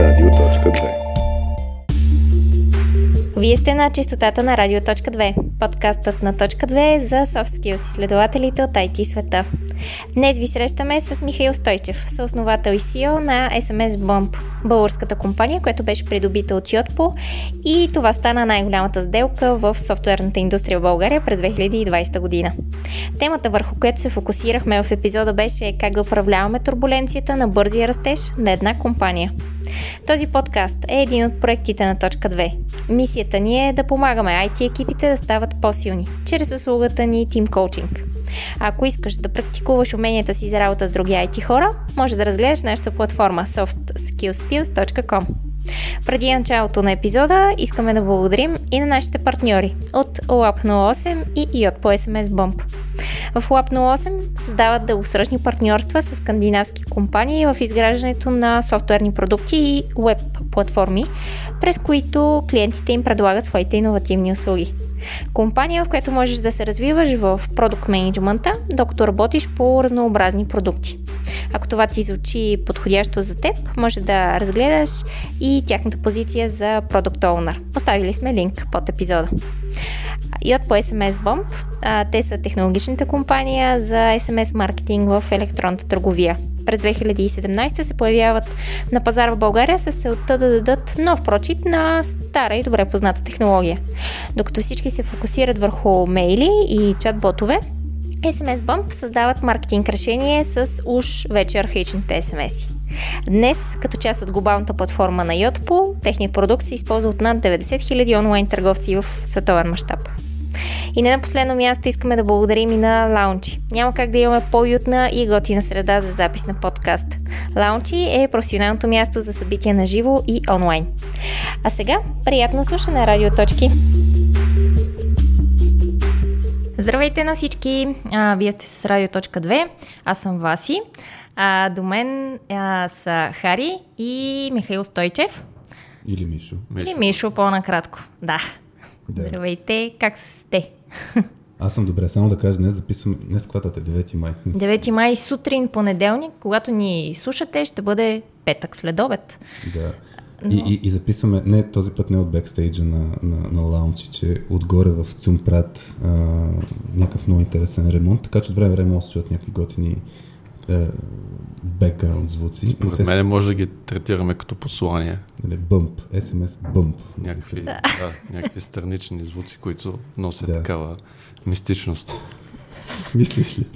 Радио.2 Вие сте на чистотата на Радио.2, подкастът на Точка 2 за soft skills изследователите от IT света. Днес ви срещаме с Михаил Стойчев, съосновател и CEO на SMS Bomb, българската компания, която беше придобита от Йотпо и това стана най-голямата сделка в софтуерната индустрия в България през 2020 година. Темата върху която се фокусирахме в епизода беше как да управляваме турбуленцията на бързия растеж на една компания – този подкаст е един от проектите на Точка 2. Мисията ни е да помагаме IT екипите да стават по-силни, чрез услугата ни Team Coaching. Ако искаш да практикуваш уменията си за работа с други IT хора, може да разгледаш нашата платформа softskillspills.com. Преди началото на епизода искаме да благодарим и на нашите партньори от Lab08 и Yot по SMS Bomb. В Lab 08 създават дългосрочни партньорства с скандинавски компании в изграждането на софтуерни продукти и веб платформи, през които клиентите им предлагат своите иновативни услуги. Компания, в която можеш да се развиваш в продукт менеджмента, докато работиш по разнообразни продукти. Ако това ти звучи подходящо за теб, може да разгледаш и тяхната позиция за Product Owner. Поставили сме линк под епизода. И от по SMS Bomb, а, те са технологичната компания за SMS маркетинг в електронната търговия. През 2017 се появяват на пазара в България с целта да дадат нов прочит на стара и добре позната технология. Докато всички се фокусират върху мейли и чат-ботове, SMS Bump създават маркетинг решение с уж вече архаичните SMS. Днес, като част от глобалната платформа на Yotpo, техният продукт се използва от над 90 000 онлайн търговци в световен мащаб. И не на последно място искаме да благодарим и на Лаунчи. Няма как да имаме по-уютна и готина среда за запис на подкаст. Лаунчи е професионалното място за събития на живо и онлайн. А сега, приятно слушане, радиоточки! Здравейте на всички! А, вие сте с Радио.2. Аз съм Васи. А, до мен а, са Хари и Михаил Стойчев. Или Мишо. Или Мишо, по-накратко. Да. да. Здравейте, как сте? Аз съм добре, само да кажа, днес записваме, днес кватата е 9 май. 9 май сутрин, понеделник, когато ни слушате, ще бъде петък след обед. Да. Но... И, и, и записваме, не този път не от бекстейджа на, на, на лаунчи, че отгоре в Цумпрат а, някакъв много интересен ремонт, така че от време време се чуят някакви готини бекграунд звуци. Според те... мен може да ги третираме като послание. Нали, бъмп, SMS бъмп. Някакви, да. Да, някакви странични звуци, които носят да. такава мистичност. Мислиш ли?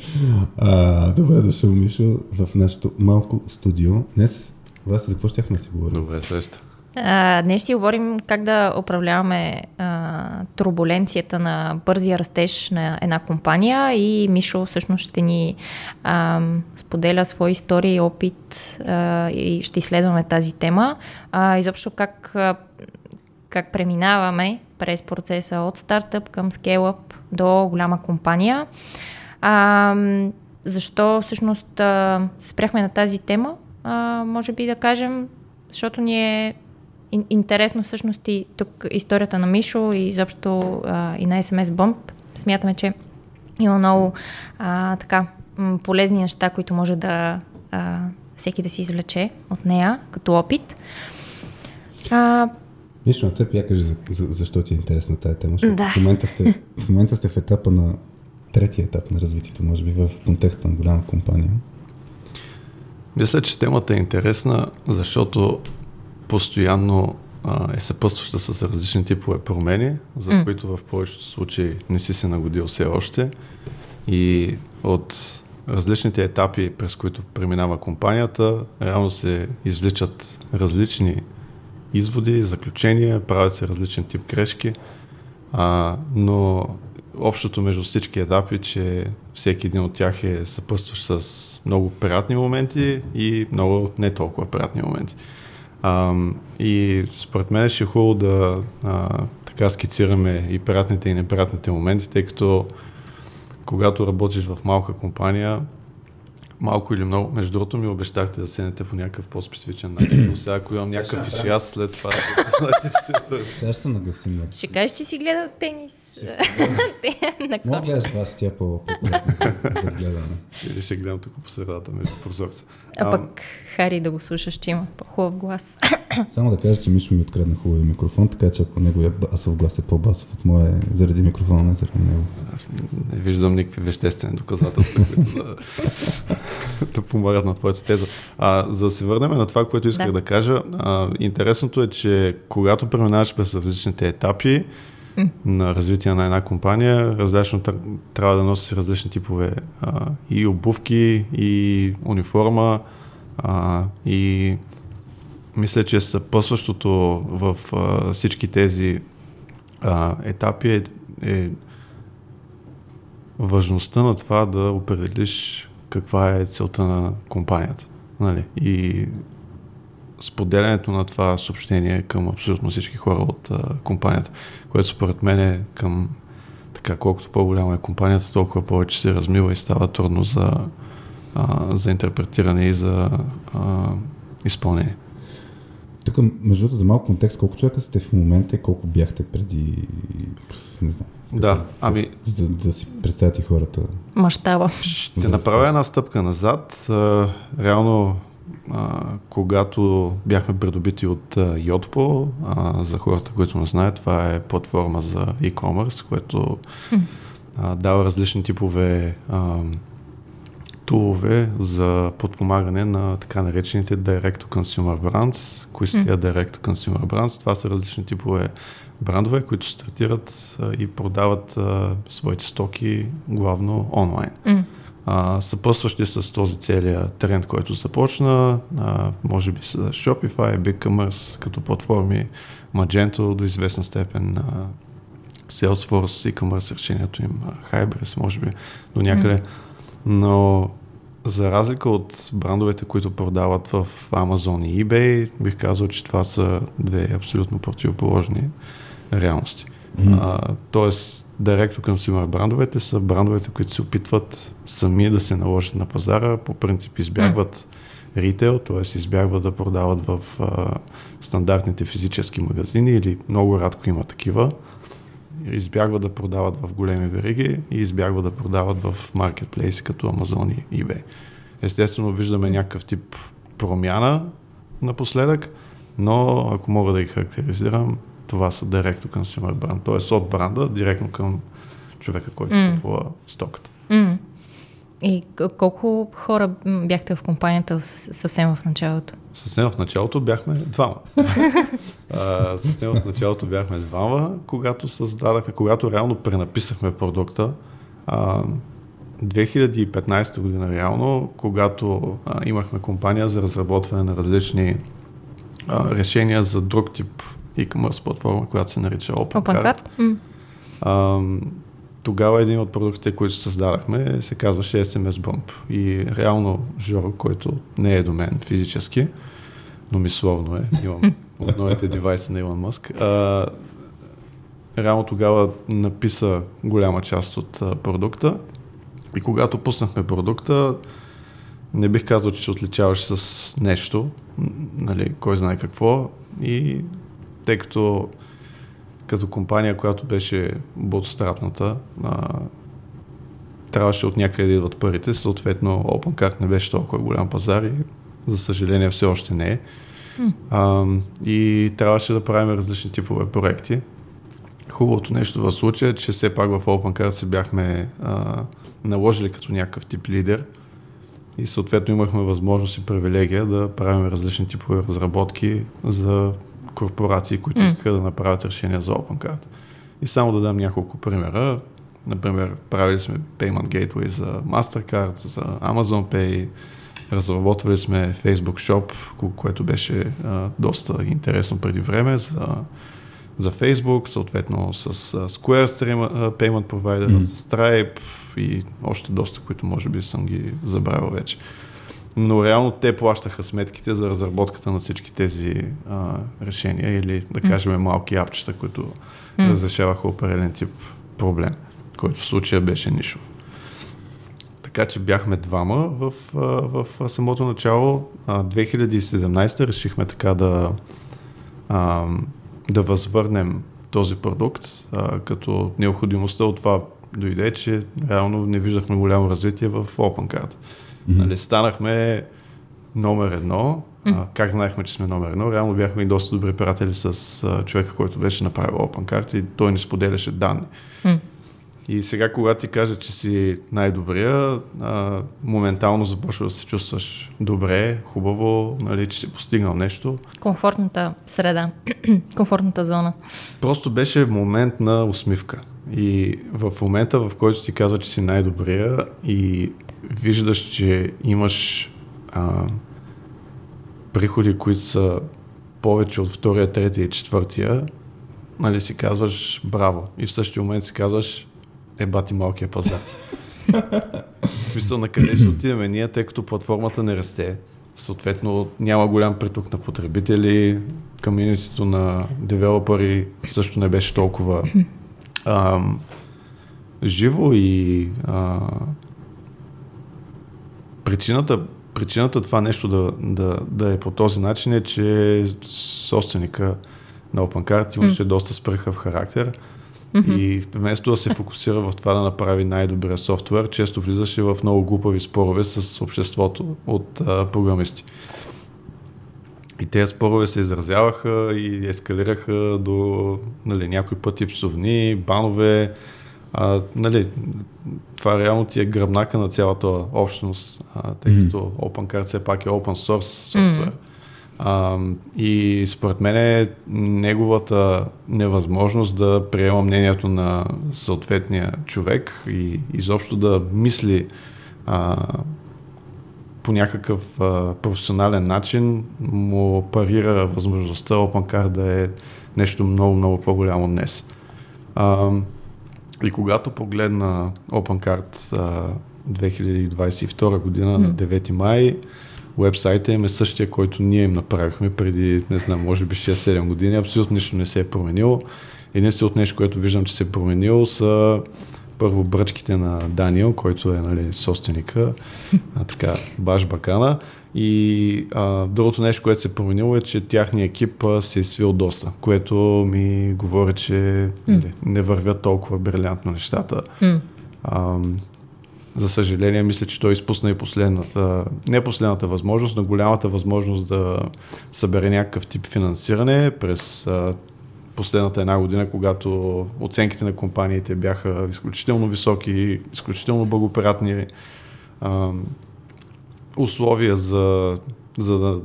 А, добре дошъл, Мишо, в нашото малко студио. Днес вас за какво щяхме да си говорим? Добре, среща. А, днес ще говорим как да управляваме а, турбуленцията на бързия растеж на една компания и Мишо всъщност ще ни а, споделя свои истории и опит а, и ще изследваме тази тема. А, изобщо как, а, как преминаваме през процеса от стартъп към скейлъп до голяма компания. А, защо всъщност а, спряхме на тази тема? А, може би да кажем, защото ни е интересно всъщност и тук историята на Мишо и изобщо а, и на SMS Bomb. Смятаме, че има много а, така полезни неща, които може да а, всеки да си извлече от нея като опит. А, Нищо на теб я кажи за, за, защо ти е интересна тази тема. Да. В, момента сте, в момента сте в етапа на третия етап на развитието, може би в контекста на голяма компания. Мисля, че темата е интересна, защото постоянно а, е съпътстваща с различни типове промени, за mm. които в повечето случаи не си се нагодил все още. И от различните етапи, през които преминава компанията, реално се извличат различни изводи, заключения, правят се различен тип грешки, а, но общото между всички етапи, че всеки един от тях е съпътстващ с много приятни моменти и много не толкова приятни моменти. А, и според мен ще е хубаво да а, така скицираме и приятните и неприятните моменти, тъй като когато работиш в малка компания, Малко или много. Между другото ми обещахте да седнете по някакъв по-специфичен начин, но сега ако имам някакъв аз след това... сега ще се нагласим. Ще кажеш, че си гледал тенис. Мога гледаш това с тя по за гледане. Или ще гледам тук по средата между прозорца. А пък Хари да го слушаш, че има по-хубав глас. Само да кажа, че Мишо ми открадна хубавия микрофон, така че ако неговия басов глас е по-басов от моя, заради микрофона, не заради него. Не виждам никакви веществени доказателства, които да, да помагат на твоята теза. А, за да се върнем на това, което исках да, да кажа, а, интересното е, че когато преминаваш през различните етапи, mm. на развитие на една компания, различно трябва да носи различни типове а, и обувки, и униформа, а, и мисля, че съпъсващото в а, всички тези а, етапи е, е важността на това да определиш каква е целта на компанията. Нали? И споделянето на това съобщение към абсолютно всички хора от а, компанията, което според мен е към така, колкото по-голяма е компанията, толкова повече се размива и става трудно за, а, за интерпретиране и за а, изпълнение. Тук, между другото, за малко контекст, колко човека сте в момента и колко бяхте преди, не знам. Да, да ами... За да, да си представят и хората. Мащаба. Ще направя една стъпка назад. Реално, когато бяхме придобити от Yotpo, за хората, които не знаят, това е платформа за e-commerce, което дава различни типове тулове за подпомагане на така наречените Direct to Consumer Brands. Кои са тия Direct to Consumer Brands? Това са различни типове брандове, които стартират а, и продават а, своите стоки главно онлайн. Mm. А, съпъсващи с този целият тренд, който започна, а, може би с Shopify, BigCommerce като платформи, Magento до известна степен, а, Salesforce, e-commerce решението им, Hybris, може би до някъде. Mm. Но за разлика от брандовете, които продават в Amazon и eBay, бих казал, че това са две абсолютно противоположни реалности. Mm. А, тоест, директно консюмер брандовете са брандовете, които се опитват сами да се наложат на пазара, по принцип избягват mm. ритейл, т.е. избягват да продават в а, стандартните физически магазини или много рядко има такива избягват да продават в големи вериги и избягват да продават в маркетплейси като Amazon и eBay. Естествено, виждаме някакъв тип промяна напоследък, но ако мога да ги характеризирам, това са директно consumer бранд, т.е. от бранда директно към човека, който mm. купува стоката. Mm. И колко хора бяхте в компанията съвсем в началото? Съвсем в началото бяхме двама. а, съвсем в началото бяхме двама, когато създадахме, когато реално пренаписахме продукта. А, 2015 година реално, когато а, имахме компания за разработване на различни а, решения за друг тип e-commerce платформа, която се нарича OpenCard. OpenCard? Mm. Тогава един от продуктите, които създадахме, се казваше SMS Bump. И реално Жоро, който не е до мен физически, но мисловно е, имам от новите девайси на Илон Мъск, а, реално тогава написа голяма част от а, продукта и когато пуснахме продукта, не бих казал, че се отличаваше с нещо, нали, кой знае какво и тъй като като компания, която беше бутстрапната, трябваше от някъде да идват парите, съответно OpenCard не беше толкова голям пазар и за съжаление все още не е. Mm. А, и трябваше да правим различни типове проекти. Хубавото нещо в случая е, че все пак в OpenCard се бяхме а, наложили като някакъв тип лидер и съответно имахме възможност и привилегия да правим различни типове разработки за корпорации, които mm. искаха да направят решения за OpenCard. И само да дам няколко примера. Например, правили сме Payment Gateway за MasterCard, за Amazon Pay, разработвали сме Facebook Shop, което беше а, доста интересно преди време за, за Facebook, съответно с а, Square Stream, Payment Provider, mm. с Stripe и още доста, които може би съм ги забравил вече но реално те плащаха сметките за разработката на всички тези а, решения или да кажем mm. малки апчета, които mm. разрешаваха определен тип проблем, който в случая беше нишов. Така че бяхме двама в, в, в самото начало. 2017 решихме така да, да възвърнем този продукт, като необходимостта от това дойде, че реално не виждахме голямо развитие в OpenCard. Mm-hmm. Нали, станахме номер едно. Mm-hmm. А, как знаехме, че сме номер едно? Реално бяхме и доста добри приятели с а, човека, който беше направил OpenCard и той ни споделяше данни. Mm-hmm. И сега, когато ти кажа, че си най-добрия, а, моментално започва да се чувстваш добре, хубаво, нали, че си постигнал нещо. Комфортната среда, комфортната зона. Просто беше момент на усмивка. И в момента, в който ти казва, че си най-добрия и виждаш, че имаш а, приходи, които са повече от втория, третия и четвъртия, нали си казваш браво. И в същия момент си казваш е бати малкия пазар. в смисъл на къде ще отидем ние, тъй като платформата не расте. Съответно няма голям приток на потребители, комьюнитито на девелопери също не беше толкова ам, живо и а, причината, причината това нещо да, да, да е по този начин е, че собственика на OpenCard имаше доста спрехав характер Mm-hmm. И вместо да се фокусира в това да направи най-добрия софтуер, често влизаше в много глупави спорове с обществото от а, програмисти. И тези спорове се изразяваха и ескалираха до нали, някои пъти псовни, банове. А, нали, това реално ти е гръбнака на цялата общност, а, тъй като mm-hmm. OpenCard все пак е open source софтуер. Mm-hmm а, и според мен е неговата невъзможност да приема мнението на съответния човек и изобщо да мисли а, по някакъв а, професионален начин му парира възможността OpenCard да е нещо много, много по-голямо днес. А, и когато погледна OpenCard а, 2022 година mm. на 9 май, Уебсайта им е същия, който ние им направихме преди, не знам, може би 6-7 години. Абсолютно нищо не се е променило. Единственото нещо, което виждам, че се е променило са първо бръчките на Даниел, който е нали, собственика, а, така, баш бакана. И а, другото нещо, което се е променило е, че тяхният екип а, се е свил доста, което ми говори, че нали, не вървят толкова брилянтно нещата. Mm. А, за съжаление, мисля, че той изпусна и последната, не последната възможност, но голямата възможност да събере някакъв тип финансиране през последната една година, когато оценките на компаниите бяха изключително високи, изключително благоприятни а, условия за, за да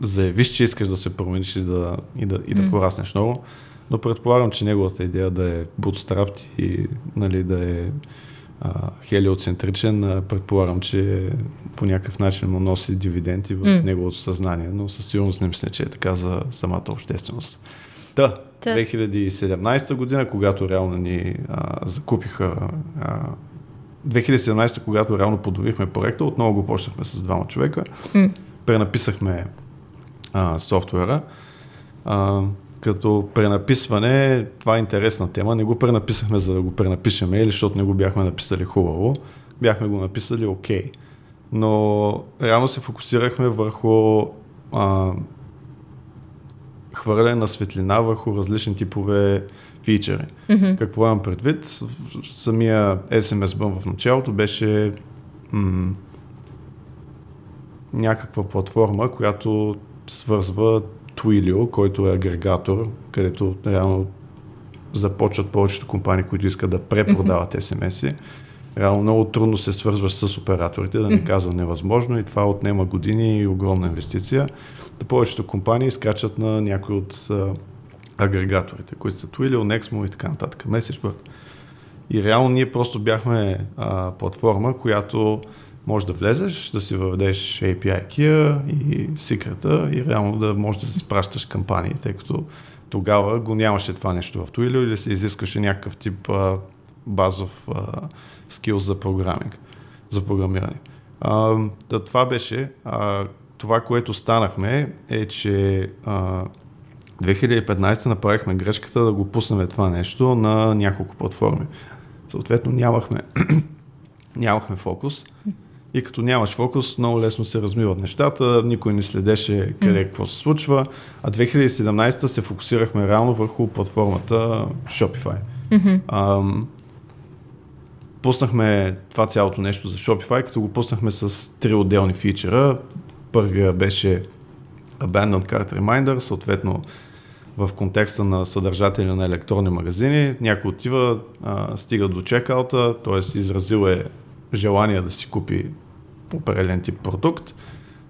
заявиш, че искаш да се промениш и да, и да, и да mm. пораснеш много. Но предполагам, че неговата идея да е bootstrap и нали, да е хелиоцентричен, предполагам, че по някакъв начин му носи дивиденти в mm. неговото съзнание, но със сигурност не мисля, че е така за самата общественост. Та, Та. 2017 година, когато реално ни а, закупиха а, 2017, когато реално подобрихме проекта, отново го почнахме с двама човека, mm. пренаписахме а, софтуера. А, като пренаписване, това е интересна тема. Не го пренаписахме за да го пренапишем, или защото не го бяхме написали хубаво. Бяхме го написали окей. Okay. Но реално се фокусирахме върху а, хвърляне на светлина върху различни типове фичери. Mm-hmm. Какво имам предвид? Самия SMS бъм в началото беше м- някаква платформа, която свързва Twilio, който е агрегатор, където реално започват повечето компании, които искат да препродават SMS-и. Реално много трудно се свързваш с операторите, да не казвам невъзможно и това отнема години и огромна инвестиция. Да повечето компании скачат на някои от агрегаторите, които са Twilio, Nexmo и така нататък, MessageBird. И реално ние просто бяхме а, платформа, която може да влезеш, да си въведеш API-кия и секрета и реално да можеш да си спращаш кампании, тъй като тогава го нямаше това нещо в Twilio или се изискаше някакъв тип а, базов а, скил за програминг, за програмиране. А, да, това беше. А, това, което станахме е, че а, 2015 направихме грешката да го пуснем това нещо на няколко платформи. Съответно нямахме нямахме фокус. И като нямаш фокус, много лесно се размиват нещата, никой не следеше къде какво се случва. А 2017 се фокусирахме реално върху платформата Shopify. Мгм. Ам, пуснахме това цялото нещо за Shopify, като го пуснахме с три отделни фичера. Първия беше Abandoned Cart Reminder, съответно в контекста на съдържатели на електронни магазини. Някой отива, а, стига до чекаута, т.е. изразил е желание да си купи определен тип продукт,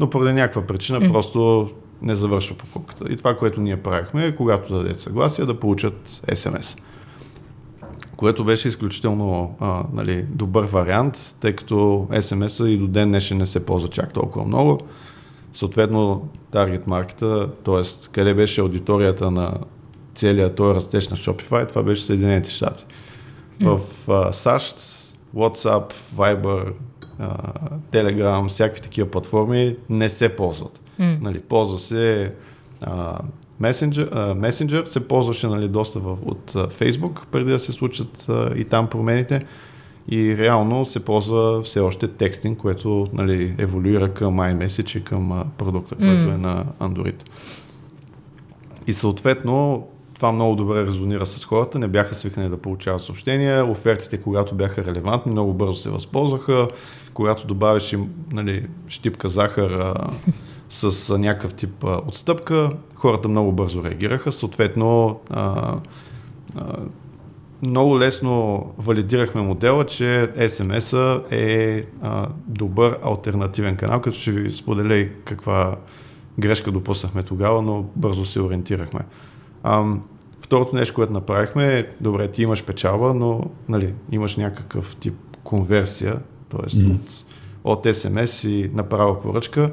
но поради някаква причина Мгм. просто не завършва покупката. И това, което ние правихме, е, когато дадете съгласие, да получат SMS което беше изключително а, нали, добър вариант, тъй като SMS-а и до ден днешен не се ползва чак толкова много. Съответно, таргет маркета, т.е. къде беше аудиторията на целият този растеж на Shopify, това беше Съединените щати. В а, САЩ, WhatsApp, Viber, Telegram, всякакви такива платформи не се ползват. М. Нали, ползва се а, Messenger, а, Messenger се ползваше нали, доста в, от а, Facebook, преди да се случат а, и там промените. И реално се ползва все още текстинг, което нали, еволюира към iMessage и към а, продукта, който М. е на Android. И съответно това много добре резонира с хората, не бяха свикнали да получават съобщения, офертите, когато бяха релевантни, много бързо се възползваха, когато добавиш им нали, щипка захар а, с а, някакъв тип а, отстъпка, хората много бързо реагираха, съответно а, а, много лесно валидирахме модела, че SMS-а е а, добър альтернативен канал, като ще ви споделя и каква грешка допуснахме тогава, но бързо се ориентирахме. Ам, второто нещо, което направихме е, добре, ти имаш печалба, но нали, имаш някакъв тип конверсия, т.е. Мгм. от, от SMS и направа поръчка.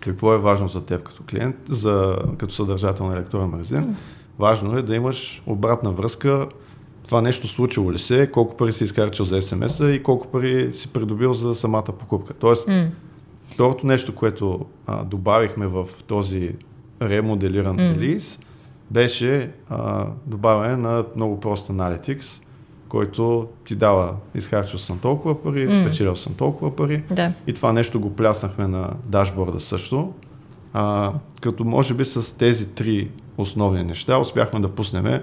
Какво е важно за теб като клиент, за, като съдържател на електронен магазин? Важно е да имаш обратна връзка това нещо случило ли се, колко пари си изкарчил за SMS-а и колко пари си придобил за самата покупка. Тоест, М. Второто нещо, което а, добавихме в този ремоделиран М. релиз, беше а, добавяне на много прост Analytics, който ти дава, изхарчил съм толкова пари, М. спечелил съм толкова пари. Да. И това нещо го пляснахме на дашборда също. А, като може би с тези три основни неща успяхме да пуснем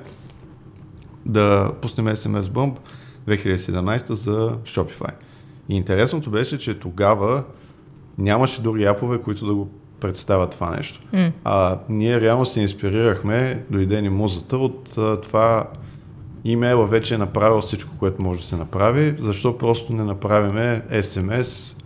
да пуснем SMS Bump 2017 за Shopify. И интересното беше, че тогава нямаше други апове, които да го представят това нещо. М. А ние реално се инспирирахме, дойде ни музата от а, това имейла вече е направил всичко, което може да се направи, защо просто не направиме SMS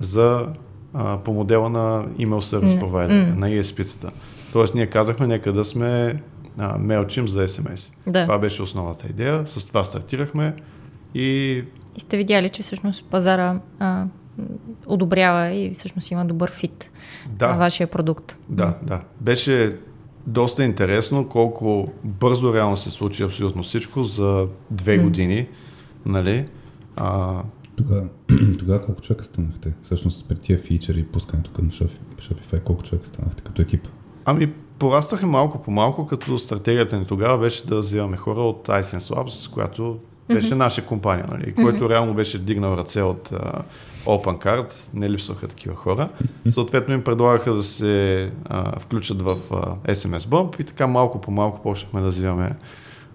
за, а, по модела на service М, provider, м. на ESP-тата. Тоест ние казахме, нека да сме а, MailChimp за SMS. Да. Това беше основната идея, с това стартирахме и И сте видяли, че всъщност пазара а, одобрява и всъщност има добър фит да, на вашия продукт. Да, да. Беше доста интересно колко бързо реално се случи абсолютно всичко за две години. Нали? А, Тогава, тогава колко човека станахте? Всъщност при тия фичери и пускането към Shopify, колко човека станахте като екип? ами, порастаха малко по малко, като стратегията ни тогава беше да взимаме хора от iSense Labs, която беше наша компания, нали? който реално беше дигнал ръце от OpenCard, не липсваха такива хора. Съответно им предлагаха да се а, включат в а, SMS Bump и така малко по малко почнахме да взимаме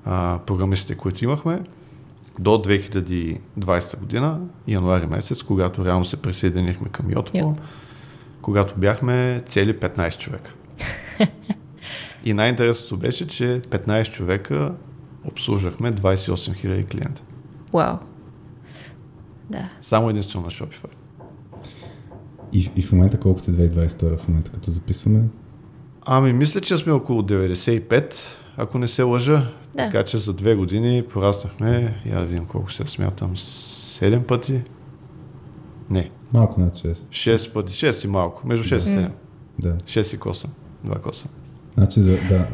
а, програмистите, които имахме до 2020 година, януари месец, когато реално се присъединихме към Yotpo, Yep. когато бяхме цели 15 човека. И най-интересното беше, че 15 човека обслужвахме 28 000 клиента. Вау. Да. Само единствено на Shopify. И, и в момента колко сте 2022 в момента като записваме? Ами, мисля, че сме около 95, ако не се лъжа. Да. Така че за две години пораснахме, я да видим колко се смятам, 7 пъти. Не, Малко над 6. 6 пъти, 6 и малко, между 6 и 7. Да. 6 и коса, 2 коса. Значи за, да.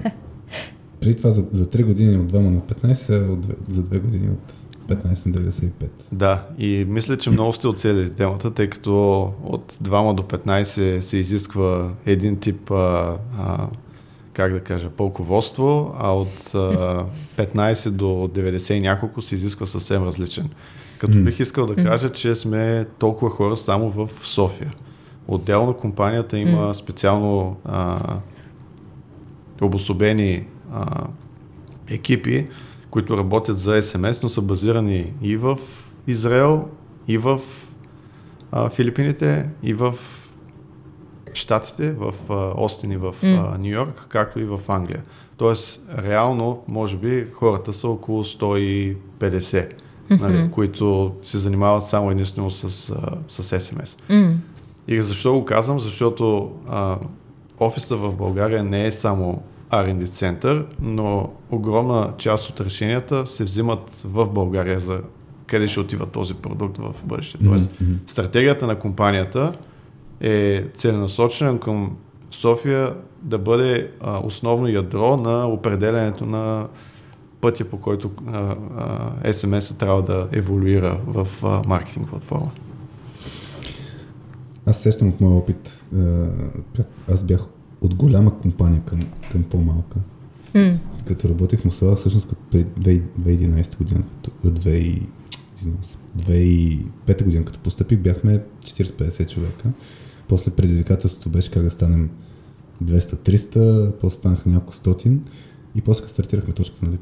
Преди това за, за 3 години от 2 на 15, а от, две- за 2 години от 15 на 95. Да, и мисля, че много сте оцелили темата, тъй като от 2 до 15 се изисква един тип а, а, как да кажа, полководство, а от а, 15 до 90 и няколко се изисква съвсем различен. Като бих искал да кажа, че сме толкова хора само в София. Отделно компанията има специално а, обособени а, екипи, които работят за СМС, но са базирани и в Израел, и в а, Филипините, и в Штатите, в а, Остин и в Нью Йорк, както и в Англия. Тоест, реално, може би, хората са около 150, mm-hmm. нали, които се занимават само единствено с, а, с СМС. Mm. И защо го казвам? Защото а, офиса в България не е само R&D център, но огромна част от решенията се взимат в България за къде ще отива този продукт в бъдеще. Тоест, mm-hmm. стратегията на компанията е целенасочена към София да бъде а, основно ядро на определенето на пътя, по който а, а, SMS трябва да еволюира в а, маркетинг платформа. Аз сещам от моя опит, аз бях от голяма компания към, към по-малка. Mm. Като работех Мусала, всъщност като 2011 година, като 2, 2005 година, като постъпих, бяхме 40-50 човека. После предизвикателството беше как да станем 200-300, после станаха няколко стотин и после стартирахме точката нали,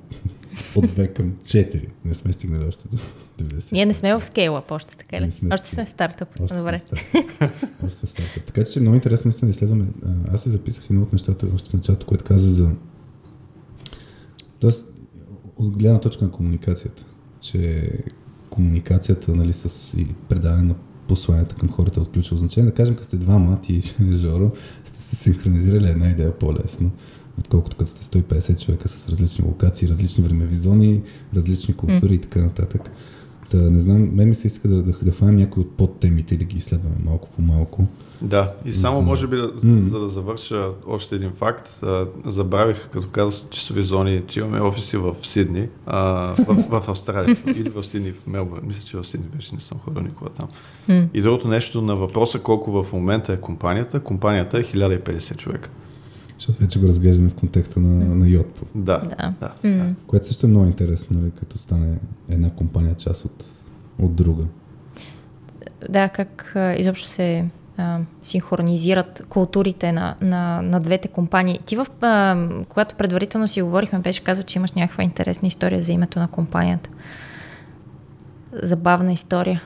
от 2 към 4. Не сме стигнали още до 90. Ние не сме в скейла още, така ли? Сме още сме в стартъп. Още Добре. Сме още сме в стартъп. Така че много интересно наистина да изследваме. Аз си записах едно от нещата още в началото, което каза за Тоест, от гледна точка на комуникацията, че комуникацията нали, с и предаване на посланията към хората е от ключово значение. Да кажем, като сте двама, ти Жоро, сте се синхронизирали една идея по-лесно, отколкото като сте 150 човека с различни локации, различни времеви зони, различни култури mm. и така нататък. Та, не знам, мен ми се иска да, да, да хванем някои от подтемите и да ги изследваме малко по малко. Да, и само за... може би, mm. за да завърша още един факт, забравих, като казах часови зони, че имаме офиси в Сидни, а, в, в Австралия, или в Сидни, в Мелбърн. Мисля, че в Сидни беше, не съм ходил никога там. Mm. И другото нещо на въпроса, колко в момента е компанията, компанията е 1050 човека. Защото вече го разглеждаме в контекста на, на Йотпо. Да, да. да, да. Което също е много интересно, нали, като стане една компания част от, от друга. Да, как изобщо се а, синхронизират културите на, на, на двете компании. Ти, в, а, когато предварително си говорихме, беше казал, че имаш някаква интересна история за името на компанията. Забавна история.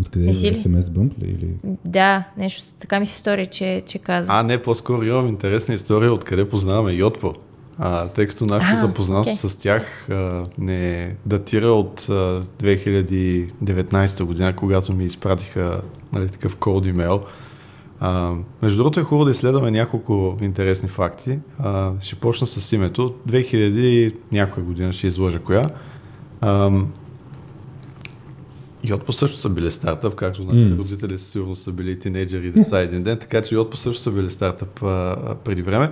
Откъде е SMS Bump ли? Или? Да, нещо така ми се стори, че, че каза. А, не, по-скоро имам интересна история, откъде познаваме Йотпо. А, тъй като нашето запознанство okay. с тях а, не датира от а, 2019 година, когато ми изпратиха нали, такъв код имейл. А, между другото е хубаво да изследваме няколко интересни факти. А, ще почна с името. 2000 някоя година ще изложа коя. А, Йотпо също са били стартъп, както нашите mm. родители сигурно са били тинейджери и деца един ден, така че Йотпо също са били стартъп а, преди време.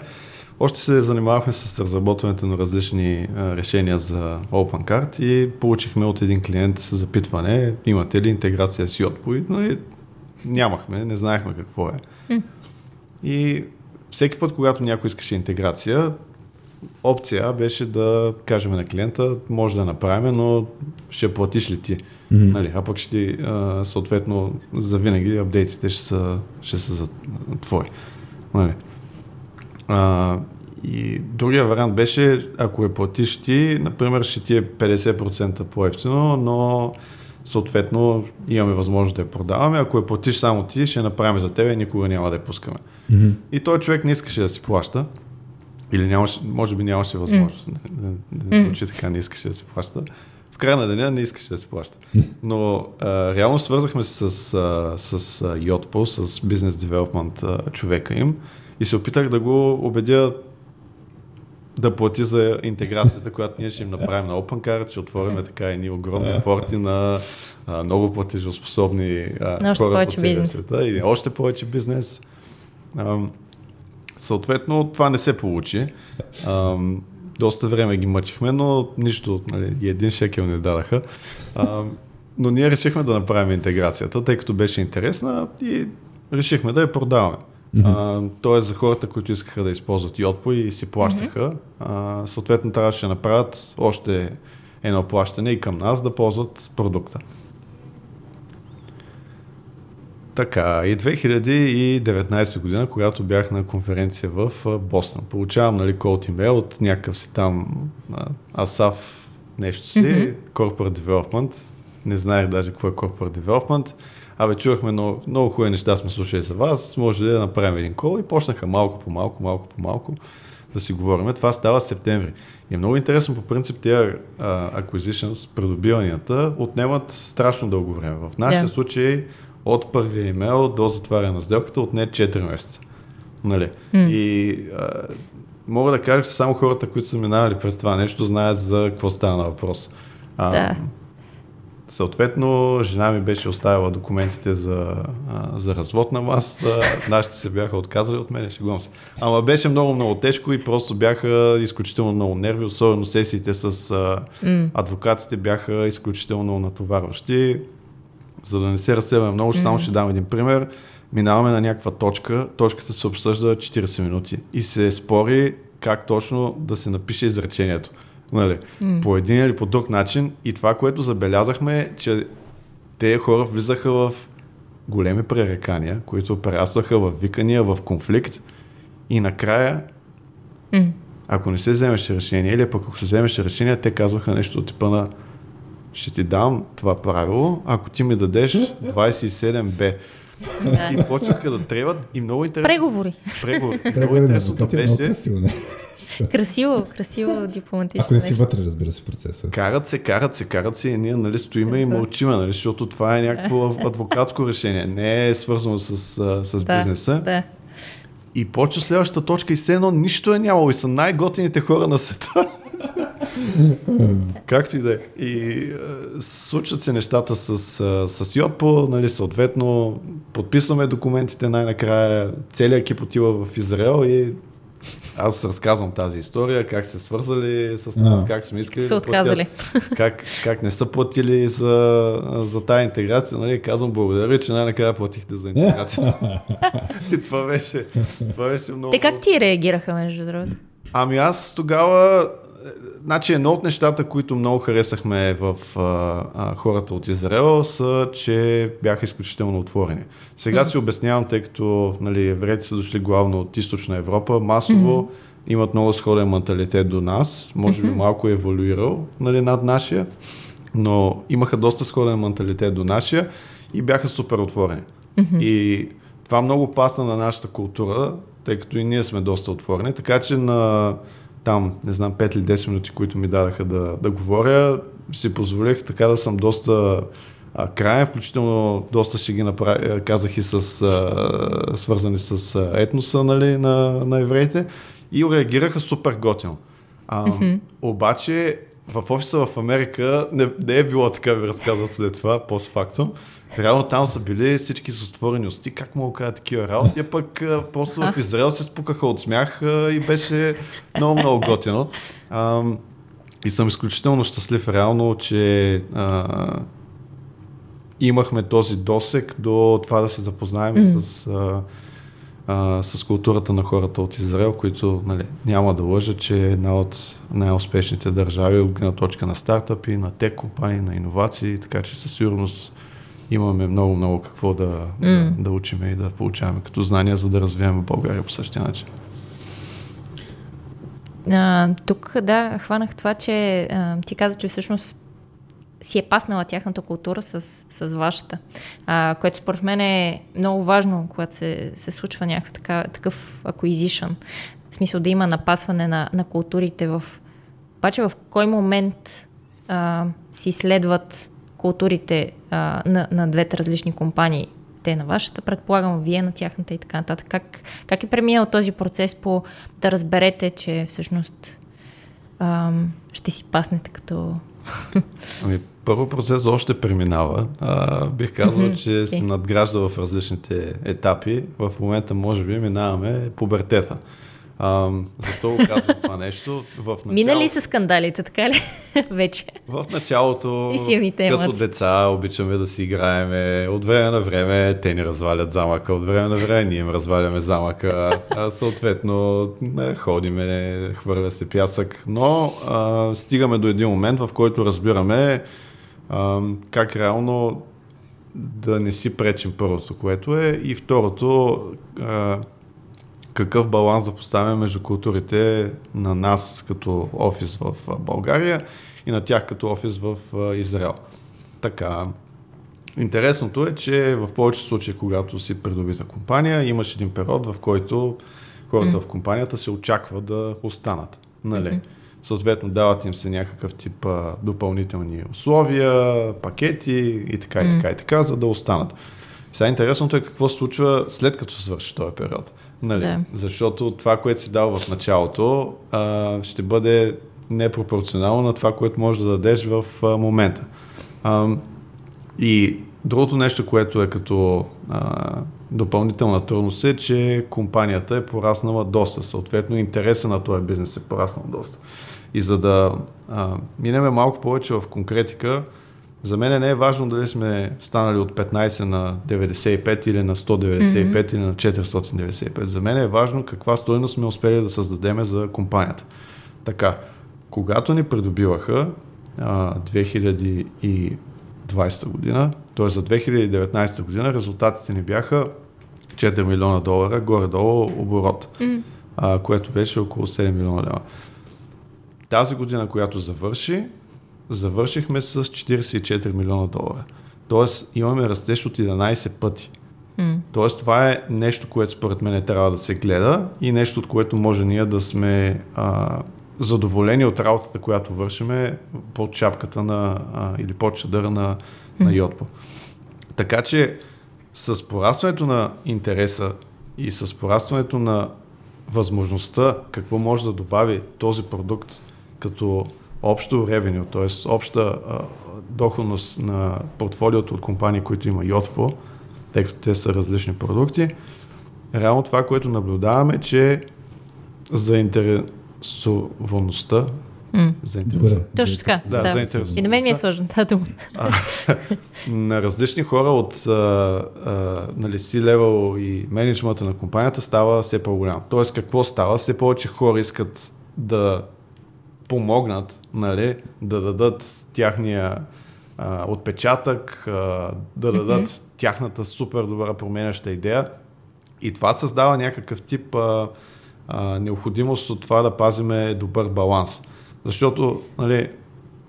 Още се занимавахме с разработването на различни а, решения за OpenCard и получихме от един клиент запитване, имате ли интеграция с Yotpo? И нали, нямахме, не знаехме какво е. Mm. И всеки път, когато някой искаше интеграция, опция беше да кажем на клиента, може да направим, но ще платиш ли ти? Mm-hmm. Нали, а пък ще ти, а, съответно, за винаги апдейтите ще са, ще са за твои. Нали. А, и другия вариант беше, ако я платиш ти, например, ще ти е 50% по-ефтино, но съответно имаме възможност да я продаваме. Ако я платиш само ти, ще направим за тебе и никога няма да я пускаме. Mm-hmm. И той човек не искаше да си плаща. Или нямаше, може би нямаше възможност. Mm. Не, не, не случи така, не искаше да се плаща. В края на деня не искаше да се плаща. Но а, реално свързахме се с, а, с а, Yotpo, с бизнес девелопмент човека им и се опитах да го убедя да плати за интеграцията, която ние ще им направим на OpenCard, ще отворим така едни огромни порти на а, много платежоспособни а, още хора повече по бизнес. света и още повече бизнес. А, съответно, това не се получи. А, доста време ги мъчихме, но нищо, нали, и един шекел не дадаха. А, но ние решихме да направим интеграцията, тъй като беше интересна и решихме да я продаваме. Mm-hmm. Тоест за хората, които искаха да използват Yotpo и си плащаха, mm-hmm. а, съответно трябваше да направят още едно плащане и към нас да ползват продукта. Така, и 2019 година, когато бях на конференция в Бостон, получавам нали, код имейл от някакъв си там Асав нещо си, mm-hmm. Corporate Development, не знаех даже какво е Corporate Development, абе чувахме много, много хубави неща, сме слушали за вас, може ли да направим един кол и почнаха малко по малко, малко по малко да си говорим. Това става септември. И е много интересно по принцип тези acquisitions, придобиванията, отнемат страшно дълго време. В нашия yeah. случай от първия имейл до затваряне на сделката отне 4 месеца. Нали? Mm. И а, мога да кажа, че само хората, които са минавали през това нещо, знаят за какво става на въпрос. А, да. Съответно, жена ми беше оставила документите за, а, за развод на масата, нашите се бяха отказали от мен, шегувам се. Ама беше много, много тежко и просто бяха изключително много нерви, особено сесиите с а, mm. адвокатите бяха изключително натоварващи. За да не се разсеваме много, mm-hmm. само ще дам един пример. Минаваме на някаква точка, точката се обсъжда 40 минути и се спори как точно да се напише изречението. Нали? Mm. По един или по друг начин. И това, което забелязахме е, че те хора влизаха в големи пререкания, които прерастваха в викания, в конфликт и накрая mm. ако не се вземеше решение или пък ако се вземеше решение, те казваха нещо от типа на ще ти дам това правило, ако ти ми дадеш 27Б. Да. И почнаха да треват и много интересно. Преговори. Преговори. Е много красиво, не? красиво, красиво дипломатично. Ако не си вътре, разбира се, процеса. Карат се, карат се, карат се и ние нали, стоиме и мълчиме, нали, защото това е някакво адвокатско решение. Не е свързано с, с да, бизнеса. Да. И почва следващата точка и все едно нищо е нямало и са най-готините хора на света. Както и да е. И случват се нещата с, с Йопо, нали, съответно подписваме документите най-накрая, целият екип отива в Израел и аз разказвам тази история, как се свързали с нас, как сме искали се отказали. Платят, как, как не са платили за, за тази интеграция. Нали? Казвам благодаря, че най-накрая платихте за интеграция. и това беше, това беше много... Те как ти реагираха, между другото? Ами аз тогава Значи едно от нещата, които много харесахме в а, а, хората от Израел са, че бяха изключително отворени. Сега mm-hmm. си обяснявам, тъй като нали, евреите са дошли главно от източна Европа, масово mm-hmm. имат много сходен менталитет до нас, може би mm-hmm. малко е еволюирал нали, над нашия, но имаха доста сходен менталитет до нашия и бяха супер отворени. Mm-hmm. И това много пасна на нашата култура, тъй като и ние сме доста отворени, така че на там, не знам, 5 или 10 минути, които ми дадаха да, да говоря, си позволих така да съм доста а, краен, включително доста ще ги направя, казах и с, а, свързани с етноса нали, на, на евреите и реагираха супер готино. А, mm-hmm. Обаче в офиса в Америка не, не е било така, ви разказвам след това, постфактум. Реално там са били всички с отворени усти, как мога да кажа такива работи, а пък а, просто в Израел се спукаха от смях а, и беше много, много готино. А, и съм изключително щастлив реално, че а, имахме този досек до това да се запознаем mm. с, а, а, с културата на хората от Израел, които нали, няма да лъжа, че е една от най-успешните държави от гледна точка на стартъпи, на тек компании, на иновации, така че със сигурност имаме много-много какво да, mm. да, да учиме и да получаваме като знания, за да развиваме България по същия начин. А, тук, да, хванах това, че а, ти каза, че всъщност си е паснала тяхната култура с, с вашата, а, което според мен е много важно, когато се, се случва някакъв така, такъв acquisition. В смисъл да има напасване на, на културите в... Обаче в кой момент а, си следват културите а, на, на двете различни компании. Те на вашата, предполагам, вие на тяхната и така нататък. Как, как е преминал този процес по да разберете, че всъщност а, ще си паснете като... Ами, първо процес още преминава. А, бих казал, mm-hmm. че okay. се надгражда в различните етапи. В момента, може би, минаваме пубертета. А, защо го казвам това нещо? В начало... Минали са скандалите, така ли? Вече. В началото, И като емоции. деца, обичаме да си играеме. От време на време те ни развалят замъка, от време на време ние им разваляме замъка. А, съответно, ходиме, хвърля се пясък. Но а, стигаме до един момент, в който разбираме а, как реално да не си пречим първото, което е. И второто, а, какъв баланс да поставяме между културите на нас като офис в България и на тях като офис в Израел. Така, интересното е, че в повечето случаи, когато си придобита компания, имаш един период, в който хората в компанията се очаква да останат. Нали? Съответно, дават им се някакъв тип а, допълнителни условия, пакети и така, и така, и така, за да останат. Сега интересното е какво се случва след като свърши този период. Нали? Да. Защото това, което си дал в началото, а, ще бъде непропорционално на това, което можеш да дадеш в а, момента. А, и другото нещо, което е като а, допълнителна трудност е, че компанията е пораснала доста. Съответно, интереса на този бизнес е пораснал доста. И за да а, минеме малко повече в конкретика, за мен не е важно дали сме станали от 15 на 95 или на 195 mm-hmm. или на 495. За мен е важно каква стойност сме успели да създадеме за компанията. Така, когато ни придобиваха а, 2020 година, т.е. за 2019 година, резултатите ни бяха 4 милиона долара, горе-долу оборот, mm. а, което беше около 7 милиона лева. Тази година, която завърши, завършихме с 44 милиона долара. Тоест имаме растеж от 11 пъти. М. Тоест това е нещо, което според мен трябва да се гледа и нещо, от което може ние да сме а, задоволени от работата, която вършиме под шапката на, а, или под чадъра на, на Йотпо. Така че с порастването на интереса и с порастването на възможността какво може да добави този продукт като общо ревеню, т.е. обща а, доходност на портфолиото от компании, които има Йотпо, тъй като те са различни продукти, реално това, което наблюдаваме, че заинтересоваността М. заинтерес... Добре. Точно така. Да, Да. заинтересоваността. И на мен ми е сложно тази дума. на различни хора от а, а, нали, C-level и менеджмента на компанията става все по-голям. Тоест какво става? Все повече хора искат да помогнат, нали, да дадат тяхния а, отпечатък, а, да дадат mm-hmm. тяхната супер добра променяща идея. И това създава някакъв тип а, а, необходимост от това да пазиме добър баланс. Защото, нали,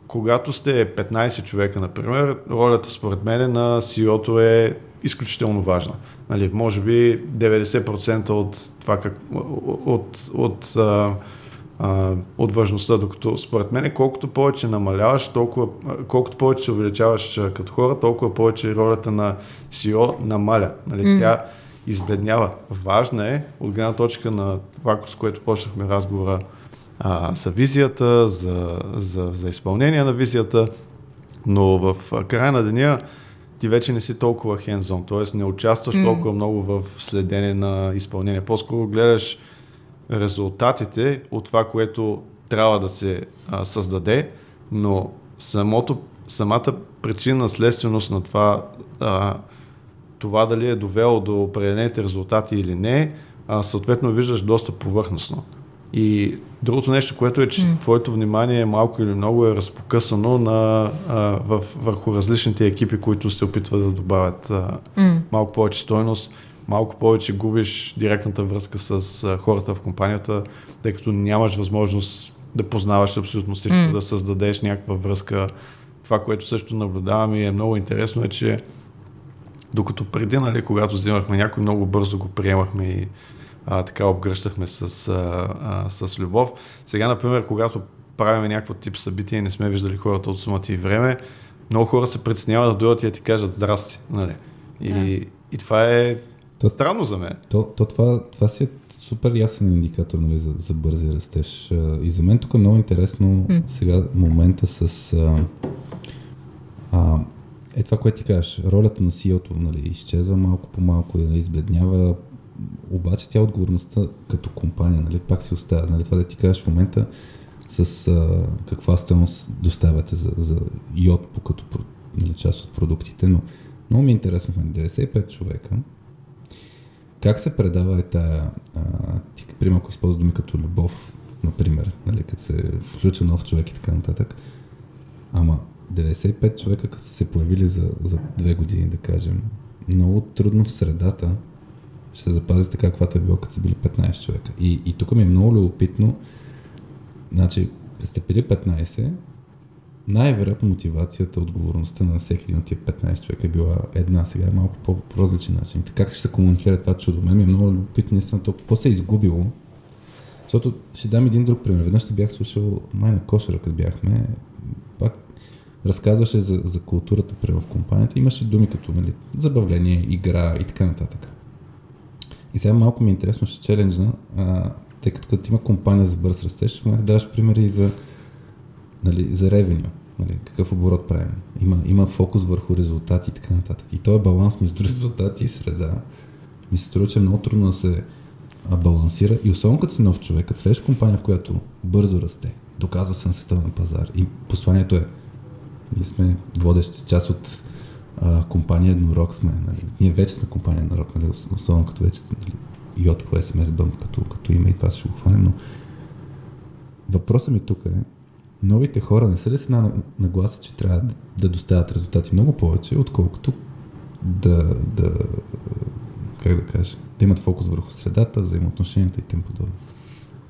когато сте 15 човека, например, ролята според мен на CEO-то е изключително важна. Нали, може би 90% от това как, от, от, а, а, от важността, докато според мен колкото повече намаляваш, толкова, колкото повече се увеличаваш а, като хора, толкова повече ролята на CEO намаля. Нали, М. Тя избледнява. Важна е от гледна точка на това, с което почнахме разговора а, за визията, за, за, за изпълнение на визията, но в края на деня ти вече не си толкова хендзон, т.е. не участваш М. толкова много в следене на изпълнение. По-скоро гледаш резултатите от това, което трябва да се а, създаде, но самото, самата причина следственост на това, а, това дали е довело до определените резултати или не, а, съответно виждаш доста повърхностно. И другото нещо, което е, че mm. твоето внимание малко или много е разпокъсано на, а, в, върху различните екипи, които се опитват да добавят а, М. малко повече стойност, малко повече губиш директната връзка с а, хората в компанията, тъй като нямаш възможност да познаваш абсолютно всичко, М. да създадеш някаква връзка. Това, което също наблюдавам и е много интересно е, че докато преди, нали, когато взимахме някой, много бързо го приемахме и а, така обгръщахме с, а, а, с любов. Сега, например, когато правим някакво тип събитие и не сме виждали хората от сумата и време, много хора се притесняват да дойдат и да ти кажат здрасти. Нали? И, Да. и това е То- странно за мен. То, то това, това си е супер ясен индикатор нали, за, за бързи растеж. И за мен тук е много интересно М. сега момента с а, а, е това, което ти кажеш, ролята на CEO-то нали, изчезва малко по малко, нали, избледнява, обаче тя отговорността като компания, нали, пак си оставя. Нали, това да ти кажеш в момента с а, каква стоеност доставяте за, за йод по като нали, част от продуктите, но много ми е интересно, 95 човека, как се предава е тая, а, ти, примерно, ако използва думи като любов, например, нали, като се включва нов човек и така нататък, ама 95 човека, като са се появили за, за две години, да кажем, много трудно в средата ще се запази така, каквато е било, като са били 15 човека. И, и тук ми е много любопитно, значи, сте били 15, най-вероятно мотивацията, отговорността на всеки един от тия 15 човека е била една, сега е малко по-различен начин. Как ще се комуникира това чудо? Мен ми е много любопитно наистина то, какво се е изгубило. Защото ще дам един друг пример. Веднъж ще бях слушал май на кошера, като бяхме, пак разказваше за, за културата при в компанията. Имаше думи като нали, забавление, игра и така нататък. И сега малко ми е интересно, ще челенджна, а, тъй като като има компания за бърз растеж, в момента даваш примери за нали, за ревеню, нали, какъв оборот правим. Има, има фокус върху резултати и така нататък. И този баланс между резултати и среда ми се струва, че е много трудно да се балансира и особено като си нов човек, като влезеш компания, в която бързо расте, доказва се на световен пазар и посланието е ние сме водещи част от а, компания Еднорог сме, нали. Ние вече сме компания Еднорог, нали, особено като вече нали, йод по SMS Bump като, като име и това ще го хванем, но въпросът ми тук е новите хора не са ли с една нагласа, че трябва да, да доставят резултати много повече, отколкото да, да как да кажа, да имат фокус върху средата, взаимоотношенията и тем подобно.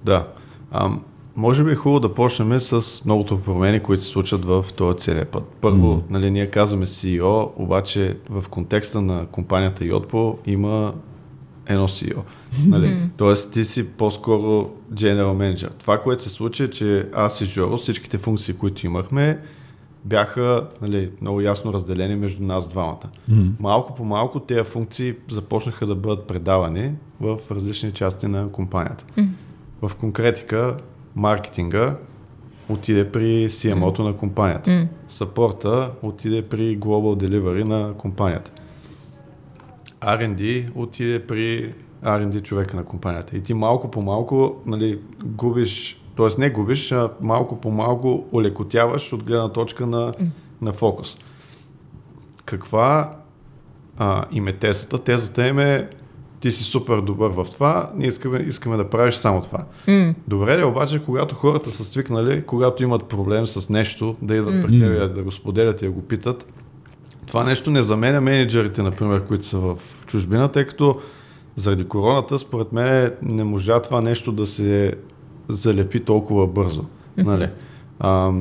Да. А, може би е хубаво да почнем с многото промени, които се случват в този целият път. Първо, mm-hmm. нали, ние казваме CEO, обаче в контекста на компанията Yotpo има едно CEO. Нали? Тоест ти си по-скоро General Manager. Това, което се случи е, че аз и Жоро, всичките функции, които имахме, бяха нали, много ясно разделени между нас двамата. Малко по малко тези функции започнаха да бъдат предавани в различни части на компанията. В конкретика, маркетинга отиде при CMO-то на компанията. Mm. Сапорта отиде при Global Delivery на компанията. R&D отиде при R&D човека на компанията. И ти малко по малко нали, губиш, т.е. не губиш, а малко по малко олекотяваш от гледна точка на, на фокус. Каква а, им е тезата? Тезата им е ти си супер добър в това, ние искаме, искаме да правиш само това. Mm. Добре ли обаче, когато хората са свикнали, когато имат проблем с нещо, да идват mm. при теб да го споделят и да го питат, това нещо не заменя менеджерите, например, които са в чужбина, тъй като заради короната, според мен, не можа това нещо да се залепи толкова бързо. Нали? А,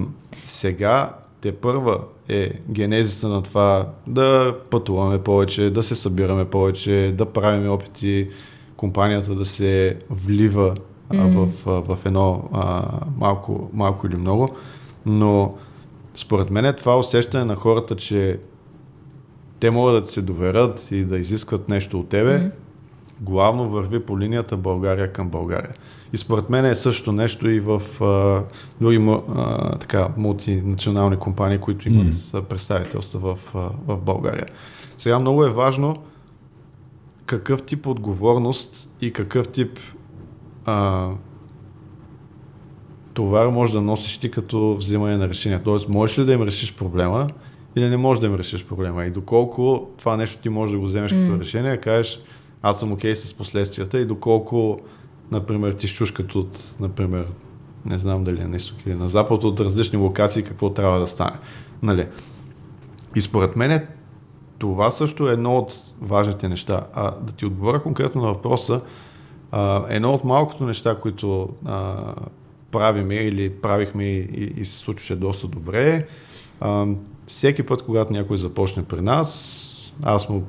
сега те първа е генезиса на това да пътуваме повече, да се събираме повече, да правим опити, компанията да се влива в, в едно а, малко, малко или много. Но според мен е това усещане на хората, че те могат да се доверят и да изискват нещо от тебе, mm-hmm. главно върви по линията България към България. И според мен е също нещо и в а, други а, така, мултинационални компании, които имат mm. представителства в, а, в България. Сега много е важно какъв тип отговорност и какъв тип а, товар може да носиш ти като взимане на решения. Тоест, можеш ли да им решиш проблема или не можеш да им решиш проблема. И доколко това нещо ти можеш да го вземеш mm. като решение, кажеш аз съм окей okay с последствията и доколко, например, ти щушкат от, например, не знам дали е на изток или на запад, от различни локации, какво трябва да стане. Нали? И според мен това също е едно от важните неща. А да ти отговоря конкретно на въпроса, а, едно от малкото неща, които а, правиме или правихме и, и се случваше доста добре, а, всеки път, когато някой започне при нас, аз му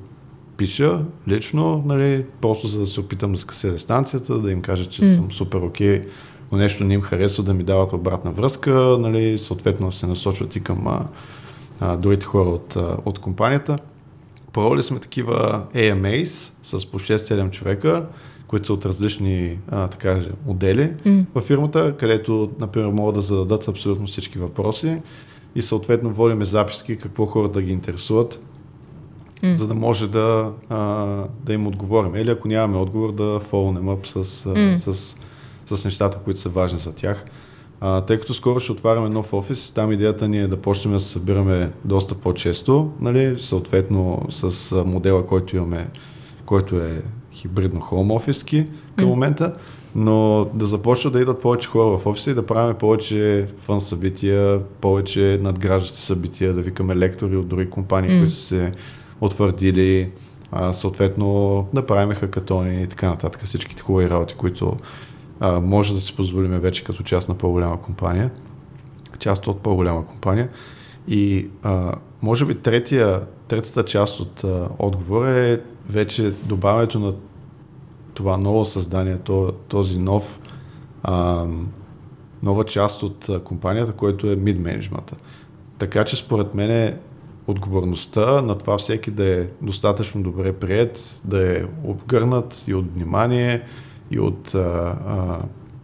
пиша лично, нали, просто за да се опитам да скъся дистанцията, да им кажа, че mm. съм супер окей, okay, но нещо не им харесва да ми дават обратна връзка, нали, съответно се насочват и към а, а, другите хора от, а, от компанията. Провели сме такива AMAs с по 6-7 човека, които са от различни а, така, модели mm. във фирмата, където, например, могат да зададат абсолютно всички въпроси и съответно водиме записки какво хората ги интересуват mm. за да може да, а, да им отговорим. Или ако нямаме отговор, да фолнем ап с, mm. с, с, с нещата, които са важни за тях. А, тъй като скоро ще отваряме нов офис, там идеята ни е да почнем да се събираме доста по-често, нали, съответно с модела, който имаме, който е хибридно home офиски към mm. момента, но да започнат да идат повече хора в офиса и да правим повече фън събития, повече надграждащи събития, да викаме лектори от други компании, mm. които са се утвърдили, а, съответно да правим хакатони и така нататък, всичките хубави работи, които а, може да си позволим вече като част на по-голяма компания, част от по-голяма компания. И а, може би третия, третата част от а, отговора е вече добавянето на това ново създание, този нов, а, нова част от компанията, който е mid менеджмента. Така че според мен е отговорността на това всеки да е достатъчно добре прият, да е обгърнат и от внимание, и от, а, а,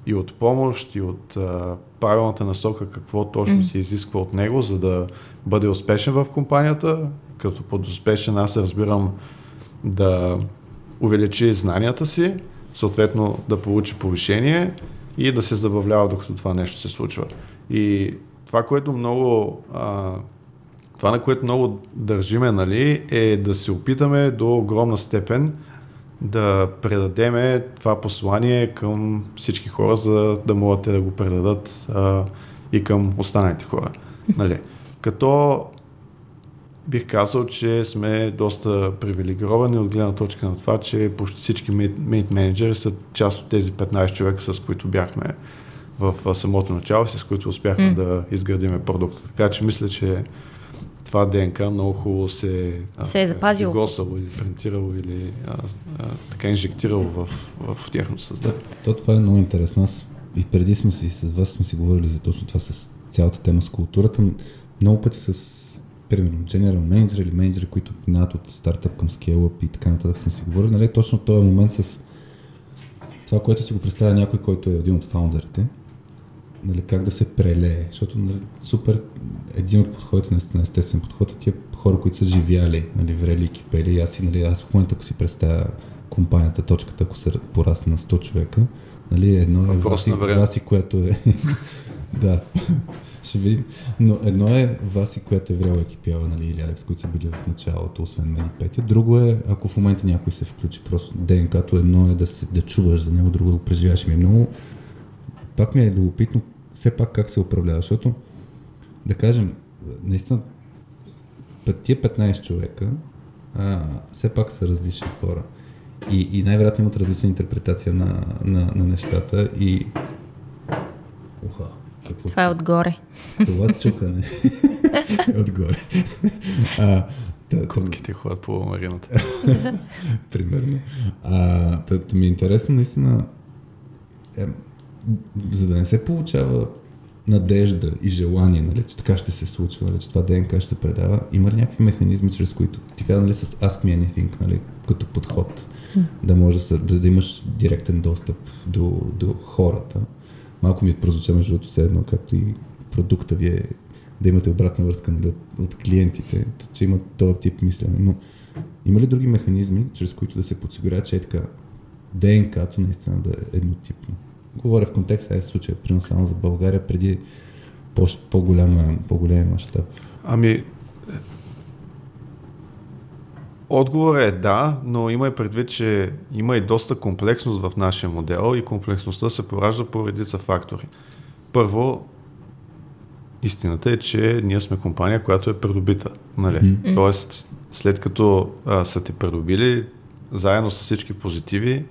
и от помощ, и от а, правилната насока какво точно се изисква от него, за да бъде успешен в компанията. Като под успешен аз разбирам да увеличи знанията си, съответно да получи повишение и да се забавлява докато това нещо се случва. И това, което много а, това, на което много държиме, нали, е да се опитаме до огромна степен да предадеме това послание към всички хора, за да могат те да го предадат а, и към останалите хора. Нали. Като бих казал, че сме доста привилегировани от гледна точка на това, че почти всички мейт менеджери са част от тези 15 човека, с които бяхме в самото начало, с които успяхме mm. да изградиме продукта. Така че мисля, че това ДНК много хубаво се, се е запазило. госало или принтирало или а, а, така инжектирало в, в, тяхното създание. То, това е много интересно. Аз и преди сме си с вас сме си говорили за точно това с цялата тема с културата. Много пъти с примерно general manager или менеджери, които минават от стартъп към scale-up и така нататък сме си говорили, нали, точно този момент с това, което си го представя някой, който е един от фаундерите, нали, как да се прелее, защото нали, супер един от подходите, наистина естествен подход е тия хора, които са живяли, нали, врели и кипели. Аз, нали, аз в момента, ако си представя компанията, точката, ако се порасне на 100 човека, нали, едно е Васи, Васи, което е... да, ще видим. Но едно е Васи, която е вряла екипява, нали, или Алекс, които са били в началото, освен мен и Петя. Друго е, ако в момента някой се включи, просто ДНК-то едно е да, се, да чуваш за него, друго е да го преживяваш. Ми е много... Пак ми е любопитно все пак как се управлява, защото да кажем, наистина тия 15 човека а, все пак са различни хора. И, и най-вероятно имат различна интерпретация на, на, на нещата и... Уха, какво? Това е отгоре. Това чухане е отгоре. А, та, Котките ходят по марината. Примерно. А, тът ми е интересно наистина е, за да не се получава надежда и желание, нали, че така ще се случва, нали, че това ДНК ще се предава, има ли някакви механизми, чрез които ти каза нали, с Ask Me Anything, нали, като подход, да може да, да имаш директен достъп до, до хората. Малко ми е прозвуча между другото все едно, както и продукта ви е да имате обратна връзка нали, от, от клиентите, че има този тип мислене. Но има ли други механизми, чрез които да се подсигуря, че е така ДНК-то наистина да е еднотипно? Говоря в контекста, е в случая, примерно само за България, преди по-голям мащаб. Ами, Отговорът е да, но има и предвид, че има и доста комплексност в нашия модел и комплексността се поражда по редица фактори. Първо, истината е, че ние сме компания, която е придобита. Нали? Mm-hmm. Тоест, след като а, са те придобили, заедно с всички позитиви,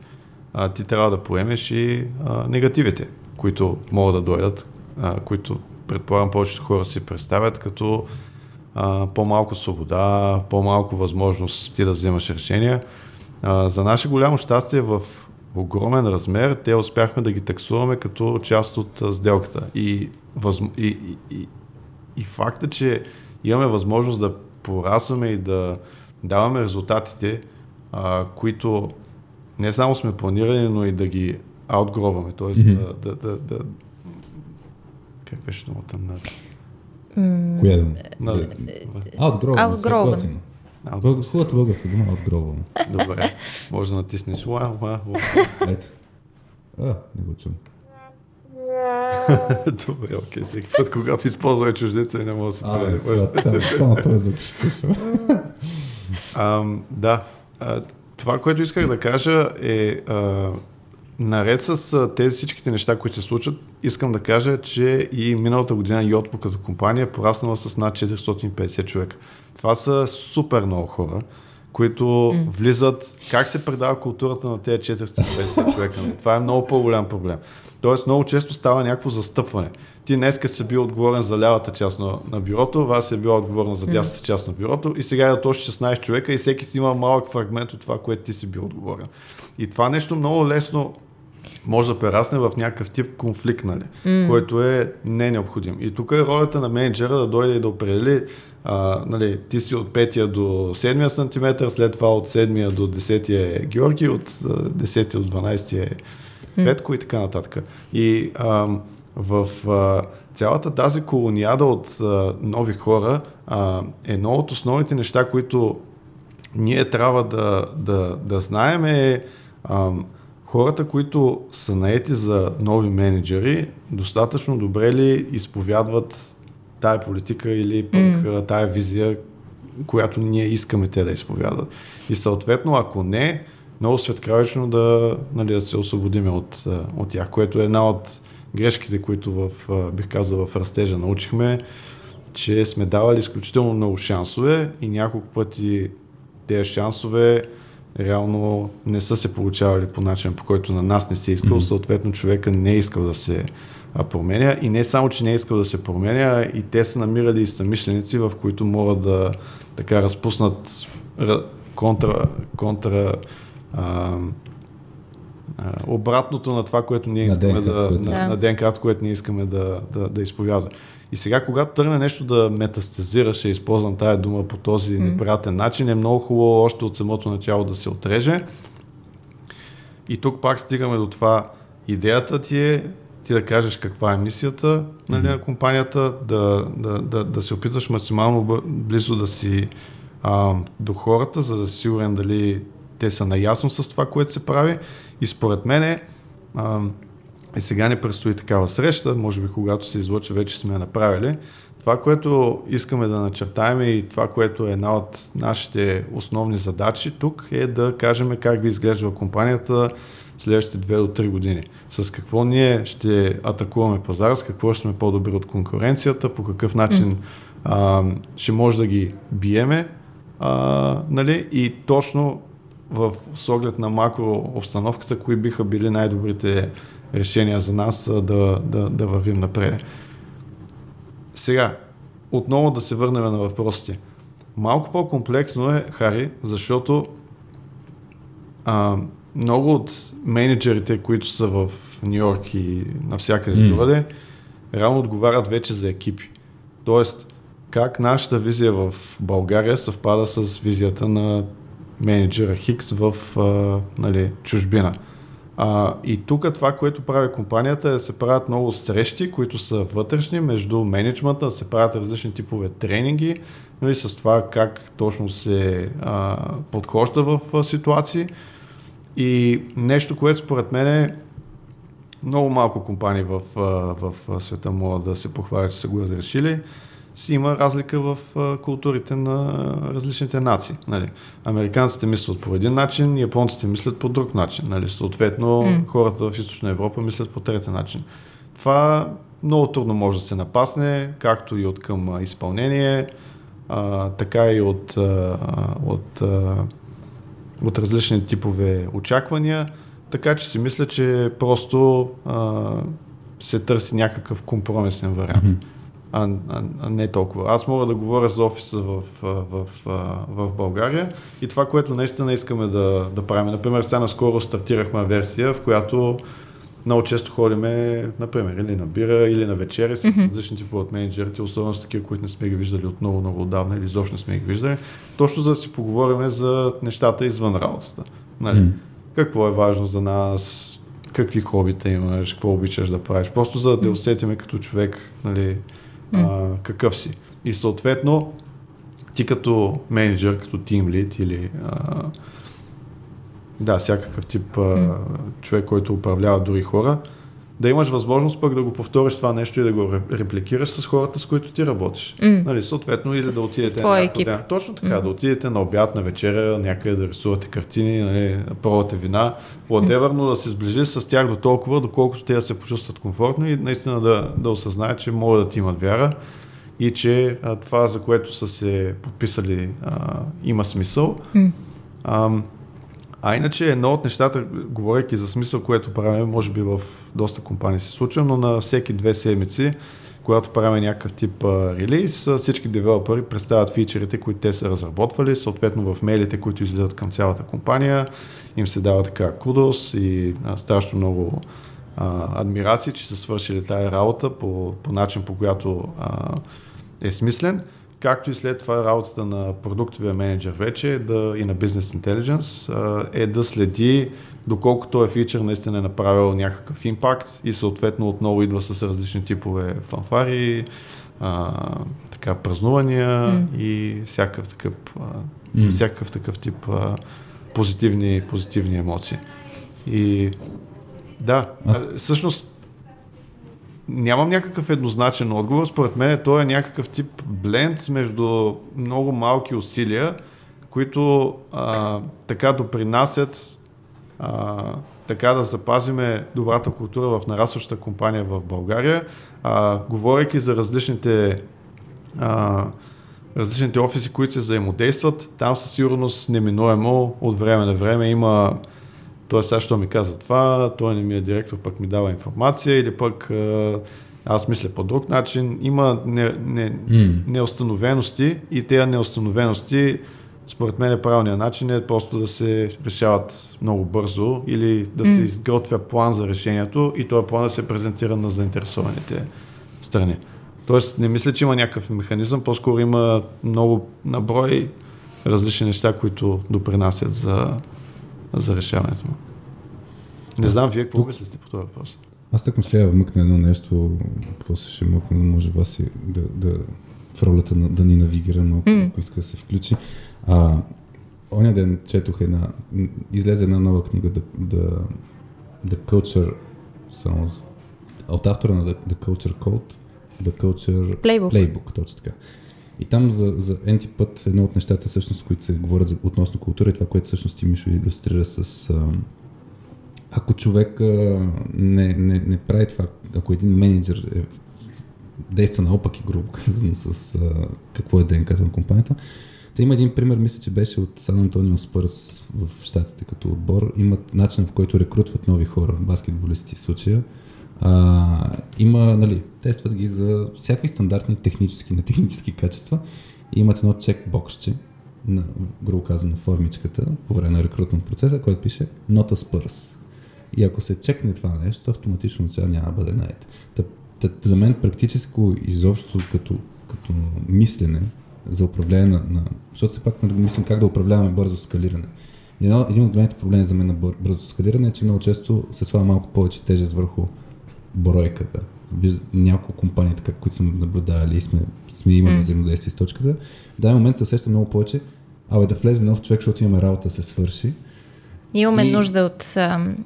а, ти трябва да поемеш и а, негативите, които могат да дойдат, а, които предполагам повечето хора си представят като а, по-малко свобода, по-малко възможност ти да вземаш решения. А, за наше голямо щастие в огромен размер те успяхме да ги таксуваме като част от а, сделката. И, възм... и, и, и, и факта, че имаме възможност да порасваме и да даваме резултатите, а, които не само сме планирали, но и да ги аутгроваме, т.е. Mm-hmm. Да, да, да, да, как беше думата на... Коя да? На... Outgrow. Бълг... Хубавата българска дума отгробвам. Добре, може да натиснеш. Уа, уа, уа. Ето. А, не го чум. Добре, окей. Всеки път, когато използваме чуждеца, не мога да се прави. това- само този звук ще слушам. Ам, да. Това, което исках да кажа е а, наред с тези всичките неща, които се случват, искам да кажа, че и миналата година Йотпо като компания е пораснала с над 450 човека. Това са супер много хора, които mm. влизат. Как се предава културата на тези 450 човека? Това е много по-голям проблем. Тоест много често става някакво застъпване. Ти днеска си бил отговорен за лявата част на, на бюрото, вас е била отговорна за дясната част на бюрото и сега е още 16 човека и всеки си има малък фрагмент от това, което ти си бил отговорен. И това нещо много лесно може да прерасне в някакъв тип конфликт, нали, mm. който е не необходим. И тук е ролята на менеджера да дойде и да определи, а, нали, ти си от 5 до 7 сантиметър, след това от 7 до 10 е Георги, от 10 до 12 е Петко и така нататък. И а, в а, цялата тази колониада от а, нови хора а, едно от основните неща, които ние трябва да, да, да знаем е а, хората, които са наети за нови менеджери, достатъчно добре ли изповядват тая политика или пък mm. тая визия, която ние искаме те да изповядат. И съответно, ако не, много светкравично да, нали, да се освободиме от, от тях, което е една от грешките, които в, бих казал, в растежа научихме, че сме давали изключително много шансове и няколко пъти тези шансове реално не са се получавали по начин, по който на нас не се е искал, mm-hmm. съответно човека не е искал да се променя и не само, че не е искал да се променя, и те са намирали и самишленици, в които могат да така разпуснат контра, контра а, а, обратното на това, което ние искаме на да, което, на, на ДНК, което ние искаме да, да, да изповядаме. И сега, когато тръгне нещо да метастазира, ще използвам тая дума по този mm. неприятен начин, е много хубаво още от самото начало да се отреже. И тук пак стигаме до това. Идеята ти е ти да кажеш каква е мисията нали, на компанията, да, да, да, да се опиташ максимално близо да си а, до хората, за да си сигурен дали те са наясно с това, което се прави. И според мен е, а, и сега не предстои такава среща, може би когато се излъча вече сме я направили. Това, което искаме да начертаем и това, което е една от нашите основни задачи тук е да кажем как би изглеждала компанията следващите 2 до 3 години. С какво ние ще атакуваме пазара, с какво ще сме по-добри от конкуренцията, по какъв начин а, ще може да ги биеме а, нали? и точно в с оглед на макро обстановката, кои биха били най-добрите решения за нас да, да, да вървим напред. Сега, отново да се върнем на въпросите. Малко по-комплексно е, Хари, защото а, много от менеджерите, които са в Нью Йорк и навсякъде mm. другаде, реално отговарят вече за екипи. Тоест, как нашата визия в България съвпада с визията на менеджера Хикс в а, нали, чужбина. А, и тук това, което прави компанията е да се правят много срещи, които са вътрешни между менеджмента, се правят различни типове тренинги, нали, с това как точно се а, подхожда в а, ситуации. И нещо, което според мен е много малко компании в, в, в света могат да се похвалят, че са го разрешили си има разлика в културите на различните нации. Нали. Американците мислят по един начин, японците мислят по друг начин. Нали. Съответно, mm. хората в Източна Европа мислят по трети начин. Това много трудно може да се напасне, както и от към изпълнение, а, така и от, а, от, а, от различни типове очаквания. Така че си мисля, че просто а, се търси някакъв компромисен вариант. Mm-hmm а, а, а не толкова. Аз мога да говоря за офиса в, в, в, в България и това, което наистина искаме да, да правим. Например, сега наскоро стартирахме версия, в която много често ходиме, например, или на бира, или на вечери с mm-hmm. различни типове от менеджерите, особено с такива, които не сме ги виждали от много, много отдавна или изобщо не сме ги виждали, точно за да си поговорим за нещата извън работата. Нали? Mm-hmm. Какво е важно за нас, какви хобита имаш, какво обичаш да правиш, просто за да усетиме като човек, нали, а, какъв си. И съответно, ти като менеджер, като тим лид или а, да, всякакъв тип а, човек, който управлява дори хора, да имаш възможност пък да го повториш това нещо и да го репликираш с хората, с които ти работиш. Mm. Нали, съответно, или С- да отидете на екип. Да, точно така, да отидете на обяд, на вечеря, някъде да рисувате картини, нали, пробвате вина, whatever, но да се сближи с тях до толкова, доколкото те да се почувстват комфортно и наистина да, да осъзнаят, че могат да ти имат вяра и че а, това, за което са се подписали, а, има смисъл. Ам, а иначе едно от нещата, говоряки за смисъл, което правим, може би в доста компании се случва, но на всеки две седмици, когато правим някакъв тип а, релиз, всички девелопери представят фичерите, които те са разработвали, съответно в мейлите, които излизат към цялата компания, им се дава така кудос и а, страшно много а, адмирации, че са свършили тази работа по, по начин, по която а, е смислен, както и след това работата на продуктовия менеджер вече да, и на Business Intelligence е да следи доколко този фичър наистина е направил някакъв импакт и съответно отново идва с различни типове фанфари, а, така празнувания М. и всякакъв такъв, а, всякакъв такъв тип а, позитивни, позитивни емоции. И да, Аз- а, всъщност нямам някакъв еднозначен отговор. Според мен то е някакъв тип бленд между много малки усилия, които а, така допринасят а, така да запазиме добрата култура в нарастващата компания в България. А, говорейки за различните а, различните офиси, които се взаимодействат, там със сигурност неминуемо от време на време има той сега, що ми каза това, той не ми е директор, пък ми дава информация или пък а, аз мисля по друг начин. Има не, не, М. неустановености и тези неустановености според мен е правилният начин е просто да се решават много бързо или да се М. изготвя план за решението и този план да се презентира на заинтересованите страни. Тоест не мисля, че има някакъв механизъм, по-скоро има много наброй различни неща, които допринасят за, за решаването му. Не знам, вие какво мислите по този въпрос? Аз так мисля да вмъкна едно нещо, после ще мъкна, да може вас и да, да в ролята на, да ни навигира, но М. ако иска да се включи. А, оня ден четох една, излезе една нова книга, The, The, The Culture, само от автора на The, The Culture Code, The Culture Playbook. Playbook, точно така. И там за, за енти път едно от нещата, всъщност, които се говорят относно култура и това, което всъщност ти Мишо иллюстрира с... А, ако човек а, не, не, не прави това, ако един менеджер е, действа наопаки, грубо казано, с а, какво е ДНК на компанията, Та има един пример, мисля, че беше от Сан Антонио Спърс в Штатите като отбор. Имат начин, в който рекрутват нови хора, баскетболисти в случая. А, има, нали, тестват ги за всякакви стандартни технически, нетехнически качества и имат едно чекбоксче, на, грубо казано, формичката, по време на рекрутен процеса, който пише a Spurs. И ако се чекне това нещо, автоматично означава няма да бъде найт. Та, за мен практическо изобщо като, като мислене за управление на, на... Защото все пак нали, мислим как да управляваме бързо скалиране. Едно, един от големите проблеми за мен на бър, бързо скалиране е, че много често се слага малко повече тежест върху бройката. Няколко компании, така, които сме наблюдавали и сме, сме имали М. взаимодействие с точката, в даден момент се усеща много повече, абе да влезе нов човек, защото имаме работа да се свърши. Имаме И- нужда от... ам,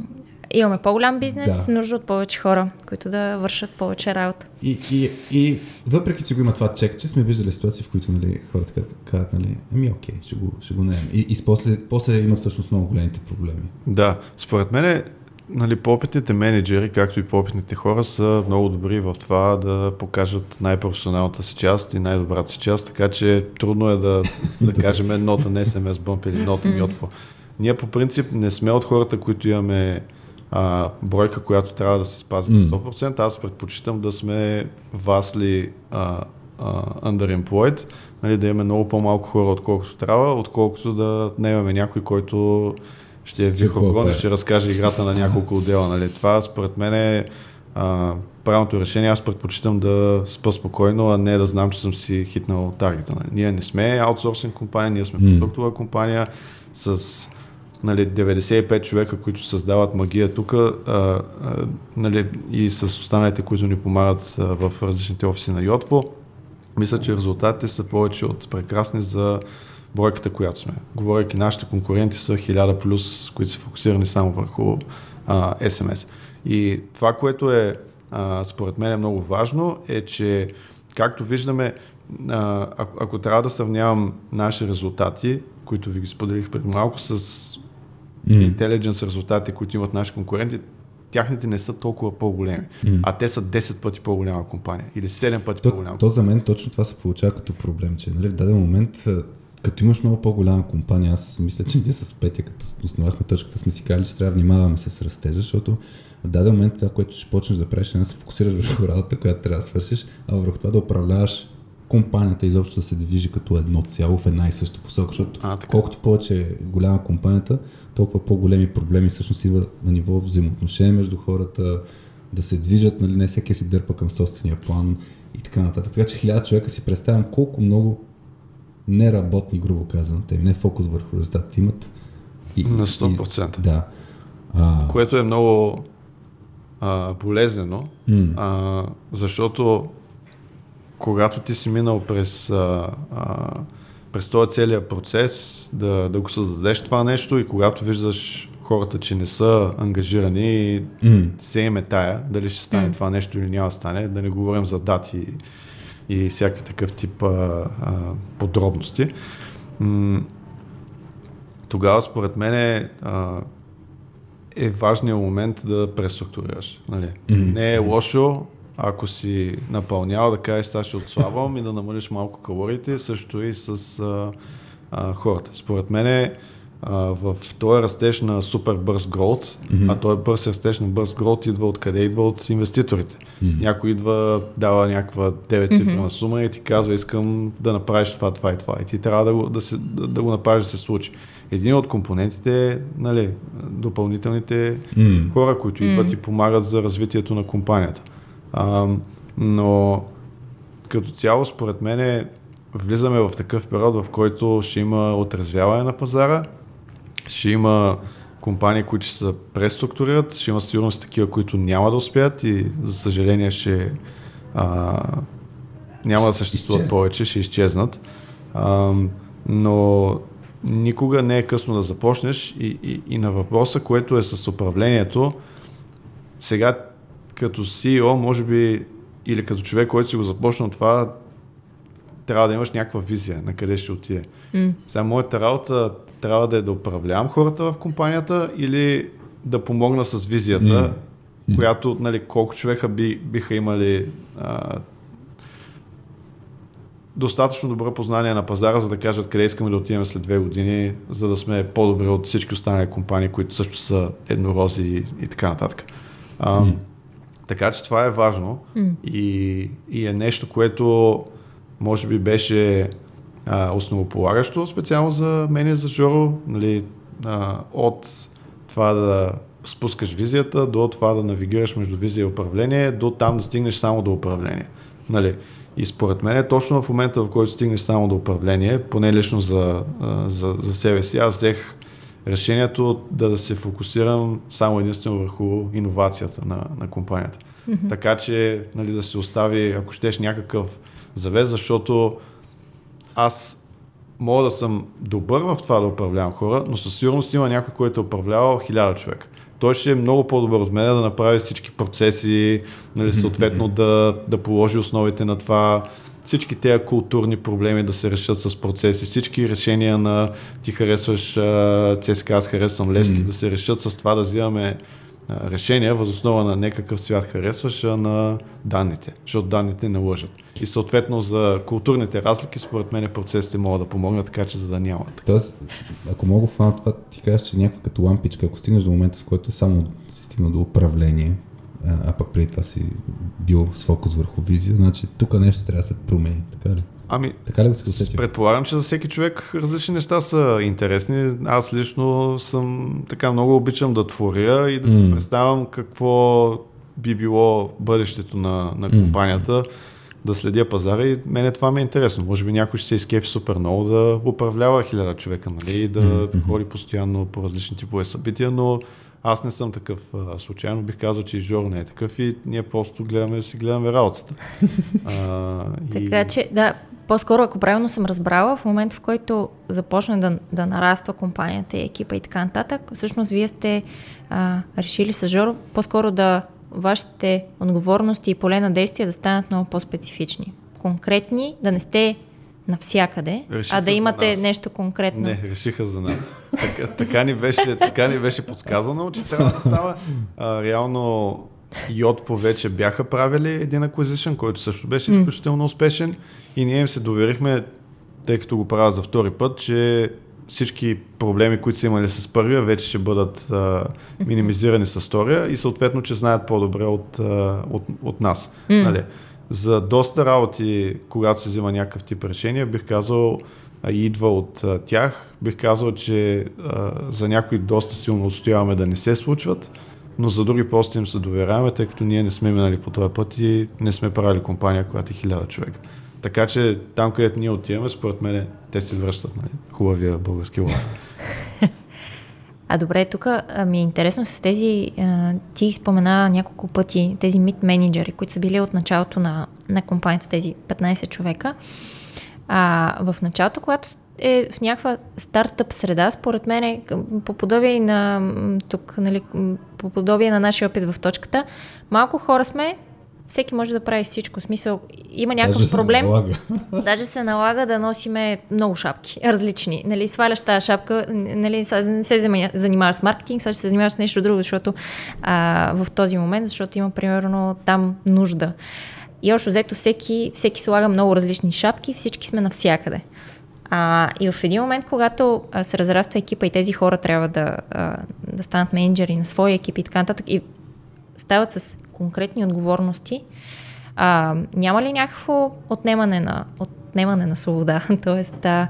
имаме по-голям бизнес, Да. нужда от повече хора, които да вършат повече работа. И, и, и въпреки, че го има това чек, че сме виждали ситуации, в които нали, хората казват, нали, ами окей, ще го, ще го наем. И, и после, после има всъщност много големите проблеми. Да, според мен нали, по-опитните менеджери, както и по-опитните хора, са много добри в това да покажат най-професионалната си част и най-добрата си част, така че трудно е да, да кажем нота на SMS Bump или нота Мьотпо. Ние по принцип не сме от хората, които имаме а, бройка, която трябва да се спази на 100%. Аз предпочитам да сме васли а, а, underemployed, нали, да имаме много по-малко хора, отколкото трябва, отколкото да не имаме някой, който ще е вихогон ще разкаже играта на няколко отдела. Нали. Това според мен е а, правилното решение. Аз предпочитам да спа спокойно, а не да знам, че съм си хитнал таргета. Нали. Ние не сме аутсорсинг компания, ние сме М. продуктова компания с нали, 95 човека, които създават магия тук нали, и с останалите, които ни помагат а, в различните офиси на Йотпо. мисля, че резултатите са повече от прекрасни за бройката, която сме. Говоряки, нашите конкуренти са 1000 плюс, които са фокусирани само върху а, SMS. И това, което е а, според мен е много важно, е, че както виждаме, а, ако, ако трябва да сравнявам наши резултати, които ви ги споделих преди малко, с mm. intelligence резултати, които имат наши конкуренти, тяхните не са толкова по-големи, mm. а те са 10 пъти по-голяма компания или 7 пъти то, по-голяма. То за мен точно това се получава като проблем, че нали, в даден момент като имаш много по-голяма компания, аз мисля, че ние с Петя, като основахме точката, сме си казали, че трябва да внимаваме с растежа, защото в даден момент това, което ще почнеш да правиш, е да се фокусираш върху работата, която трябва да свършиш, а върху това да управляваш компанията изобщо да се движи като едно цяло в една и съща посока, защото а, колкото повече е голяма компанията, толкова по-големи проблеми всъщност идват на ниво взаимоотношения между хората, да се движат, нали, не всеки си дърпа към собствения план и така нататък. Така че хиляда човека си представям колко много неработни, грубо казано, те не фокус върху резултатите имат. И, на 100%. И, да. А... Което е много а, болезнено, mm. а, защото когато ти си минал през, а, а, през този целият процес да, да го създадеш това нещо и когато виждаш хората, че не са ангажирани, mm. се име тая, дали ще стане mm. това нещо или няма да стане, да не говорим за дати и всякакви такъв тип а, а, подробности. М- тогава, според мен, е, а, е важният момент да преструктурираш. Нали? Mm-hmm. Не е лошо, ако си напълнял, да кажеш, сега ще отслабвам и да намалиш малко калориите, също и с а, а, хората. Според мен е, в този растеж на супер бърз гроут, mm-hmm. а този бърз растеж на бърз гроут идва откъде? Идва от инвеститорите. Mm-hmm. Някой идва, дава някаква 9 цифрена mm-hmm. сума и ти казва, искам да направиш това, това и това. И ти трябва да го, да се, да, да го направиш да се случи. Един от компонентите е нали, допълнителните mm-hmm. хора, които идват mm-hmm. и помагат за развитието на компанията. А, но като цяло, според мен, влизаме в такъв период, в който ще има отразвяване на пазара, ще има компании, които ще се преструктурират, ще има сигурно такива, които няма да успеят и за съжаление ще а, няма да съществуват повече, ще изчезнат. А, но никога не е късно да започнеш и, и, и на въпроса, което е с управлението, сега като CEO, може би, или като човек, който си го започнал това, трябва да имаш някаква визия на къде ще отиде. Mm. Сега моята работа трябва да е да управлявам хората в компанията или да помогна с визията, mm. която, нали, колко човека би, биха имали а, достатъчно добро познание на пазара, за да кажат къде искаме да отидем след две години, за да сме по-добри от всички останали компании, които също са еднорози и, и така нататък. А, mm. Така че това е важно mm. и, и е нещо, което може би беше а, основополагащо специално за мен и за Жоро, нали, а, от това да спускаш визията, до това да навигираш между визия и управление, до там да стигнеш само до управление. Нали. И според мен точно в момента, в който стигнеш само до управление, поне лично за, за, за себе си, аз взех решението да, да се фокусирам само единствено върху иновацията на, на компанията. Mm-hmm. Така че нали, да се остави, ако щеш, някакъв завез, защото аз мога да съм добър в това да управлявам хора, но със сигурност има някой, който е управлявал хиляда човека. Той ще е много по-добър от мен да направи всички процеси, нали, съответно да, да положи основите на това, всички тези културни проблеми да се решат с процеси, всички решения на ти харесваш ЦСКА, аз харесвам Лески, да се решат с това да взимаме решения възоснова на някакъв свят харесваш, а на данните, защото данните не лъжат. И съответно за културните разлики, според мен процесите могат да помогнат, така че за да няма. Тоест, ако мога фана това, ти кажеш, че някаква като лампичка, ако стигнеш до момента, в който само си стигна до управление, а, а пък преди това си бил с фокус върху визия, значи тук нещо трябва да се промени, така ли? Ами, така ли го си Предполагам, че за всеки човек различни неща са интересни. Аз лично съм така много обичам да творя и да mm. си представям какво би било бъдещето на, на компанията, mm. да следя пазара и мене това ми е интересно. Може би някой ще се изкефи супер много да управлява хиляда човека, нали, и да mm-hmm. ходи постоянно по различни типове събития, но Аз не съм такъв а, случайно, бих казал, че и Жоро не е такъв и ние просто гледаме да си гледаме работата. а, така и... че, да, по-скоро, ако правилно съм разбрала, в момента в който започне да, да нараства компанията и екипа и така нататък, всъщност вие сте а, решили с Жоро по-скоро да вашите отговорности и поле на действие да станат много по-специфични. Конкретни, да не сте навсякъде, решиха а да имате нещо конкретно. Не, решиха за нас. така, така, ни беше, така ни беше подсказано, че трябва да става. А, реално Йотпо вече бяха правили един acquisition, който също беше изключително успешен и ние им се доверихме, тъй като го правят за втори път, че всички проблеми, които са имали с първия, вече ще бъдат а, минимизирани с втория и съответно, че знаят по-добре от, а, от, от нас. Mm. Нали? За доста работи, когато се взима някакъв тип решение, бих казал, а, идва от а, тях. Бих казал, че а, за някои доста силно отстояваме да не се случват, но за други просто им се доверяваме, тъй като ние не сме минали по този път и не сме правили компания, която е хиляда човека. Така че там, където ние отиваме, според мен те се връщат. Нали? Хубавия български лав. А добре, тук ми е интересно с тези, а, ти спомена няколко пъти тези мид менеджери, които са били от началото на, на компанията, тези 15 човека. А, в началото, когато е в някаква стартъп среда, според мен е по подобие на тук, нали, по подобие на нашия опит в точката, малко хора сме, всеки може да прави всичко. Смисъл, има някакъв даже проблем. Се даже се налага да носиме много шапки, различни. Нали, сваляш тази шапка, нали, не се занимаваш с маркетинг, сега ще се занимаваш с нещо друго, защото а, в този момент, защото има примерно там нужда. И още взето всеки, всеки слага много различни шапки, всички сме навсякъде. А, и в един момент, когато а, се разраства екипа и тези хора трябва да, а, да станат менеджери на своя екип и така нататък, и стават с конкретни отговорности, а, няма ли някакво отнемане на, отнемане на свобода? Тоест, а,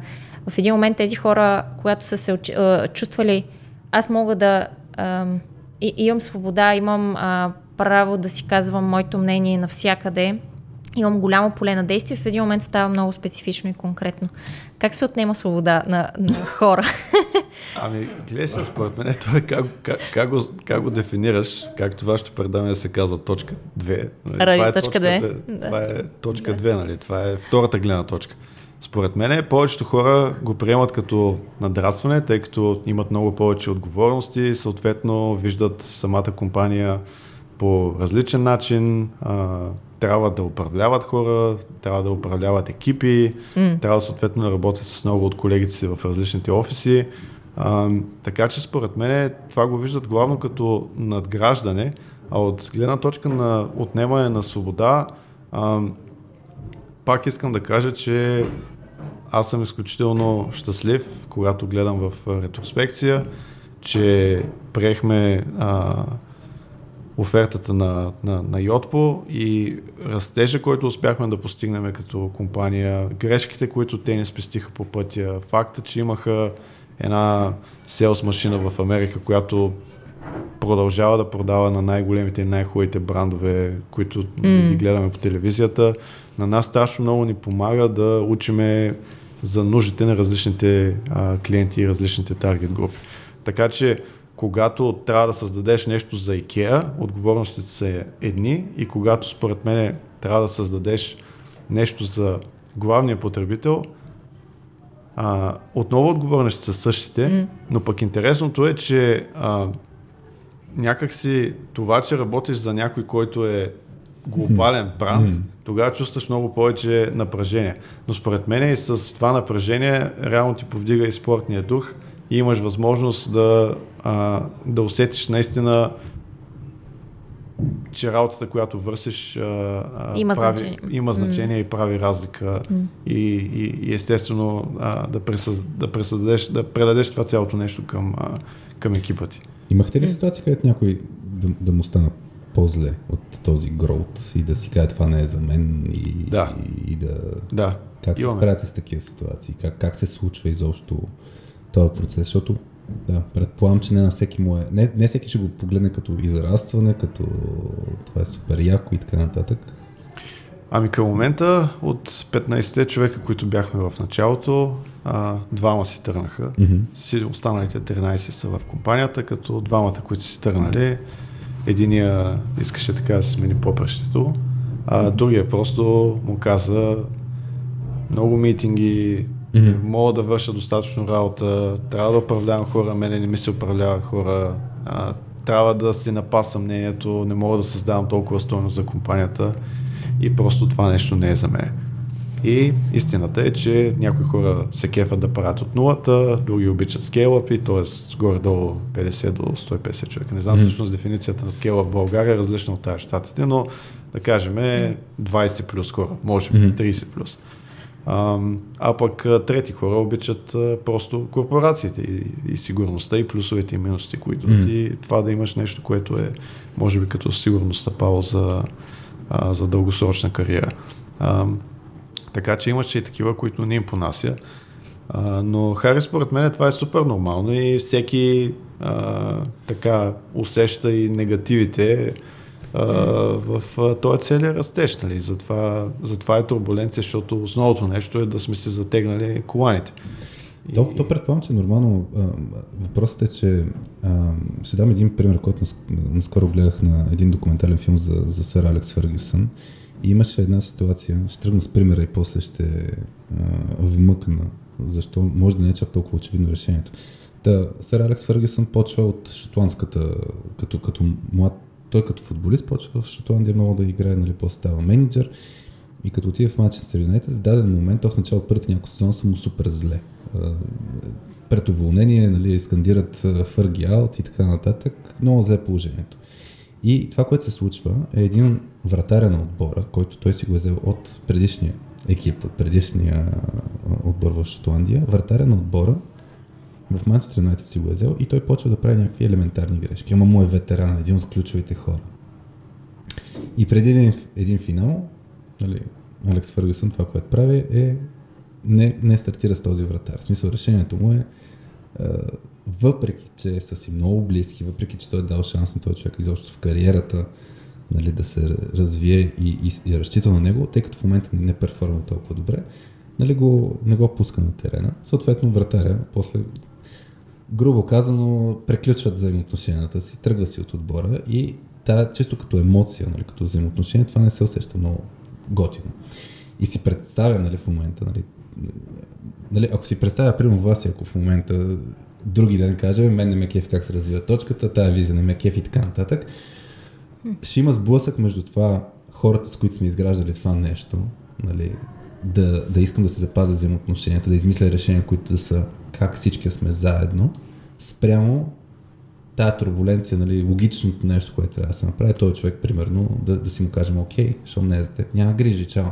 в един момент тези хора, когато са се а, чувствали, аз мога да а, и, имам свобода, имам а, право да си казвам моето мнение навсякъде, имам голямо поле на действие, в един момент става много специфично и конкретно. Как се отнема свобода на, на хора? Ами, гледай се, според мен, това е как, как, как, го, как го дефинираш, както вашето предаване се казва точка 2. Нали? Ради това е точка 2. Да. Това е точка да. 2, нали? Това е втората гледна точка. Според мен повечето хора го приемат като надрастване, тъй като имат много повече отговорности, съответно виждат самата компания по различен начин, а, трябва да управляват хора, трябва да управляват екипи, mm. трябва съответно да работят с много от колегите си в различните офиси. А, така че според мен това го виждат главно като надграждане, а от гледна точка на отнемане на свобода, а, пак искам да кажа, че аз съм изключително щастлив, когато гледам в ретроспекция, че приехме а, офертата на, на, на Йотпо и растежа, който успяхме да постигнем като компания, грешките, които те не спестиха по пътя, факта, че имаха една селс машина в Америка, която продължава да продава на най-големите и най-хубавите брандове, които mm. ги гледаме по телевизията. На нас страшно много ни помага да учиме за нуждите на различните а, клиенти и различните таргет групи. Така че когато трябва да създадеш нещо за IKEA, отговорностите са едни и когато според мен трябва да създадеш нещо за главния потребител, а, отново отговорностите са същите, mm. но пък интересното е, че а, някакси това, че работиш за някой, който е глобален бранд, mm. тогава чувстваш много повече напрежение. Но според мен и с това напрежение реално ти повдига и спортния дух и имаш възможност да а, да усетиш наистина, че работата, която вършиш, а, има прави, значение, има значение mm. и прави разлика. Mm. И, и, и естествено а, да, пресъз, да, пресъздадеш, да предадеш това цялото нещо към, а, към екипа ти. Имахте ли ситуация, където някой да, да му стана по-зле от този гроут и да си каже това не е за мен и да, и, и да... да. Как се справяте с такива ситуации? Как, как се случва изобщо този процес? Защото да, предполагам, че не на всеки му е. Не, не всеки ще го погледне като израстване, като това е супер яко и така нататък. Ами към момента от 15-те човека, които бяхме в началото, а, двама си тръгнаха. Mm-hmm. Останалите 13 са в компанията, като двамата, които си тръгнали, единия искаше така да се смени попрещето, а другия просто му каза много митинги, mm-hmm. мога да върша достатъчно работа, трябва да управлявам хора, мене не ми се управляват хора, а, трябва да си напасам мнението, не мога да създавам толкова стойност за компанията и просто това нещо не е за мен. И истината е, че някои хора се кефат да правят от нулата, други обичат скейлъпи, т.е. горе-долу 50 до 150 човека. Не знам mm. всъщност дефиницията на скейла в България е различна от тази щатите, но да кажем 20 плюс хора, може би mm. 30 плюс. А, а пък трети хора обичат а, просто корпорациите и, и сигурността и плюсовете и минусите, които mm. и това да имаш нещо, което е може би като сигурност стъпало за, а, за дългосрочна кариера. А, така че имаше и такива, които не им понася. А, но Хари, според мен това е супер нормално и всеки а, така усеща и негативите а, в а, този целият растеж. Нали? Затова, затова е турбуленция, защото основното нещо е да сме се затегнали коланите. То, и... то предполагам, че нормално а, въпросът е, че а, ще дам един пример, който наскоро гледах на един документален филм за, за сър Алекс Фергюсън и имаше една ситуация, ще тръгна с примера и после ще а, вмъкна, защо може да не е чак толкова очевидно решението. Та, сър Алекс Фергюсън почва от шотландската, като, като млад, той като футболист почва в Шотландия много да играе, нали, после става менеджер и като отиде в Манчестър Юнайтед, в даден момент, то в началото първите няколко сезона са му супер зле. Пред уволнение, нали, скандират Фърги аут и така нататък. Много зле положението. И това, което се случва, е един вратаря на отбора, който той си го е взел от предишния екип, от предишния отбор в Шотландия. Вратаря на отбора в Манчестър Юнайтед си го е взел и той почва да прави някакви елементарни грешки. Ама му е ветеран, един от ключовите хора. И преди един, един финал, нали, Алекс Фъргюсън това, което прави е не, не стартира с този вратар. В смисъл решението му е въпреки, че са си много близки, въпреки, че той е дал шанс на този човек изобщо в кариерата нали, да се развие и, и, и разчита на него, тъй като в момента не, не перформа толкова добре, нали, го, не го пуска на терена. Съответно, вратаря после грубо казано, преключват взаимоотношенията си, тръгва си от отбора и та, чисто като емоция, нали, като взаимоотношение, това не се усеща много готино. И си представям нали, в момента, нали, нали, ако си представя, примерно вас, ако в момента други ден каже, мен не ме кеф как се развива точката, тая визия не ме кеф и така нататък, ще има сблъсък между това хората, с които сме изграждали това нещо, нали, да, да искам да се запазя взаимоотношенията, да измисля решения, които да са как всички сме заедно, спрямо тая турбуленция, нали, логичното нещо, което трябва да се направи, този човек, примерно, да, да си му кажем, окей, защото не е за теб, няма грижи, чао.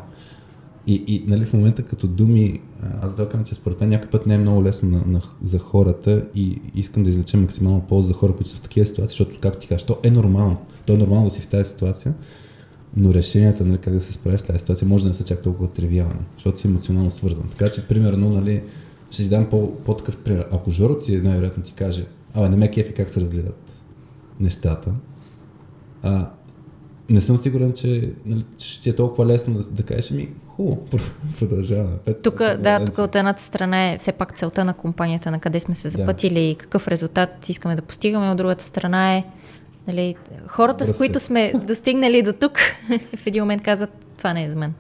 И, и нали, в момента като думи, аз да кажа, че според мен някой път не е много лесно на, на, за хората и искам да излечем максимално полза за хора, които са в такива ситуации, защото, както ти кажеш, то е нормално. То е нормално да си в тази ситуация, но решенията, нали, как да се справиш с тази ситуация, може да не са чак толкова тривиални, защото си емоционално свързан. Така че, примерно, нали, ще ти дам по, по-такъв пример. Ако Жоро ти най-вероятно ти каже, абе, не ме кефи как се разгледат нещата, а, не съм сигурен, че нали, ще ти е толкова лесно да, да кажеш ми, хубаво, продължаваме. Тук, да, тук от едната страна е все пак целта на компанията, на къде сме се запътили и какъв резултат искаме да постигаме, от другата страна е нали, хората, с които сме достигнали до тук, в един момент казват, това не е за мен.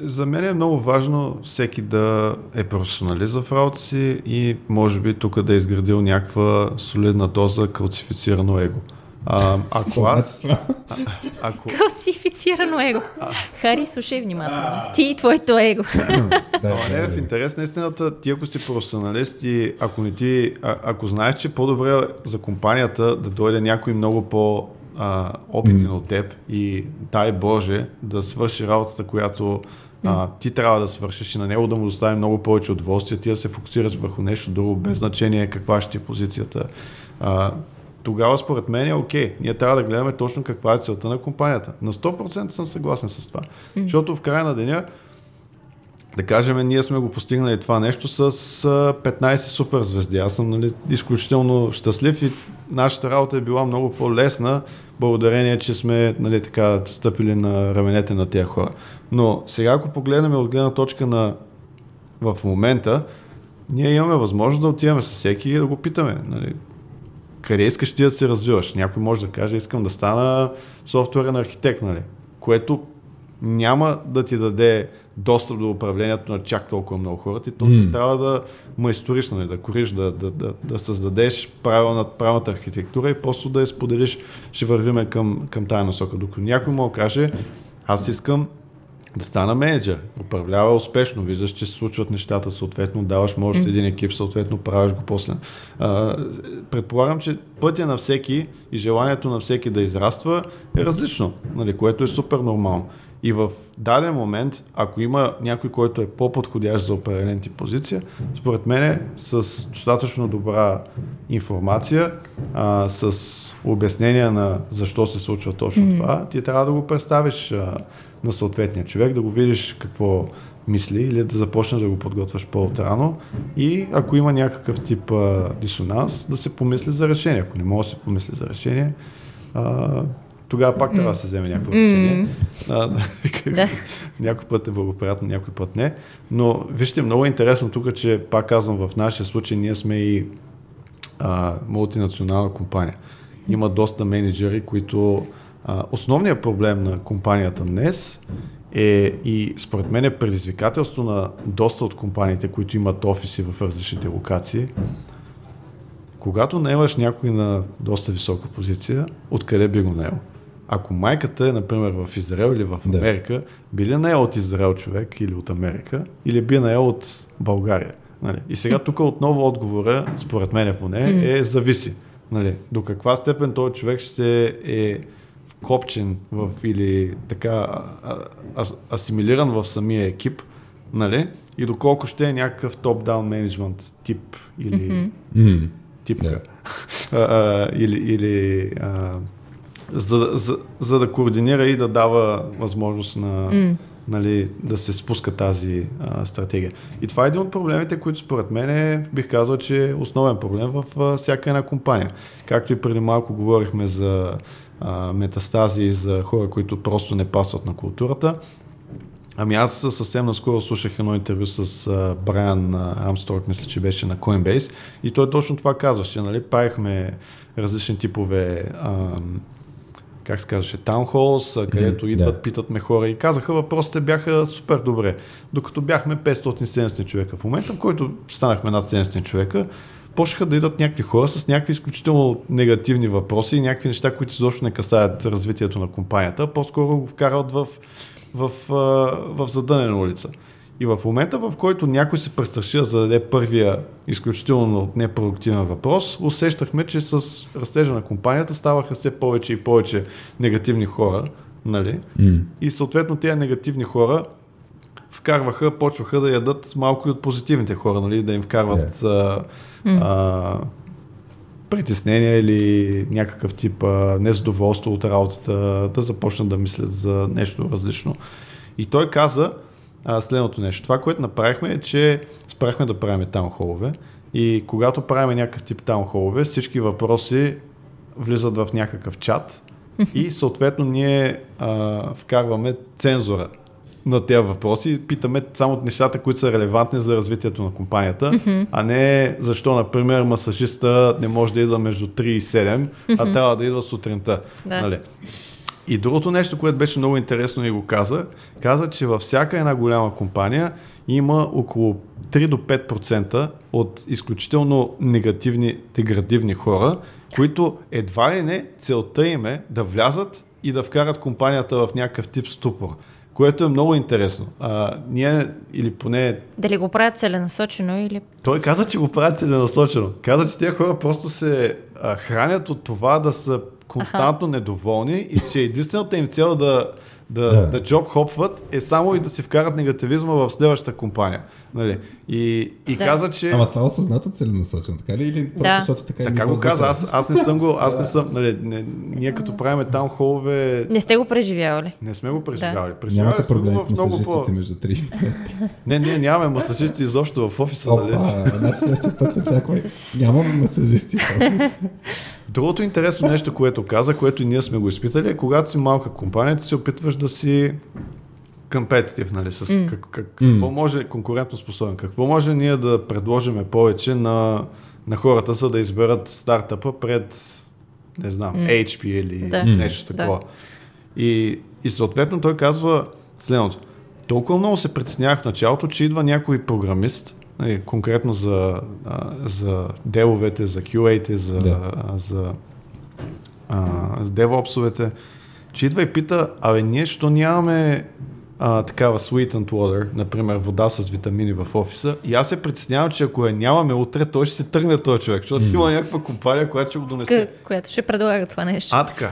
За мен е много важно всеки да е професионалист в работа си и може би тук да е изградил някаква солидна доза калцифицирано его. А, ако аз... А, ако... Калцифицирано его. Хари, слушай внимателно. Ти и твоето его. да, не, в интерес на истината, ти ако си професионалист и ако, не ти, а, ако знаеш, че е по-добре за компанията да дойде някой много по а, опитен mm. от теб и дай Боже да свърши работата, която а, ти трябва да свършиш и на него да му достави много повече удоволствие, ти да се фокусираш върху нещо друго, без значение каква ще е позицията. А, тогава според мен е окей. Ние трябва да гледаме точно каква е целта на компанията. На 100% съм съгласен с това. Mm. Защото в края на деня да кажем, ние сме го постигнали това нещо с 15 супер звезди. Аз съм нали, изключително щастлив и нашата работа е била много по-лесна, благодарение, че сме нали, така, стъпили на раменете на тези хора. Но сега, ако погледнем от гледна точка на в момента, ние имаме възможност да отиваме с всеки и да го питаме. Нали, къде искаш ти да се развиваш? Някой може да каже, искам да стана софтуерен архитект, нали? което няма да ти даде достъп до управлението на чак толкова много хората и точно mm. трябва да майсториш, нали, да кориш, да, да, да, да създадеш правилна, правилната архитектура и просто да я споделиш, ще вървиме към, към тая насока. Докато някой му каже, аз искам да стана менеджер, управлява успешно, виждаш, че се случват нещата, съответно даваш може един екип, съответно правиш го после. А, предполагам, че пътя на всеки и желанието на всеки да израства е различно, нали, което е супер нормално. И в даден момент, ако има някой, който е по-подходящ за определен тип позиция, според мен с достатъчно добра информация, а, с обяснение на защо се случва точно mm-hmm. това, ти трябва да го представиш а, на съответния човек, да го видиш какво мисли или да започнеш да го подготвяш по-отрано и ако има някакъв тип а, дисонанс, да се помисли за решение. Ако не може да се помисли за решение, а, тогава пак трябва да се вземе някакво решение. някой път е благоприятно, някой път не. Но вижте, много е интересно тук, че пак казвам, в нашия случай ние сме и а, мултинационална компания. Има доста менеджери, които а, основният проблем на компанията днес е и според мен е предизвикателство на доста от компаниите, които имат офиси в различните локации. Когато наемаш някой на доста висока позиция, откъде би го наел? Ако майката е, например, в Израел или в Америка, да. би ли наел от Израел човек или от Америка, или би наел от България? Нали? И сега тук отново отговора, според мен поне, е зависи. Нали? До каква степен този човек ще е вкопчен в, или така а, а, асимилиран в самия екип, нали? и доколко ще е някакъв топ-даун менеджмент тип или mm-hmm. типка. Yeah. а, а, или или а, за, за, за да координира и да дава възможност на, mm. нали, да се спуска тази а, стратегия. И това е един от проблемите, които според мен е, бих казал, че е основен проблем в а, всяка една компания. Както и преди малко говорихме за а, метастази и за хора, които просто не пасват на културата. Ами аз съвсем наскоро слушах едно интервю с а, Брайан Амсторг, мисля, че беше на Coinbase и той точно това казваше, нали, правихме различни типове а, как се казваше, таунхолс, където mm, идват, да. питат ме хора и казаха, въпросите бяха супер добре. Докато бяхме 570 човека. В момента, в който станахме над 70 човека, почнаха да идват някакви хора с някакви изключително негативни въпроси и някакви неща, които изобщо не касаят развитието на компанията, по-скоро го вкарват в, в, в, в задънена улица. И в момента, в който някой се престраши да зададе първия изключително непродуктивен въпрос, усещахме, че с растежа на компанията ставаха все повече и повече негативни хора. Нали? Mm. И съответно тези негативни хора вкарваха, почваха да ядат малко и от позитивните хора, нали? да им вкарват yeah. а, а, притеснения или някакъв тип а, незадоволство от работата, да започнат да мислят за нещо различно. И той каза, а, следното нещо. Това, което направихме е, че спряхме да правим таунхолове и когато правим някакъв тип таунхолове, всички въпроси влизат в някакъв чат и съответно ние а, вкарваме цензура на тези въпроси и питаме само нещата, които са релевантни за развитието на компанията, mm-hmm. а не защо, например, масажиста не може да идва между 3 и 7, mm-hmm. а трябва да идва сутринта. Да. Нали? И другото нещо, което беше много интересно и го каза, каза, че във всяка една голяма компания има около 3 до 5% от изключително негативни, деградивни хора, които едва ли не целта им е да влязат и да вкарат компанията в някакъв тип ступор което е много интересно. А, ние, или поне... Дали го правят целенасочено или... Той каза, че го правят целенасочено. Каза, че тези хора просто се а, хранят от това да са константно Аха. недоволни и че единствената им цел да, да, Да. да джоб хопват, е само и да си вкарат негативизма в следващата компания. Нали? И, и Да. каза, че... Ама това е осъзнато целенасочено, така ли? Или просто Да. защото така е Така го каза, аз, аз не съм го, аз не съм, нали, не, ние като правиме таунхолове, Не сте го преживявали. не сме го преживявали. Преживявали Нямате проблем с много по... масажистите между три. Не, ние нямаме масажисти изобщо в офиса, нали? Опа, значи следващия път очаквай. Нямаме масажисти. в офис. Другото интересно нещо, което каза, което и ние сме го изпитали, е когато си малка компания, ти се опитваш да си компетитив, нали, с М. как, как, какво може, конкурентно способен, какво може ние да предложиме повече на, на хората, за да изберат стартъпа пред, не знам, М. HP или Да. нещо Да. такова. И, и съответно той казва следното. Толкова много се притеснявах в началото, че идва някой програмист, нали, конкретно за, а, за деловете, за QA-те, за, Да. а, за, а, за DevOps-овете, че идва и пита, абе ние що нямаме а, такава sweetened water, например вода с витамини в офиса и аз се притеснявам, че ако я нямаме утре, той ще се тръгне този човек, защото си има някаква компания, която ще го донесе. К- която ще предлага това нещо. А, така.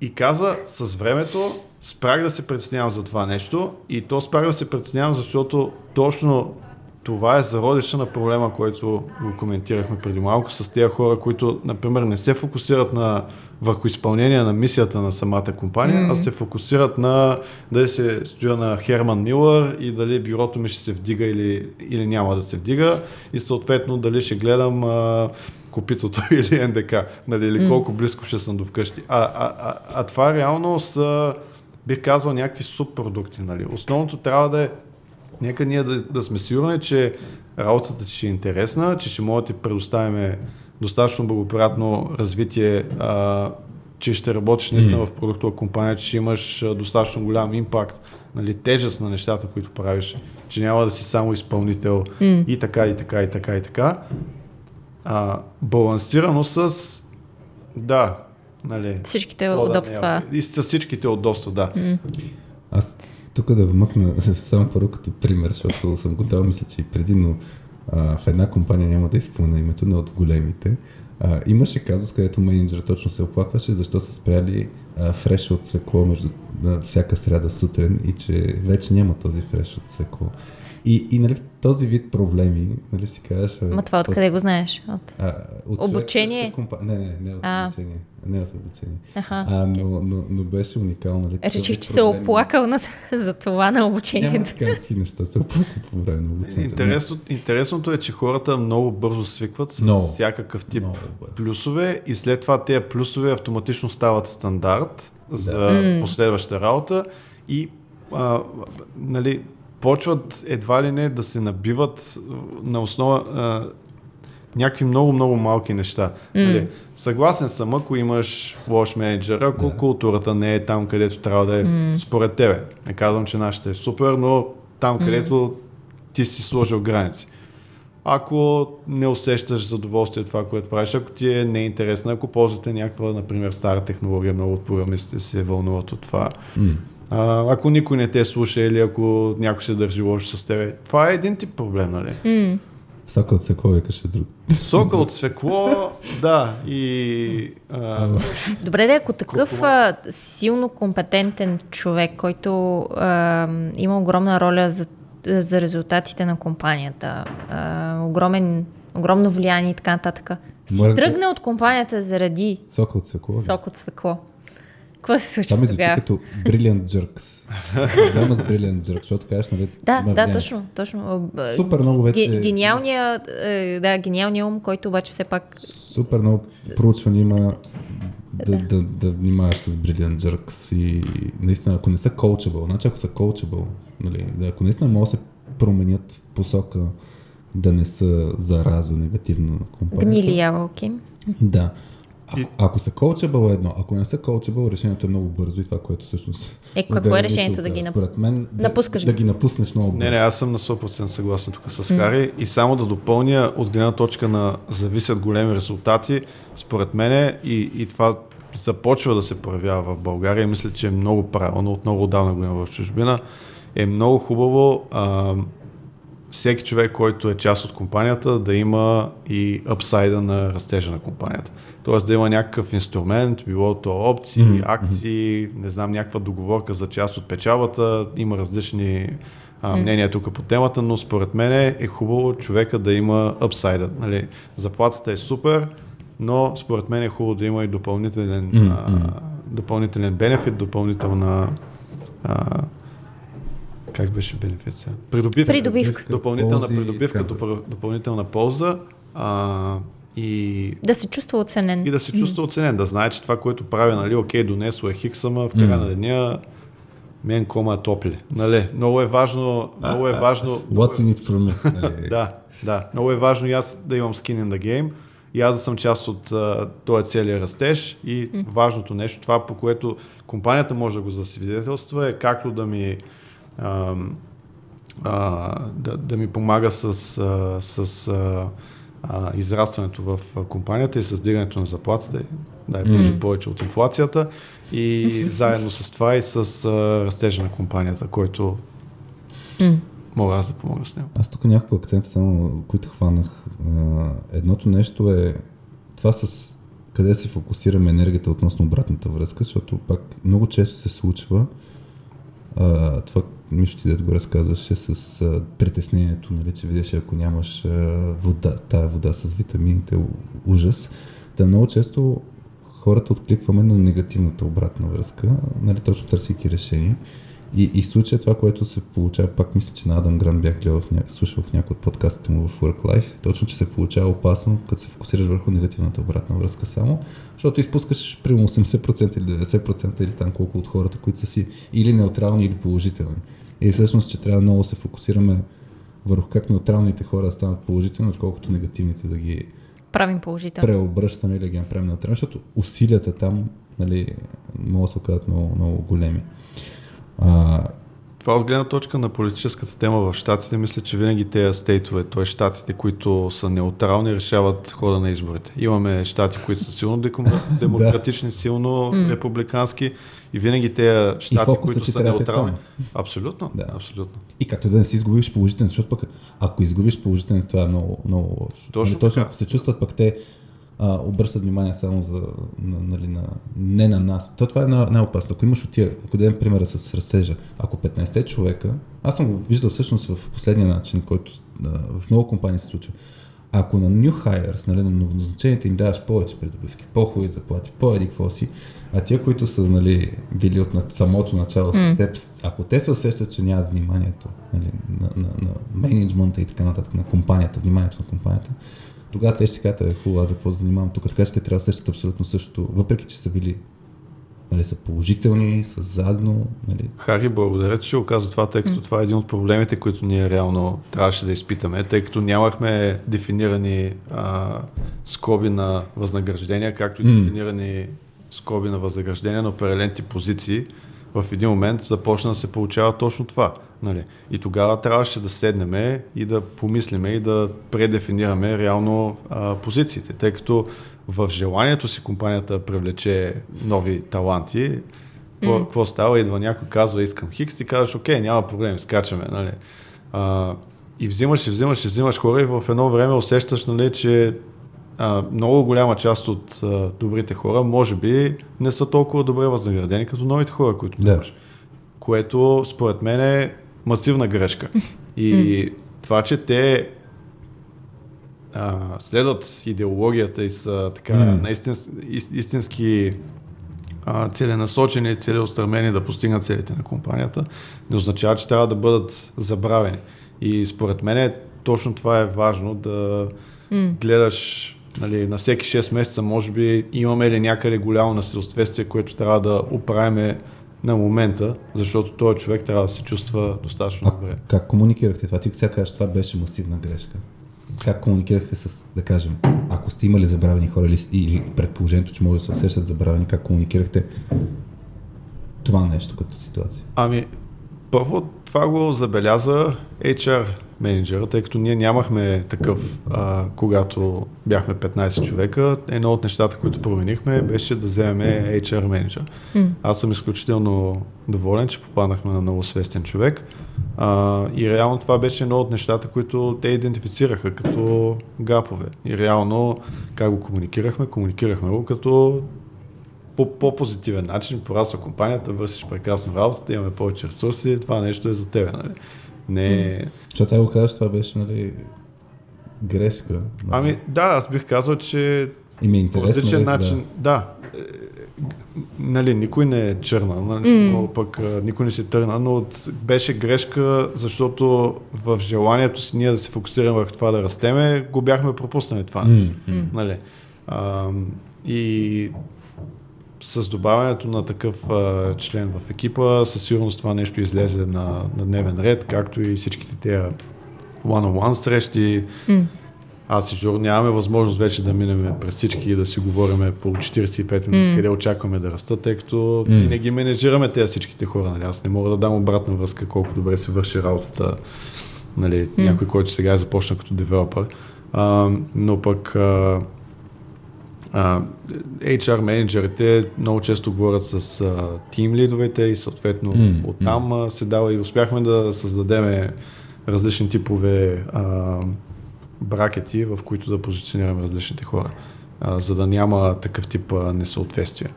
И каза, с времето спрях да се притеснявам за това нещо и то спрях да се притеснявам, защото точно това е зародиша на проблема, който го коментирахме преди малко с тези хора, които, например, не се фокусират на, върху изпълнение на мисията на самата компания, mm-hmm. а се фокусират на дали се стоя на Херман Милър и дали бюрото ми ще се вдига или, или няма да се вдига и съответно дали ще гледам а, копитото или НДК, нали, или колко близко ще съм до вкъщи. А, а, а, а това реално са, бих казал, някакви субпродукти. Нали. Основното трябва да е Нека ние да, да сме сигурни, че работата ще е интересна, че ще може да ти предоставим достатъчно благоприятно развитие, а, че ще работиш наистина в продуктова компания, че ще имаш достатъчно голям импакт, нали, тежест на нещата, които правиш, че няма да си само изпълнител М. и така, и така, и така, и така. А, балансирано с да, нали, Всичките да е- удобства. И с всичките удобства, да. Аз тук да вмъкна само първо като пример, защото съм го дал, мисля, че и преди, но а, в една компания няма да изпълня името, но от големите. А, имаше казус, където менеджер точно се оплакваше, защо са спряли а, фреш от свекло между а, всяка сряда сутрин и че вече няма този фреш от свекло. И, и нали, този вид проблеми, нали си казваш... Ма това откъде го знаеш? От... а, от Обучение? Компа... Не, не, не от А. обучение. Не от обучение. Аха. А, но, но, но беше уникално. Нали, Реших, че се проблем. оплакал на, за това на Няма обучението. такива неща се оплакват по време на обучението. Интересно, интересното е, че хората много бързо свикват с Много. всякакъв тип Много плюсове и след това тези плюсове автоматично стават стандарт за Да. последваща работа и а, нали, почват едва ли не да се набиват на основа а, някакви много-много малки неща. Нали, съгласен съм, ако имаш лош менеджер, ако Да. културата не е там, където трябва да е според тебе. Не казвам, че нашата е супер, но там, където ти си сложил граници. Ако не усещаш задоволствие от това, което правиш, ако ти е неинтересно, ако ползвате някаква, например, стара технология, много от програмистите се вълнуват от това. М. А, ако никой не те слуша или ако някой се държи лошо с тебе, това е един тип проблем, нали? М. Сока от секло викаше друг. Сока от свекло, да, и... А, Добре, да ако такъв а, силно компетентен човек, който а, има огромна роля за, за резултатите на компанията, а, огромен, огромно влияние и така нататък, си Моля, тръгне от компанията заради Сока от секло. сок от свекло. Какво се Това случва ми звучи тогава? като Brilliant Jerks. Проблема с Brilliant Jerks, защото кажеш, нали... Да, да, няма- точно, точно. Супер много вече... Ге- Гениалният, е, да, гениалният ум, който обаче все пак Супер много проучвания има да, да, да внимаваш с Brilliant Jerks и наистина, ако не са coachable, значи ако са coachable, нали, да, ако наистина могат да се променят в посока да не са зараза негативна на компанията. гнили ябълки. Да. Ако, И- ако са coachable е едно, ако не са coachable, решението е много бързо и това, което всъщност... Е, какво е решението да ги нап- Според мен, да, напускаш да ги? ги напуснеш много бързо. Не, не, аз съм на 100% съгласен тук с Хари и само да допълня от гледна точка на зависят големи резултати, според мен и, и това започва да се проявява в България и мисля, че е много правилно, от много отдавна го има в чужбина, е много хубаво а, всеки човек, който е част от компанията, да има и апсайда на растежа на компанията. Тоест да има някакъв инструмент, било то опции, mm-hmm. акции, не знам, някаква договорка за част от печалбата, има различни а, мнения тук по темата, но според мен е хубаво човека да има апсайда. Нали? Заплатата е супер, но според мен е хубаво да има и допълнителен, mm-hmm. а, допълнителен бенефит, допълнителна а, как беше бенефит сега? Придобивка. Придобивка. Допълнителна ползи, придобивка, допълнителна полза. А, и... Да се чувства оценен. И да се чувства оценен, да знае, че това, което прави, нали, окей, донесло е хиксама, в края mm. на деня мен кома е топли. Нали? Много е важно, много е важно... What's in it for me? Да, да. Много е важно и аз да имам skin in the game и аз да съм част от този целият растеж и mm. важното нещо, това по което компанията може да го засвидетелства е както да ми а, а, да, да ми помага с, а, с а, а, израстването в компанията и с дигането на заплатата, дай Боже mm. повече от инфлацията и заедно с това и с а, растежа на компанията, който mm. мога аз да помогна с него. Аз тук няколко акцента само, които хванах. А, едното нещо е това с къде се фокусираме енергията относно обратната връзка, защото пак много често се случва а, това, Мишо ти да го разказваше с а, притеснението, нали, че видиш, ако нямаш а, вода, тая вода с витамините, ужас. Да много често хората откликваме на негативната обратна връзка, нали, точно търсейки решение. И, и случая това, което се получава, пак мисля, че на Адам Грант бях гледал, в ня... слушал в някои от подкастите му в Work Life, точно, че се получава опасно, като се фокусираш върху негативната обратна връзка само, защото изпускаш примерно 80% или 90% или там колко от хората, които са си или неутрални, или положителни. И всъщност, че трябва много да се фокусираме върху как неутралните хора да станат положителни, отколкото негативните да ги правим положително. Преобръщаме или да ги направим неутрални, защото усилията там нали, могат да се окажат много, много големи. А, това от гледна точка на политическата тема в Штатите, мисля, че винаги тези стейтове, т.е. Щатите, които са неутрални, решават хода на изборите. Имаме щати, които са силно демократични, силно републикански и винаги тези щати, които са неутрални. Абсолютно, да. абсолютно. И както да не си изгубиш положителен, защото пък ако изгубиш положителен, това е много, много лошо. Точно, точно се чувстват пък те а, обръщат внимание само за, на, нали, на, не на нас. То това е най-опасно. Ако имаш от тия, ако дадем примера с растежа, ако 15 човека, аз съм го виждал всъщност в последния начин, който а, в много компании се случва. Ако на new hires, нали, на новоназначените им даваш повече придобивки, по-хубави заплати, по-еди какво си, а тия, които са нали, били от самото начало mm. с теб, ако те се усещат, че нямат вниманието нали, на, на, на менеджмента и така нататък, на компанията, вниманието на компанията, тогава те ще си кажат, е хубаво, за какво се занимавам тук. Така че те трябва да сещат абсолютно същото, въпреки че са били нали, са положителни, са задно. Нали. Хари, благодаря, че оказа това, тъй като mm. това е един от проблемите, които ние реално трябваше да изпитаме, тъй като нямахме дефинирани а, скоби на възнаграждения, както и mm. дефинирани скоби на възнаграждения на определените позиции. В един момент започна да се получава точно това. Нали? И тогава трябваше да седнем и да помислиме и да предефинираме реално а, позициите, тъй като в желанието си компанията да привлече нови таланти, какво mm. става? Идва някой, казва, искам хикс, ти казваш, окей, няма проблем, скачаме. Нали? А, и взимаш и взимаш и взимаш хора и в едно време усещаш, нали, че а, много голяма част от а, добрите хора, може би, не са толкова добре възнаградени като новите хора, които имаш. Което според мен е масивна грешка. И това, че те а, следват идеологията и са така mm. наистин, истински а, целенасочени, целеустремени да постигнат целите на компанията, не означава, че трябва да бъдат забравени. И според мен точно това е важно да mm. гледаш нали, на всеки 6 месеца, може би имаме ли някъде голямо несъответствие, което трябва да оправиме на момента, защото този човек трябва да се чувства достатъчно а, добре. Как комуникирахте това? Ти сега кажеш, това беше масивна грешка. Как комуникирахте с, да кажем, ако сте имали забравени хора или, или предположението, че може да се усещат забравени, как комуникирахте това нещо като ситуация? Ами, първо това го забеляза HR менеджера, тъй като ние нямахме такъв, а, когато бяхме 15 човека. Едно от нещата, които променихме, беше да вземем HR менеджер. Mm. Аз съм изключително доволен, че попаднахме на много свестен човек. А, и реално това беше едно от нещата, които те идентифицираха като гапове. И реално как го комуникирахме? Комуникирахме го като по по-позитивен начин, порасва компанията, вършиш прекрасно работата, имаме повече ресурси, това нещо е за тебе. Нали? Не... Защото сега го казваш, това беше нали, грешка. Нали? Ами да, аз бих казал, че и ми е интересно. По различен начин, да. да. Нали, никой не е черна, нали, mm. но пък никой не се търна, но от, беше грешка, защото в желанието си ние да се фокусираме върху това да растеме, го бяхме пропуснали това нещо. Mm. Нали. А, и с добавянето на такъв а, член в екипа, със сигурност това нещо излезе на, на дневен ред, както и всичките тези one-on-one срещи. Mm. Аз и Жор нямаме възможност вече да минем през всички и да си говорим по 45 минути, mm. къде очакваме да растат, тъй като mm. ние не ги менеджираме тези всичките хора. Нали? Аз не мога да дам обратна връзка колко добре се върши работата нали, mm. някой, който сега е започна като девелопър. А, но пък а, а, HR менеджерите много често говорят с тим лидовете и съответно mm. оттам mm. се дава и успяхме да създадем различни типове а, бракети, в които да позиционираме различните хора, а, за да няма такъв тип а, несъответствие.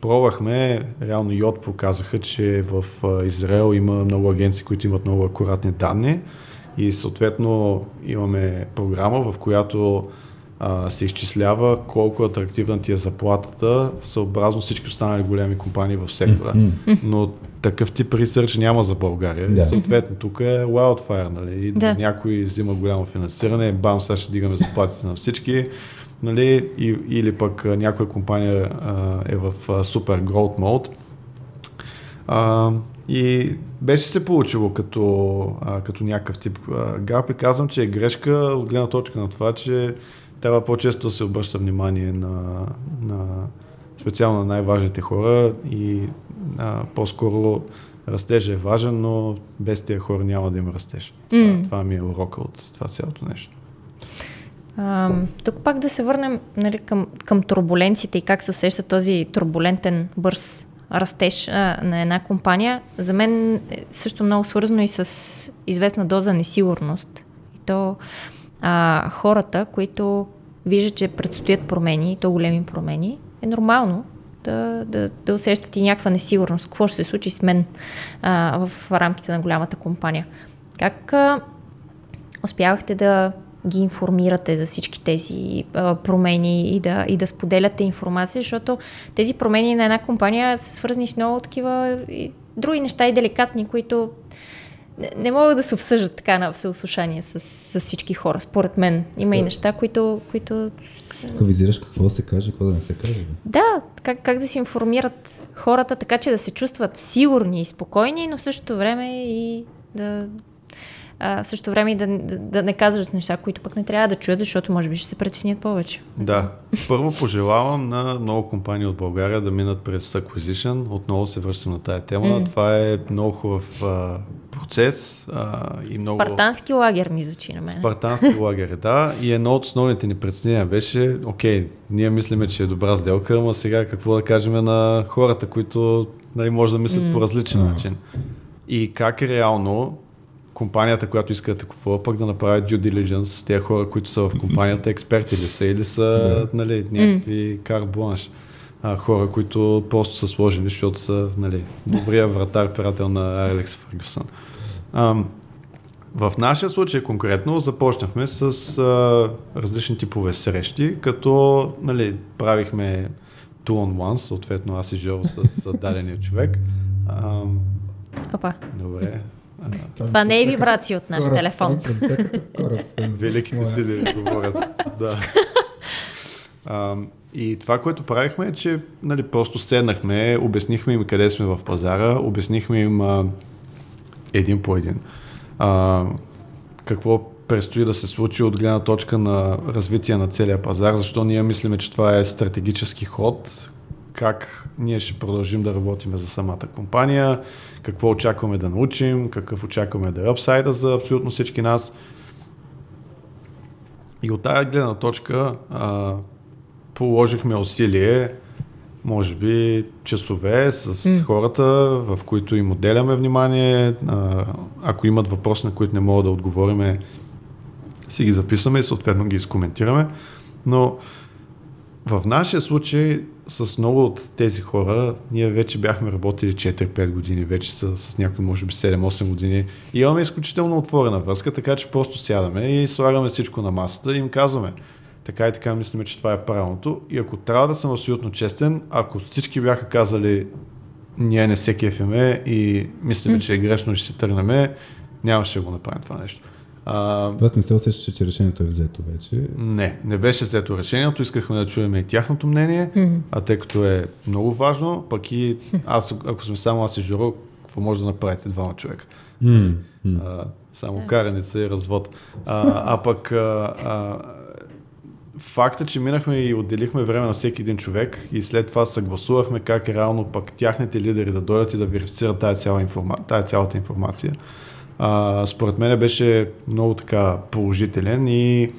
Пробвахме, реално Йод показаха, че в Израел има много агенции, които имат много акуратни данни и съответно имаме програма, в която а, се изчислява колко атрактивна ти е заплатата, съобразно всички останали големи компании в сектора. Mm-hmm. Но такъв тип ресърч няма за България. Да. Съответно, тук е wildfire, нали? Да. Някой взима голямо финансиране, бам, сега ще дигаме заплатите на всички, нали? И, или пък някоя компания а, е в а, супер growth mode. А, и беше се получило като, а, като някакъв тип а, гап и казвам, че е грешка от гледна точка на това, че трябва по-често да се обръща внимание на, на специално на най-важните хора и а, по-скоро растеж е важен, но без тези хора няма да има растеж. Mm. Това, това ми е урока от това цялото нещо. А, тук пак да се върнем нали, към, към турбуленциите и как се усеща този турбулентен бърз растеж а, на една компания. За мен е също много свързано и с известна доза несигурност. И то а, хората, които виждат, че предстоят промени, и то големи промени, е нормално да, да, да усещат и някаква несигурност. Какво ще се случи с мен а, в рамките на голямата компания? Как а, успявахте да ги информирате за всички тези а, промени и да, и да споделяте информация, защото тези промени на една компания са свързани с много такива и други неща и деликатни, които не, не могат да се обсъждат така на всеослушание с, с всички хора, според мен. Има и неща, които, които ако визираш какво да се каже, какво да не се каже. Бе? Да, как, как да се информират хората, така че да се чувстват сигурни и спокойни, но в същото време и да, а, също време и да, да, да не казват неща, които пък не трябва да чуят, защото може би ще се притеснят повече. Да. Първо пожелавам на много компании от България да минат през Acquisition. Отново се връщам на тая тема. Mm. Това е много хубав а, процес. А, и много... Спартански лагер ми звучи на мен. Спартански лагер, да. И едно от основните ни предснения беше, окей, ние мислиме, че е добра сделка, ама сега какво да кажем на хората, които нали, може да мислят mm. по различен mm. начин. И как е реално компанията, която иска да те купува, пък да направи due diligence, тези хора, които са в компанията, експерти ли са или са нали, някакви карт бланш а, хора, които просто са сложени, защото са нали, добрия вратар, приятел на Алекс Фъргюсън. В нашия случай конкретно започнахме с а, различни типове срещи, като нали, правихме two on one, съответно аз и Жо с дадения човек. А, Опа. Добре. Това не е вибрация от наш телефон. Великите сили говорят. Да. А, и това, което правихме е, че нали, просто седнахме, обяснихме им къде сме в пазара, обяснихме им а, един по един. А, какво предстои да се случи от гледна точка на развитие на целия пазар, защо ние мислиме, че това е стратегически ход, как ние ще продължим да работим за самата компания, какво очакваме да научим, какъв очакваме да е апсайда за абсолютно всички нас. И от тази гледна точка а, положихме усилие може би, часове с mm. хората, в които им отделяме внимание. А, ако имат въпроси, на които не могат да отговориме, си ги записваме и съответно ги изкоментираме. Но в нашия случай с много от тези хора, ние вече бяхме работили 4-5 години, вече с, с някои може би 7-8 години и имаме изключително отворена връзка, така че просто сядаме и слагаме всичко на масата и им казваме така и така мислиме, че това е правилното. И ако трябва да съм абсолютно честен, ако всички бяха казали ние не се кефиме и мислиме, че е грешно, ще се тръгнем, нямаше да го направим това нещо. А, Тоест не се усещаше, че решението е взето вече? Не, не беше взето решението. Искахме да чуем и тяхното мнение, mm-hmm. а тъй като е много важно, пък и аз, ако сме само аз и Жоро, какво може да направите двама човека? Mm-hmm. А, само yeah. караница и развод. А, а пък а, а, факта, че минахме и отделихме време на всеки един човек и след това съгласувахме как реално пък тяхните лидери да дойдат и да верифицират тази, цяла информа... тази цялата информация а, според мен беше много така положителен и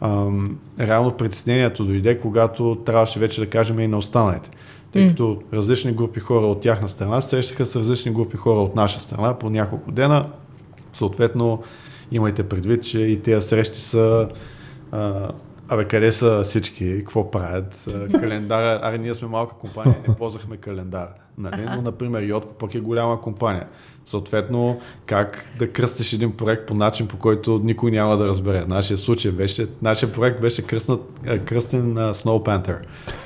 ам, реално притеснението дойде, когато трябваше вече да кажем и на останалите. Тъй mm. като различни групи хора от тяхна страна срещаха с различни групи хора от наша страна по няколко дена. Съответно, имайте предвид, че и тези срещи са а, Абе, къде са всички? Какво правят? Календара. Аре, ние сме малка компания, не ползвахме календар. Нали? Но, например, Йотко пък е голяма компания. Съответно, как да кръстиш един проект по начин, по който никой няма да разбере. Нашия случай беше, нашия проект беше кръстнат, кръстен на Snow Panther,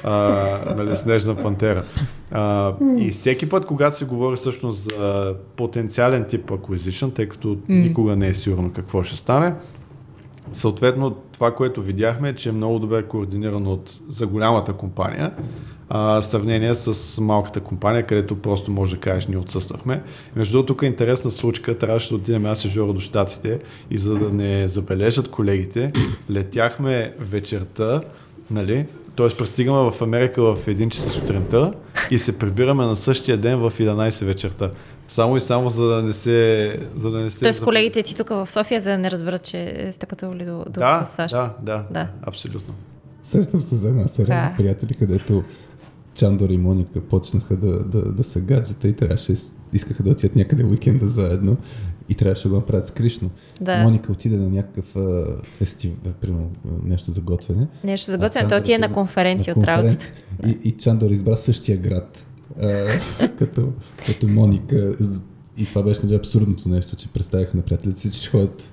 а, нали, Снежна пантера. А, и всеки път, когато се говори всъщност за потенциален тип acquisition, тъй като никога не е сигурно какво ще стане, Съответно, това, което видяхме е, че е много добре координирано от, за голямата компания, а, сравнение с малката компания, където просто може да кажеш, ние отсъствахме. Между другото, тук е интересна случка, трябваше да отидем аз и Жоро до щатите и за да не забележат колегите, летяхме вечерта, нали, т.е. пристигаме в Америка в 1 часа сутринта и се прибираме на същия ден в 11 вечерта. Само и само за да не се... За да не се Тоест колегите ти тук в София, за да не разберат, че сте пътували до, до, да, до САЩ. Да, да, да, абсолютно. Срещам се за една серия приятели, където Чандор и Моника почнаха да, да, да са гаджета и трябваше, искаха да отидат някъде уикенда заедно и трябваше да го направят скришно. Да. Моника отиде на някакъв а, фестивал, примерно нещо за готвене. Нещо за готвене, той отиде на конференция от работата. И, и Чандор избра същия град, а, като, като Моника. И това беше нали, абсурдното нещо, че представяха на приятелите си, че ще ходят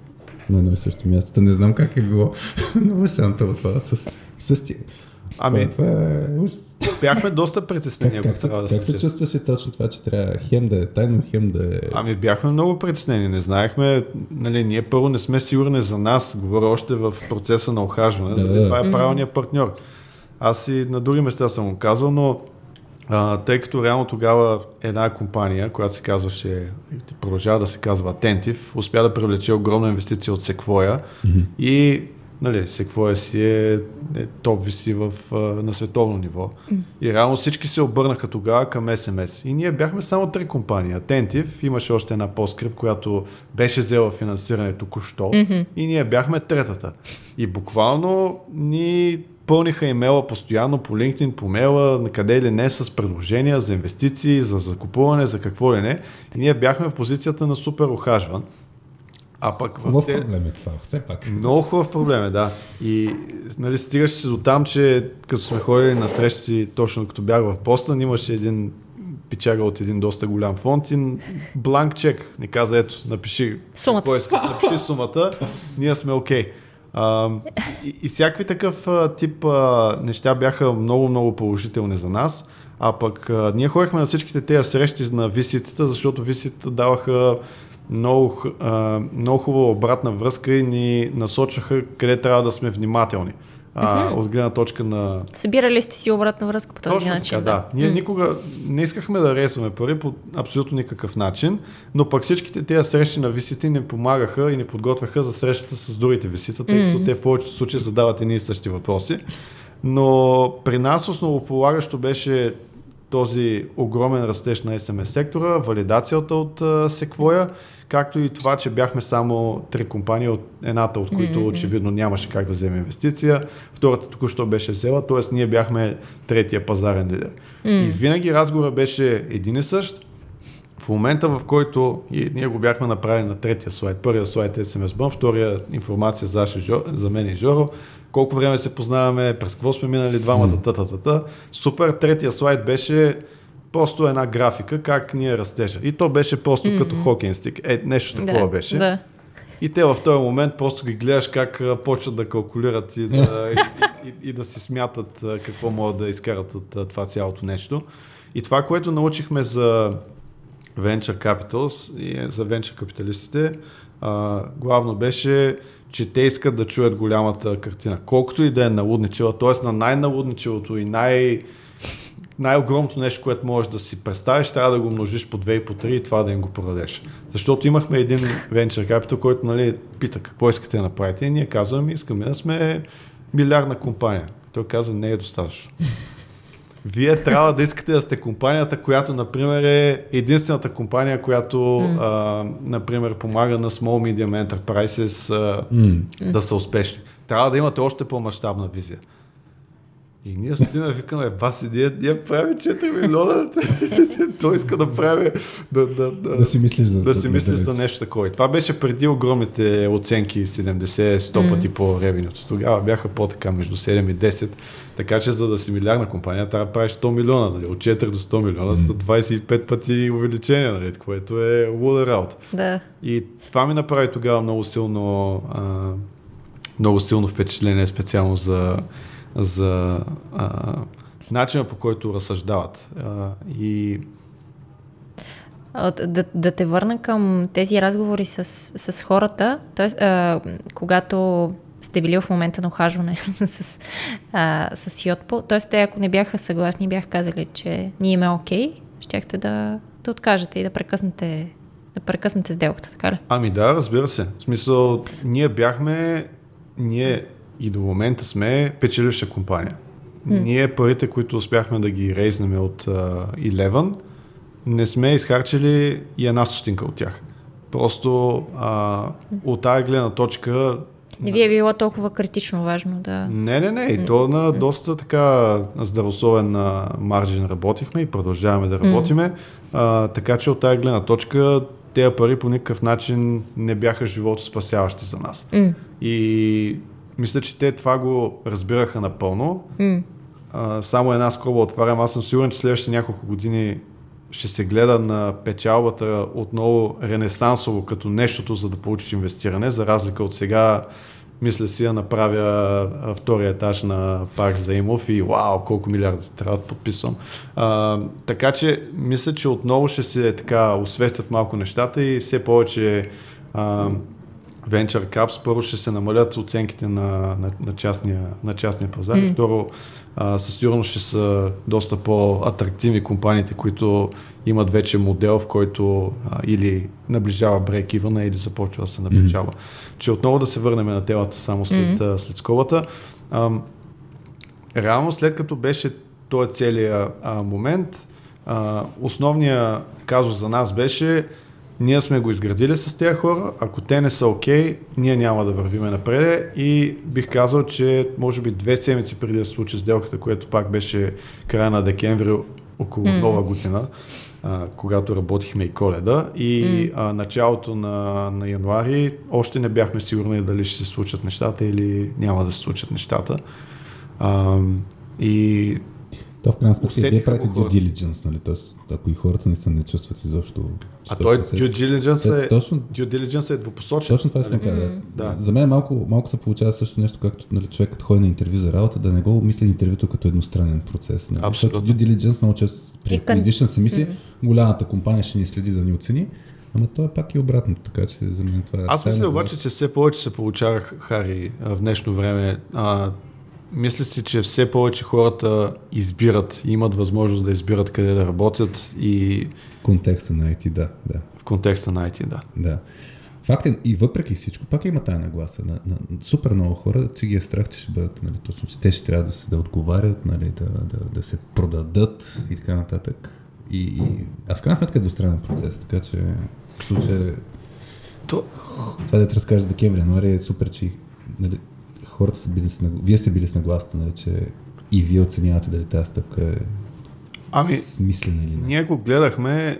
на едно и също място. Та не знам как е било много шантово това с същия. Ами, това е Бяхме доста притеснени, как, се, да как се чувстваше точно това, че трябва хем да е тайно, хем да е... Ами бяхме много притеснени, не знаехме, нали, ние първо не сме сигурни за нас, говоря още в процеса на охажване, да, нали, това е правилният партньор. Аз и на други места съм го казал, но а, тъй като реално тогава една компания, която се казваше, продължава да се казва Attentive, успя да привлече огромна инвестиция от Sequoia mm-hmm. и нали, Sequoia си е, е топ виси в, на световно ниво. Mm. И реално всички се обърнаха тогава към SMS. И ние бяхме само три компании. Attentive, имаше още една PostScript, която беше взела финансиране току-що mm-hmm. и ние бяхме третата. И буквално ни пълниха имейла постоянно по LinkedIn, по мейла, на къде ли не, с предложения за инвестиции, за закупуване, за какво ли не. И ние бяхме в позицията на супер охажван. А пък в хубав те... проблем е това, все пак. Много хубав проблем е, да. И нали, стигаше се до там, че като сме ходили на срещи, точно като бях в Постън, имаше един пичага от един доста голям фонд и бланк чек ни каза, ето, напиши сумата. Иска, напиши сумата, ние сме окей. Okay. А, и, и всякакви такъв а, тип а, неща бяха много-много положителни за нас. А пък а, ние ходихме на всичките тези срещи на висицата, защото висицата даваха много, а, много хубава обратна връзка и ни насочаха къде трябва да сме внимателни. А, от гледна точка на... Събирали сте си обратна връзка по този Точно начин? Така, да. да. Ние mm. никога не искахме да ресваме пари по абсолютно никакъв начин, но пък всичките тези срещи на висите ни помагаха и ни подготвяха за срещата с другите висита, тъй като mm. те в повечето случаи задават едни и същи въпроси. Но при нас основополагащо беше този огромен растеж на SMS сектора, валидацията от Sequoia, както и това, че бяхме само три компании, от едната от които mm-hmm. очевидно нямаше как да вземе инвестиция, втората току-що беше взела, т.е. ние бяхме третия пазарен лидер. Mm. И винаги разговора беше един и същ. В момента, в който и ние го бяхме направили на третия слайд, първия слайд е SMS Bump, втория информация за, за мен и Жоро, колко време се познаваме, през какво сме минали двамата, mm. та-та-та-та. Супер, третия слайд беше просто една графика, как ние растежа. И то беше просто mm-hmm. като хокейн стик. Е, нещо такова да, беше. Да. И те в този момент просто ги гледаш как почват да калкулират и да, и, и, и да си смятат какво могат да изкарат от това цялото нещо. И това, което научихме за Venture Capitals и за venture капиталистите, а, главно беше, че те искат да чуят голямата картина. Колкото и да е налудничева, т.е. на най-налудничевото и най- най-огромното нещо, което можеш да си представиш, трябва да го множиш по 2 и по 3 и това да им го продадеш. Защото имахме един venture capital, който нали, пита какво искате да направите и ние казваме, искаме да сме милиардна компания. Той каза, не е достатъчно. Вие трябва да искате да сте компанията, която, например, е единствената компания, която, mm. а, например, помага на Small Medium Enterprises а, mm. да са успешни. Трябва да имате още по-масштабна визия. И ние стоим и викаме, баси, ние, ние правим 4 милиона, той иска да прави, да, да, да, да си мислиш за, да си мислиш за нещо такова. И това беше преди огромните оценки 70-100 пъти mm. по ревенюто. Тогава бяха по-така между 7 и 10. Така че за да си милиарна компания, трябва да правиш 100 милиона. Нали? От 4 до 100 милиона mm. са 25 пъти увеличение, нали? което е луда работа. Да. И това ми направи тогава много силно, а, много силно впечатление, специално за за а, начина по който разсъждават. А, и да, да те върна към тези разговори с, с хората, т.е. когато сте били в момента на ухажване с, а, с Йотпо, т.е. те ако не бяха съгласни, бяха казали, че ние имаме окей, okay, щяхте да, да откажете и да прекъснете, да прекъснете сделката, така ли? Ами да, разбира се. В смисъл, ние бяхме, ние и до момента сме печеливша компания. Mm. Ние парите, които успяхме да ги рейзнем от uh, Eleven, не сме изхарчили и една стотинка от тях. Просто а, от тази гледна точка... Не ви е било толкова критично важно да... Не, не, не. И то на доста така здравословен маржин работихме и продължаваме да работиме. А, така че от тази гледна точка тези пари по никакъв начин не бяха живото спасяващи за нас. И мисля, че те това го разбираха напълно. Mm. А, само една скоба отварям. Аз съм сигурен, че следващите няколко години ще се гледа на печалбата отново ренесансово като нещото, за да получиш инвестиране, за разлика от сега мисля си да направя втория етаж на парк Заимов и вау, колко милиарда трябва да подписвам. А, така че мисля, че отново ще се така освестят малко нещата и все повече а, Venture Caps, първо ще се намалят оценките на, на, на, частния, на частния пазар. Mm. Второ, а, със сигурност ще са доста по-атрактивни компаниите, които имат вече модел, в който а, или наближава брейк ивана, или започва да се наближава. Mm. Че отново да се върнем на телата само след, mm. след скобата. А, реално след като беше този целият а, момент, а, основният казус за нас беше ние сме го изградили с тези хора, ако те не са окей, okay, ние няма да вървиме напред и бих казал, че може би две седмици преди да се случи сделката, което пак беше края на декември около mm. нова година, а, когато работихме и коледа и mm. а, началото на, на януари още не бяхме сигурни дали ще се случат нещата или няма да се случат нещата. А, и то в крайна сметка вие правите due diligence, нали? Тоест, ако и хората наистина не чувстват изобщо. А той due diligence е, точно, due diligence е двупосочен. Точно това искам да кажа. Да. За мен малко, малко се получава също нещо, както нали, човек като ходи на интервю за работа, да не го мисли интервюто като едностранен процес. Нали? Абсолютно. Защото due diligence много често при acquisition се мисли, mm-hmm. голямата компания ще ни следи да ни оцени. Ама то е пак и обратно, така че за мен това е. Аз мисля обаче, че все повече се получавах, Хари, в днешно време. А, мисля си, че все повече хората избират, имат възможност да избират къде да работят и... В контекста на IT, да. да. В контекста на IT, да. Да. Факт е, и въпреки всичко, пак има тая нагласа. На, на, супер много хора, че ги е страх, че ще бъдат, нали, точно, че те ще трябва да се да отговарят, нали, да, да, да се продадат и така нататък. И, и, а в крайна сметка е двустранен процес, така че в случая То... това да те разкажа за декември, януари е супер, че нали, хората са били с вие сте били с нагласата, нали, че и вие оценявате дали тази стъпка е Ами, смислена или не. Ние го гледахме,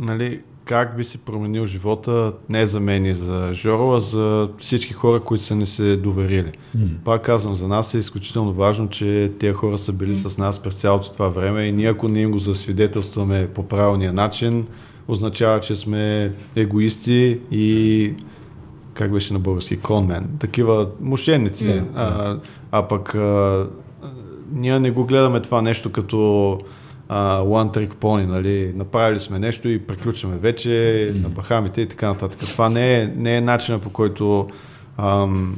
нали, как би се променил живота не за мен и за Жоро, а за всички хора, които са не се доверили. М. Пак казвам, за нас е изключително важно, че тези хора са били с нас през цялото това време и ние ако не им го засвидетелстваме по правилния начин, означава, че сме егоисти и как беше на български, конмен, такива мошенници. Да, а, а пък а, ние не го гледаме това нещо като а, one trick pony, нали, направили сме нещо и приключваме вече на Бахамите и така нататък. Това не е, не е начина по който ам,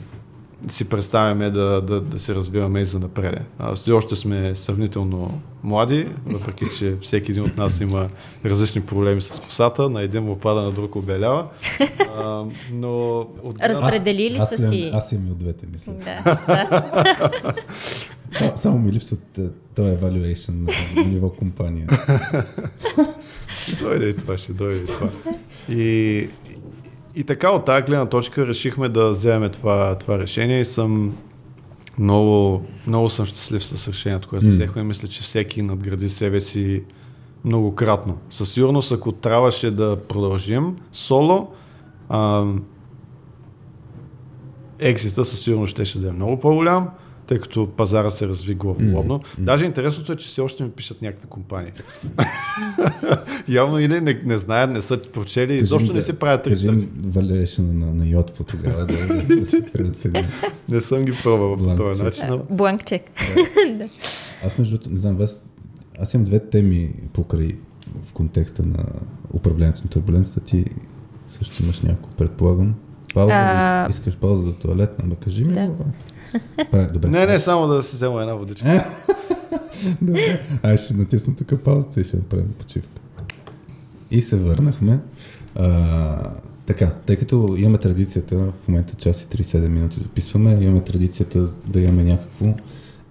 си представяме да, да, да се развиваме и за напред. Все още сме сравнително млади, въпреки че всеки един от нас има различни проблеми с косата, на един му пада, на друг обелява. А, но от Разпределили аз, са аз, си. аз имам и от двете, мисля. Да, да. Само- ми липсват е, този evaluation на ниво компания. Дойде и това, ще дойде и това. И, и така от тази гледна точка решихме да вземем това, това решение и съм много, много съм щастлив с решението, което М. взехме. Мисля, че всеки надгради себе си многократно. Със сигурност, ако трябваше да продължим соло, ам, екзита със сигурност ще, ще да е много по-голям, тъй като пазара се разви главоломно. М. Даже интересното е, че все още ми пишат някакви компании. Явно или не, не знаят, не са прочели, изобщо не си правят Кажи ресърч. valuation на, на йод по тогава, да, да се преоцени. Не съм ги пробвал по този начин. но- Бланк чек. Аз между другото, не знам, вас, аз имам две теми покрай в контекста на управлението на турбуленцията. Ти също имаш няколко, предполагам. Пауза, А, а... искаш пауза до туалетна, ма кажи ми. Да. Добре, добре. Не, не, само да си взема една водичка. Добре. Аз ще натисна тук паузата и ще направим почивка. И се върнахме. А, така, тъй като имаме традицията, в момента час и 37 минути записваме, имаме традицията да имаме някакво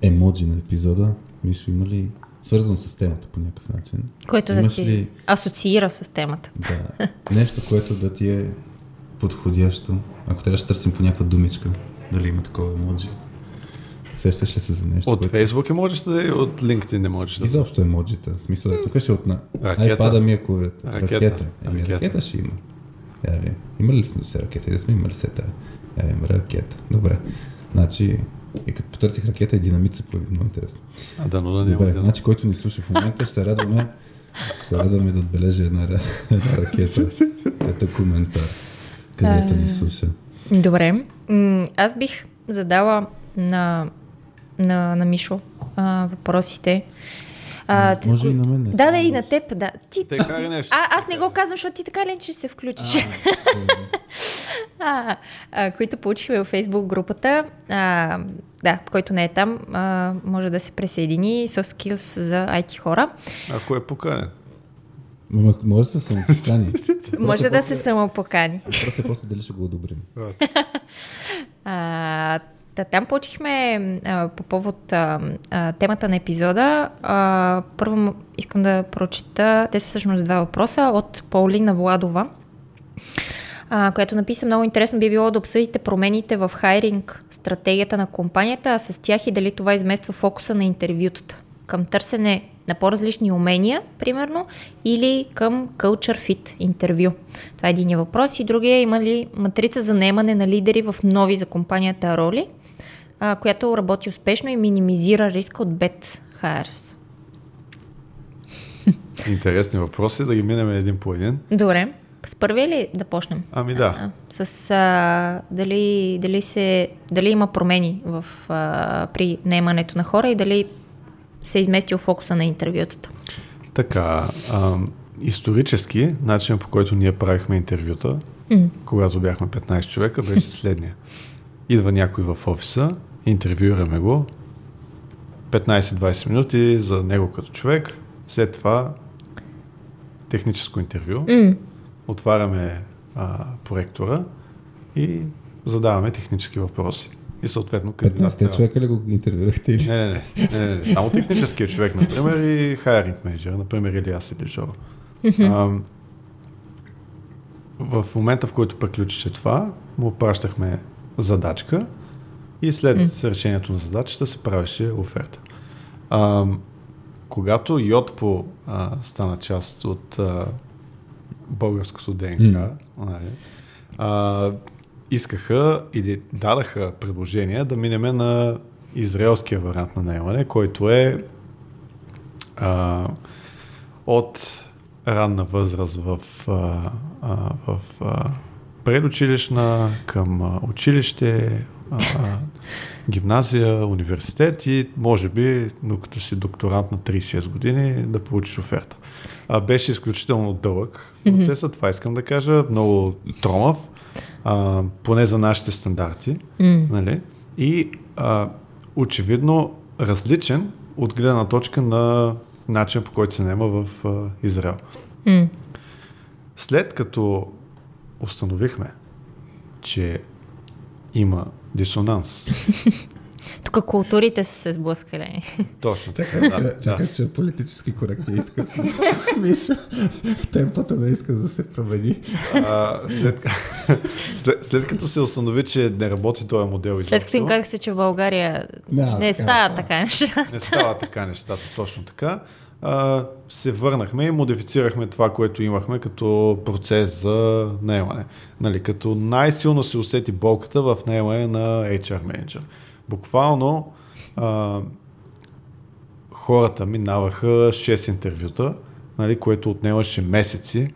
емоджи на епизода. Мишо, има ли свързано с темата по някакъв начин? Който да Имаш ти ли- асоциира с темата. Да. Нещо, което да ти е подходящо. Ако трябваше да търсим по някаква думичка, дали има такова емоджи. Сещаш ли се за нещо? От което- Фейсбук и можеш да и от LinkedIn не можеш да. Изобщо емоджита. В смисъл, е, тук ще от на Ракета. iPad ми, е Ракета. ракета. Еми, Ракета. ракета. ще има. Я ви. Има ли сме се ракета? Да сме имали се тая. Я ви, ракета. Добре. Значи, и като потърсих ракета и динамит се появи. Много интересно. А да, но да няма. Добре, значи, който ни слуша в момента, ще се радваме, ще се радваме да отбележи една, една ракета като коментар, където ни слуша. Добре. Аз бих задала на, на, на Мишо а, въпросите. А, т- Може и на мен. Да, да, и на- теб, да. Ти... Те кари нещо. А, аз не го казвам, защото ти така ли че ще се включиш. а, а, които получихме във Facebook групата. А, да, който не е там, а, може да се присъедини. Soft Skills за IT хора. Ако е поканен. Може да се самопокани. Може да се самопокани. Просто е просто дали ще го одобрим. А, та, там получихме а, по повод а, а, темата на епизода. А, първо искам да прочита, те са всъщност два въпроса от Паулина Владова, а, която написа много интересно би било да обсъдите промените в хайринг стратегията на компанията, а с тях и дали това измества фокуса на интервютата към търсене на по-различни умения, примерно, или към culture fit интервю. Това е един въпрос. И другия има ли матрица за наемане на лидери в нови за компанията роли, а, която работи успешно и минимизира риска от bad hires. Интересни въпроси, да ги минем един по един. Добре. С първия ли да почнем? Ами да. А, с а, дали, дали, се, дали има промени в, а, при наемането на хора и дали се е изместил фокуса на интервютата. Така, а, исторически, начинът по който ние правихме интервюта, М. когато бяхме 15 човека, беше следния. Идва някой в офиса, интервюираме го, 15-20 минути за него като човек, след това техническо интервю, М. отваряме а, проектора и задаваме технически въпроси. И съответно 15 човека ли го интервюрахте? Или? Не, не, не, не, не, не. Само техническия човек, например, и хайринг менеджер, например, или аз или Жоро. В момента, в който приключише това, му пращахме задачка и след mm. решението на задачата се правеше оферта. А, когато Йотпо а, стана част от а, българското ДНК, mm. а, искаха или дадаха предложение да минеме на израелския вариант на наемане, който е а, от ранна възраст в, а, а, в а, предучилищна към а, училище, а, гимназия, университет и може би, докато си докторант на 36 години, да получиш оферта. А, беше изключително дълъг процесът, mm-hmm. това искам да кажа, много тромав, а, поне за нашите стандарти. Mm. Нали? И а, очевидно различен от гледна точка на начин по който се наема в а, Израел. Mm. След като установихме, че има дисонанс Тук културите са се сблъскали. Точно така. Да, чакай, да. че политически коректно иска Миша, темпата не иска да се промени. А, след, след, след, като се установи, че не работи този модел изобщо. След като им казах се, че в България да, не така, става така нещата. Не става така нещата, точно така. А, се върнахме и модифицирахме това, което имахме като процес за наемане. Нали, като най-силно се усети болката в наемане на HR менеджер. Буквално а, хората минаваха 6 интервюта, нали, което отнемаше месеци.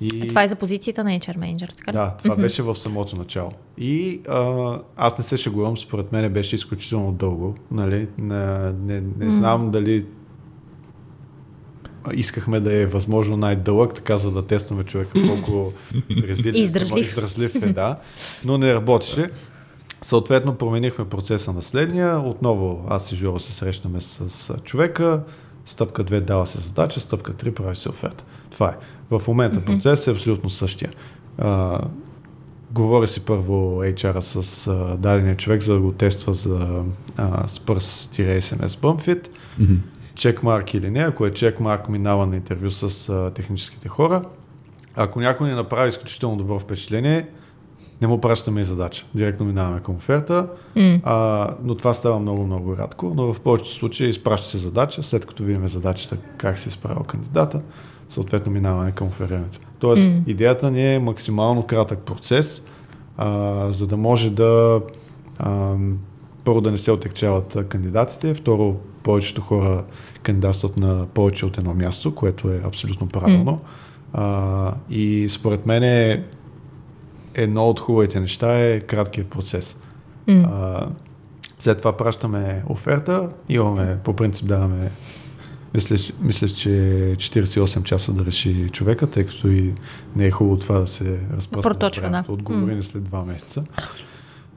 И... А това е за позицията на HR Manager, така ли? Да, това mm-hmm. беше в самото начало. И а, аз не се шегувам, според мен беше изключително дълго. Нали? Не, не, не mm-hmm. знам дали искахме да е възможно най-дълъг, така за да тестваме човека колко резилен, издръжлив. издръжлив е, да. Но не работеше. Съответно, променихме процеса на следния. Отново аз и Жоро се срещаме с, човека. Стъпка 2 дава се задача, стъпка 3 прави се оферта. Това е. В момента mm-hmm. процес е абсолютно същия. А, говори си първо HR с а, дадения човек, за да го тества за а, Spurs-SMS Bumpfit. Mm-hmm. Чекмарк или не. Ако е чекмарк, минава на интервю с а, техническите хора. Ако някой ни направи изключително добро впечатление, не му пращаме и задача. Директно минаваме към оферта, mm. а, но това става много-много рядко, но в повечето случаи изпраща се задача, след като видим задачата как се е справил кандидата, съответно минаваме към оферирането. Тоест, mm. идеята ни е максимално кратък процес, а, за да може да а, първо да не се отекчават кандидатите, второ повечето хора кандидатстват на повече от едно място, което е абсолютно правилно. Mm. А, и според мен е едно от хубавите неща е краткият процес. Mm. А, след това пращаме оферта, имаме, по принцип даваме, мисля, мисля, че 48 часа да реши човека, тъй като и не е хубаво това да се разпространя. Да. Отговори mm. след 2 месеца.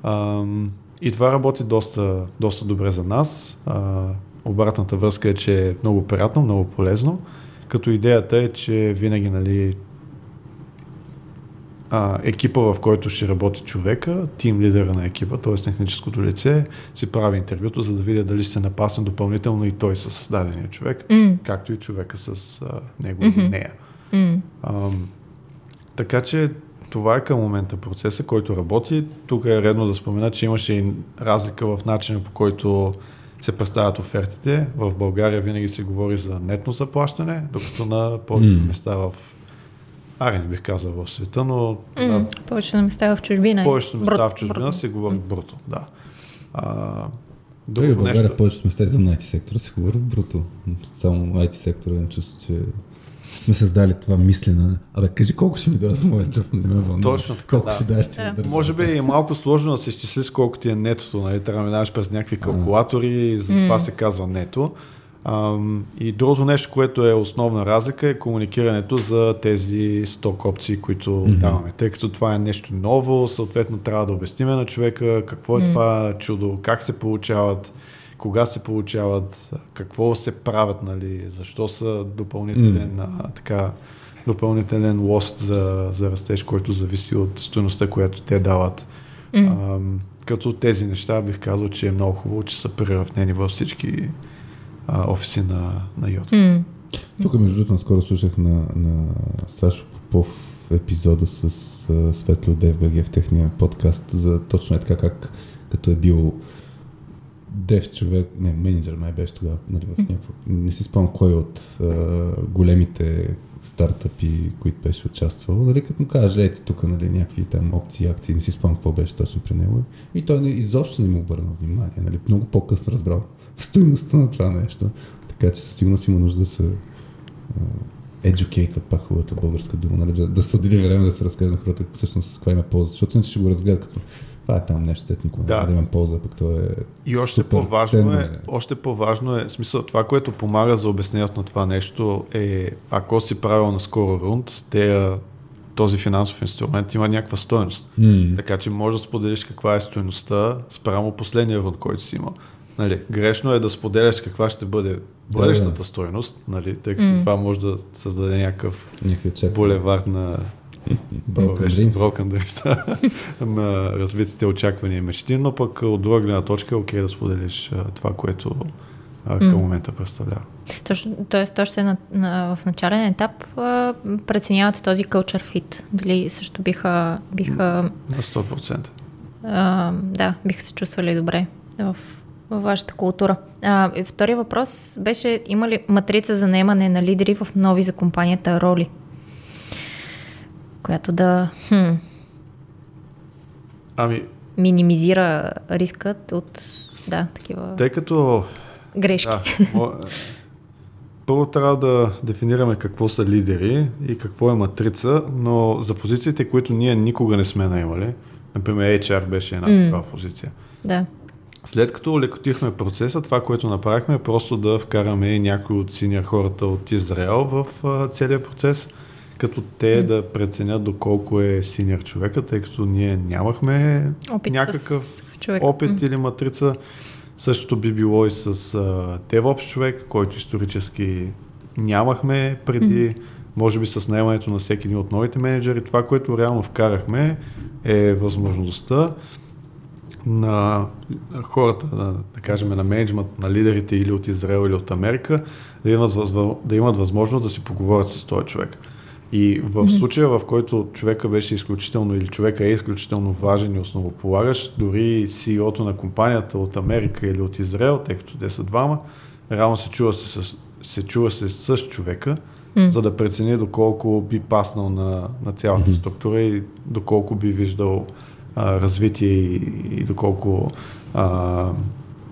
А, и това работи доста, доста добре за нас. А, обратната връзка е, че е много приятно, много полезно, като идеята е, че винаги нали, а, екипа, в който ще работи човека, тим лидера на екипа, т.е. техническото лице, си прави интервюто, за да видя дали ще се напасне допълнително и той с създадения човек, mm. както и човека с а, него mm-hmm. или нея. Mm. А, така че това е към момента процеса, който работи. Тук е редно да спомена, че имаше и разлика в начина по който се представят офертите. В България винаги се говори за нетно заплащане, докато на повечето mm. места в Аре, не бих казал в света, но... Mm, да, повечето места в чужбина. Повечето места брут, в чужбина се говори mm. бруто, да. А, Той в България нещо... повечето места извън IT сектора се говори бруто. Само IT сектора имам чувство, че сме създали това мислене. Абе, кажи колко ще ми дадат моят джоб, не ме вълнува. Точно така, Колко да. ще дадеш ти да. Може би е малко сложно да се изчисли с колко ти е нетото, нали? Трябва да минаваш през някакви калкулатори и за това mm. се казва нето. И другото нещо, което е основна разлика е комуникирането за тези сток опции, които mm-hmm. даваме. Тъй като това е нещо ново, съответно трябва да обясниме на човека какво е mm-hmm. това чудо, как се получават, кога се получават, какво се правят, нали, защо са допълнителен mm-hmm. така допълнителен лост за, за растеж, който зависи от стоеността, която те дават. Mm. А, като тези неща бих казал, че е много хубаво, че са приравнени във всички а, офиси на, на Йод. Mm. Тук, между другото, наскоро слушах на, на Сашо Попов епизода с Светли от DFBG в техния подкаст за точно е така как като е бил дев човек, не, менеджер май беше тогава, нали, в някакво, не си спомням кой от uh, големите стартъпи, които беше участвал, нали, като му каже, ето тук нали, някакви там опции, акции, не си спомням какво беше точно при него. И той не, изобщо не му обърна внимание, нали, много по-късно разбрал стоиността на това нещо. Така че със сигурност има нужда да се educate, пак хубавата българска дума, нали, да, да се отдели време да се разкаже на хората всъщност какво има полза, защото иначе ще го разгледат като това е там нещо, те никога да. да има полза, пък то е И още по-важно е, още по-важно е, смисъл, това, което помага за обяснението на това нещо е, ако си правил на скоро рунд, те този финансов инструмент има някаква стоеност. Mm. Така че може да споделиш каква е стоеността спрямо последния рунд, който си имал. Нали, грешно е да споделяш каква ще бъде бъдещата да, да. стоеност, нали, тъй като mm. това може да създаде някакъв булевар на Broken Dreams, на развитите очаквания и мечти, но пък от друга гледна точка е окей да споделиш това, което към mm. момента представлява. Точно, т.е. още на, на, в начален етап а, преценявате този culture fit. Дали също биха... биха на 100%. А, да, биха се чувствали добре в във вашата култура. А, и втория въпрос беше, има ли матрица за наемане на лидери в нови за компанията роли? Която да хм, ами, минимизира рискът от да, такива тъй като грешки. Да, първо трябва да дефинираме какво са лидери и какво е матрица, но за позициите, които ние никога не сме наемали, например HR беше една mm. такава позиция. Да. След като улекотихме процеса, това, което направихме е просто да вкараме някои от синия хората от Израел в а, целият процес, като те mm. да преценят доколко е синьор човека, тъй като ние нямахме опит някакъв опит mm. или матрица. Същото би било и с а, DevOps човек, който исторически нямахме преди, mm. може би с наемането на всеки един от новите менеджери. Това, което реално вкарахме е възможността на хората, на, да кажем, на менеджмент, на лидерите или от Израел или от Америка, да имат, да имат възможност да си поговорят с този човек. И в случая, в който човека беше изключително или човека е изключително важен и основополагащ, дори CEO-то на компанията от Америка или от Израел, тъй като те са двама, реално се чува се, се, чува се с човека, mm. за да прецени доколко би паснал на, на цялата структура и доколко би виждал а, развитие и, и доколко а,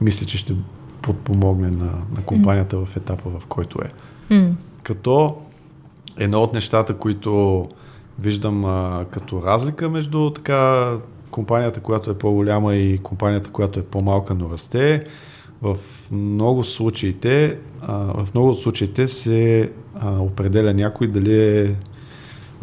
мисля, че ще подпомогне на, на компанията mm. в етапа, в който е. Mm. Като едно от нещата, които виждам а, като разлика между така компанията, която е по-голяма и компанията, която е по-малка, но расте, в много случаите, а, в много случаите се а, определя някой дали е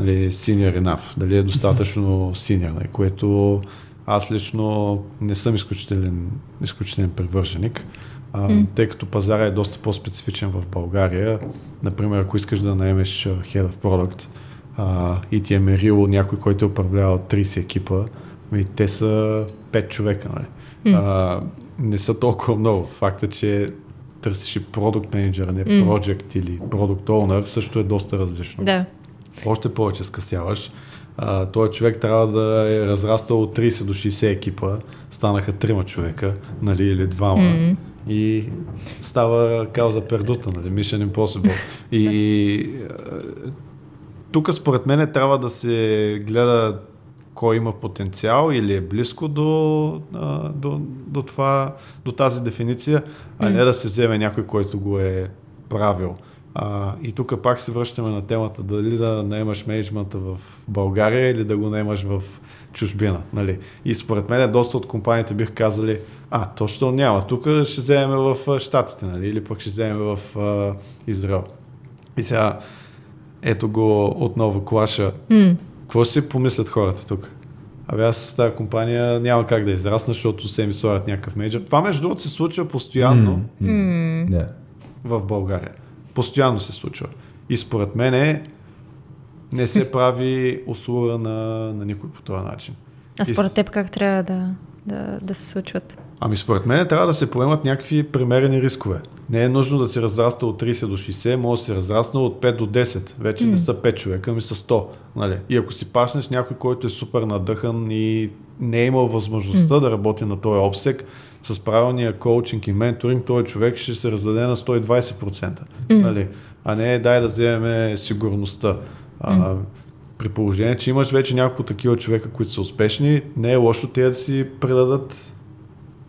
нали, senior enough, дали е достатъчно senior, нали, което аз лично не съм изключителен, изключителен привърженик, а, mm. тъй като пазара е доста по-специфичен в България. Например, ако искаш да наемеш Head of Product а, и ти е мерило някой, който е управлявал 30 екипа, и те са 5 човека. Нали. Mm. А, не са толкова много. Факта, че търсиш и продукт менеджер, не mm. project или продукт owner, също е доста различно. Да още повече скъсяваш. А, той човек трябва да е разрастал от 30 до 60 екипа, станаха трима човека, нали, или двама. Mm-hmm. И става кауза пердута, нали, Mission Impossible. И тук според мен трябва да се гледа кой има потенциал или е близко до, до, до, това, до тази дефиниция, а не да се вземе някой, който го е правил. А, и тук пак се връщаме на темата дали да наемаш менеджмента в България или да го наемаш в чужбина. Нали? И според мен доста от компаниите бих казали, а, точно няма, тук ще вземем в Штатите, нали? или пък ще вземем в а, Израел. И сега, ето го отново клаша. Mm. Какво ще си помислят хората тук? Абе аз с тази компания няма как да израсна, защото се ми слагат някакъв менеджер. Това между другото се случва постоянно mm. Mm. в България. Постоянно се случва. И според мен е не се прави услуга на, на никой по този начин. А според теб как трябва да, да, да се случват? Ами според мен трябва да се поемат някакви премерени рискове. Не е нужно да се разраста от 30 до 60, може да се разрасне от 5 до 10. Вече mm. не са 5 човека, ми са 100. Нали? И ако си паснеш някой, който е супер надъхан и не е имал възможността mm. да работи на този обсек, с правилния коучинг и менторинг, този човек ще се раздаде на 120%. Mm. Нали? А не дай да вземем сигурността. А, при положение, че имаш вече няколко такива човека, които са успешни, не е лошо те да си предадат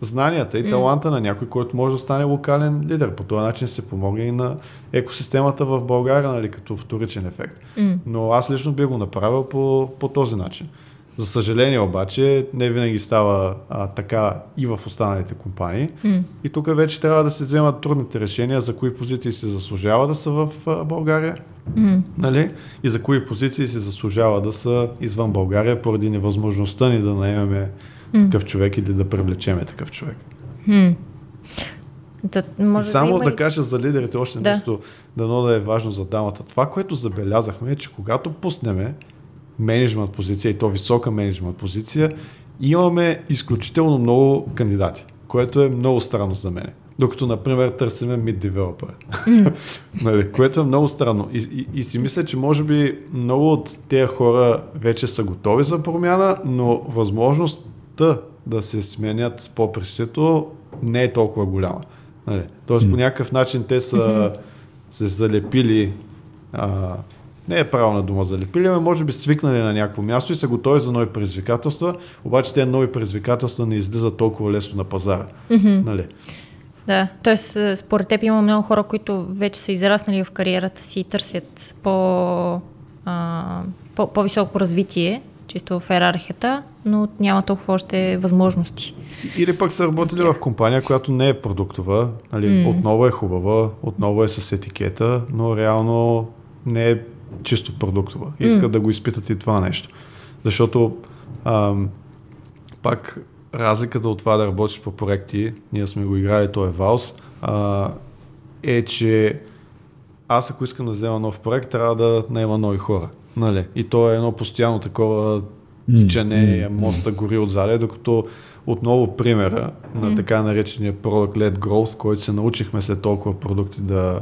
знанията и таланта на някой, който може да стане локален лидер. По този начин се помогне и на екосистемата в България, нали, като вторичен ефект. Но аз лично би го направил по, по този начин. За съжаление обаче, не винаги става а, така и в останалите компании. Mm. И тук вече трябва да се вземат трудните решения за кои позиции се заслужава да са в а, България mm. нали? и за кои позиции се заслужава да са извън България поради невъзможността ни да наемеме mm. такъв човек или да привлечеме такъв човек. Mm. Да, може и само да, да кажа за лидерите още да. нещо, дано да е важно за дамата. Това, което забелязахме е, че когато пуснеме менеджмент позиция и то висока менеджмент позиция, имаме изключително много кандидати, което е много странно за мен. Докато, например, търсиме mid developer. нали, което е много странно. И, и, и си мисля, че може би много от тези хора вече са готови за промяна, но възможността да се сменят с попрището не е толкова голяма. Нали? Тоест по някакъв начин те са се залепили а, не е правилна дума за лепили, ами може би свикнали на някакво място и са готови за нови предизвикателства, обаче тези нови предизвикателства не излизат толкова лесно на пазара. Mm-hmm. Нали? Да, т.е. според теб има много хора, които вече са израснали в кариерата си и търсят по, а, по, по-високо развитие, чисто в ерархията, но няма толкова още възможности. Или пък са работили в компания, която не е продуктова, нали, mm. отново е хубава, отново е с етикета, но реално не е чисто продуктова. Искат mm. да го изпитат и това нещо. Защото ам, пак разликата от това да работиш по проекти, ние сме го играли, то е Валс, а, е, че аз ако искам да взема нов проект, трябва да наема нови хора. Нали? И то е едно постоянно такова тичане, mm. моста гори отзаде, докато отново примера на така наречения Product Led Growth, който се научихме след толкова продукти да,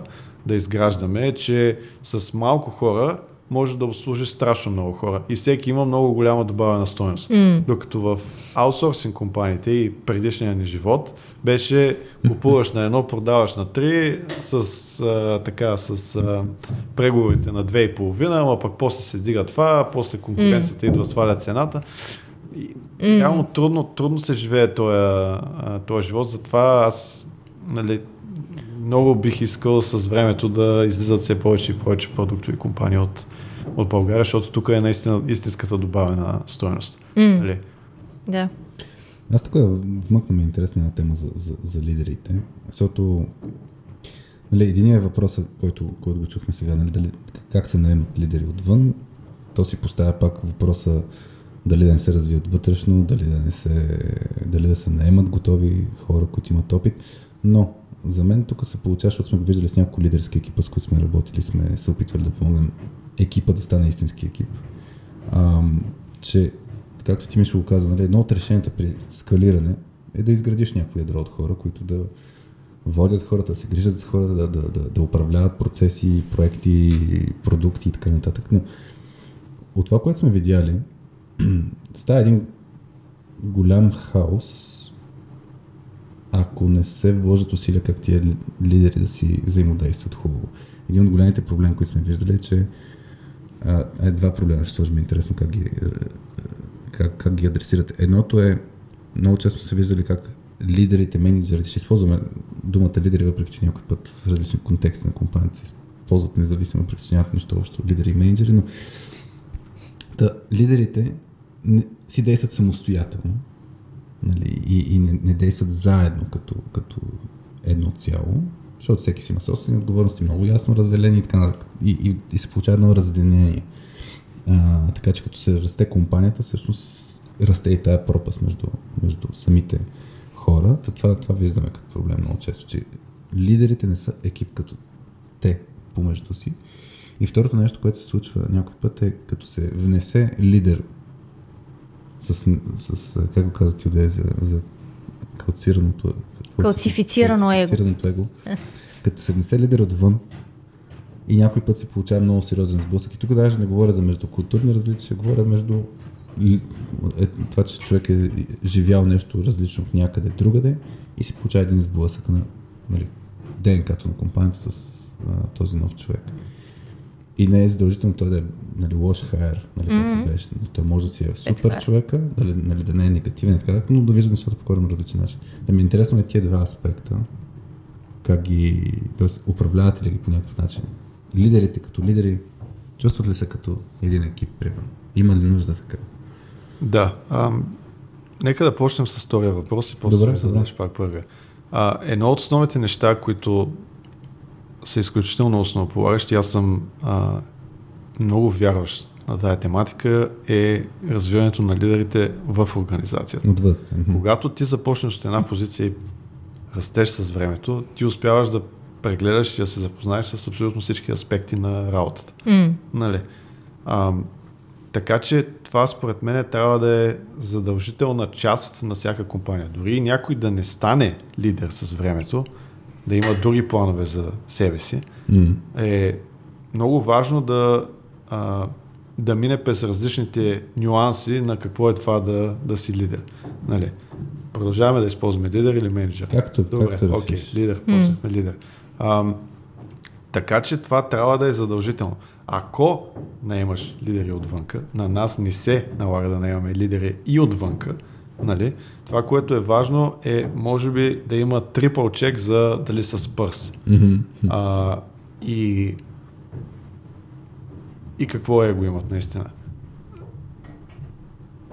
да изграждаме, е, че с малко хора може да обслужи страшно много хора. И всеки има много голяма добавена стоеност. Mm. Докато в аутсорсинг компаниите и предишния ни живот беше купуваш на едно, продаваш на три, с, а, така, с а, преговорите на две и половина, ама пък после се дига това, после конкуренцията mm. идва, сваля цената. И, mm. Реално трудно, трудно се живее този, този живот, затова аз нали, много бих искал с времето да излизат все повече и повече продуктови компании от, от България, защото тук е наистина истинската добавена стоеност. Mm. Нали? Да. Аз тук вмъкна ми интересна тема за, за, за лидерите, защото нали, единият въпрос, който, който го чухме сега, нали, дали, как се наемат лидери отвън, то си поставя пак въпроса дали да не се развият вътрешно, дали да не се, дали да се наемат готови хора, които имат опит, но за мен тук се получава, защото сме го виждали с няколко лидерски екипа, с които сме работили, сме се опитвали да помогнем екипа да стане истински екип. А, че, както ти Мишо го каза, нали, едно от решенията при скалиране е да изградиш някакво ядро от хора, които да водят хората, се грижат за хората, да, да, да, да управляват процеси, проекти, продукти и така нататък. Но от това, което сме видяли, става един голям хаос ако не се вложат усилия как тия лидери да си взаимодействат хубаво. Един от големите проблеми, които сме виждали е, че а, е два проблема, ще сложим интересно как ги, как, как ги адресирате. Едното е, много често са виждали как лидерите, менеджерите, ще използваме думата лидери, въпреки че някой път в различни контексти на компанията се използват независимо, причиняват нещо общо лидери и менеджери, но да, лидерите не, си действат самостоятелно нали, и, и не, не действат заедно като, като едно цяло, защото всеки си има собствени отговорности, много ясно разделени и така и, и, и се получава едно разделение. А, така че като се расте компанията, всъщност расте и тая пропаст между, между самите хора. Това, това виждаме като проблем много често, че лидерите не са екип като те помежду си. И второто нещо, което се случва някой път е като се внесе лидер с, с как го казвате отде, за, за калцираното... Калцифицирано его. Калцифицираното его. Като се внесе лидер отвън и някой път се получава много сериозен сблъсък. И тук даже не говоря за междукултурни различия, говоря между е, това, че човек е живял нещо различно в някъде другаде и си получава един сблъсък на нали, ДНК-то на компанията с а, този нов човек. И не е задължително той да е нали, лош хайер, нали, mm-hmm. както беше. Той може да си е супер е, човека, дали, нали, да не е негативен, така, но да вижда нещата по коренно различен начин. Да ми е интересно е тия два аспекта, как ги, т.е. управлявате ли ги по някакъв начин. Лидерите като лидери, чувстват ли се като един екип, примерно? Има ли нужда така? Да. А, нека да почнем с втория въпрос и после да зададеш пак първия. А, едно от основните неща, които са изключително основополагащи, аз съм а, много вярващ на тази тематика, е развиването на лидерите в организацията. Отвъд. Когато ти започнеш от една позиция и растеш с времето, ти успяваш да прегледаш и да се запознаеш с абсолютно всички аспекти на работата. Mm. Нали? А, така че това според мен трябва да е задължителна част на всяка компания. Дори някой да не стане лидер с времето, да има други планове за себе си, mm. е много важно да, а, да мине през различните нюанси на какво е това да, да си лидер. Нали? Продължаваме да използваме лидер или менеджер. Както, Добре, както окей, okay, лидер, почнахме mm. лидер. А, така че това трябва да е задължително. Ако не имаш лидери отвънка, на нас не се налага да не имаме лидери и отвънка, нали? Това, което е важно е, може би, да има трипл чек за дали с пърс. Mm-hmm. А, и, и какво е го имат наистина.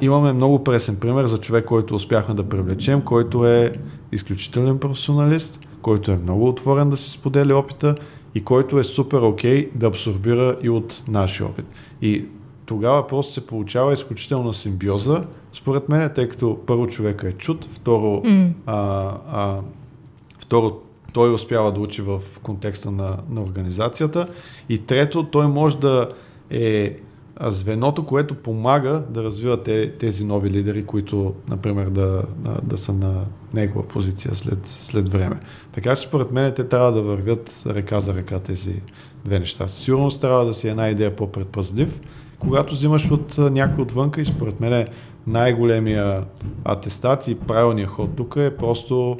Имаме много пресен пример за човек, който успяхме да привлечем, който е изключителен професионалист, който е много отворен да си споделя опита и който е супер окей okay да абсорбира и от нашия опит. И тогава просто се получава изключителна симбиоза, според мен, тъй като първо човека е чут, второ, mm. а, а, второ той успява да учи в контекста на, на организацията и трето, той може да е звеното, което помага да развива те, тези нови лидери, които, например, да, да, да са на негова позиция след, след време. Така че, според мен, те трябва да вървят ръка за ръка тези две неща. Сигурно трябва да си една идея по-предпазлив, когато взимаш от някой отвънка и според мен най-големия атестат и правилният ход тук е просто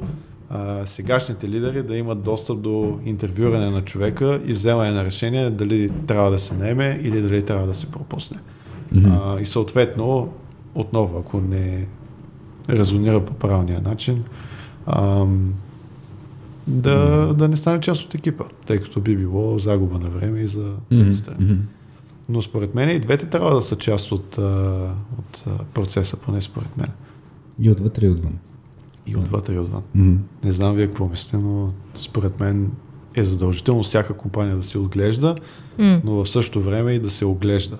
а, сегашните лидери да имат достъп до интервюране на човека и вземане на решение дали трябва да се наеме или дали трябва да се пропусне. Mm-hmm. А, и съответно, отново, ако не резонира по правилния начин, а, да, mm-hmm. да не стане част от екипа, тъй като би било загуба на време и за mm-hmm. Но според мен и двете трябва да са част от, от процеса, поне според мен. И отвътре и отвън. И отвътре и отвън. Mm-hmm. Не знам вие какво мислите, но според мен е задължително всяка компания да се отглежда, mm. но в същото време и да се оглежда.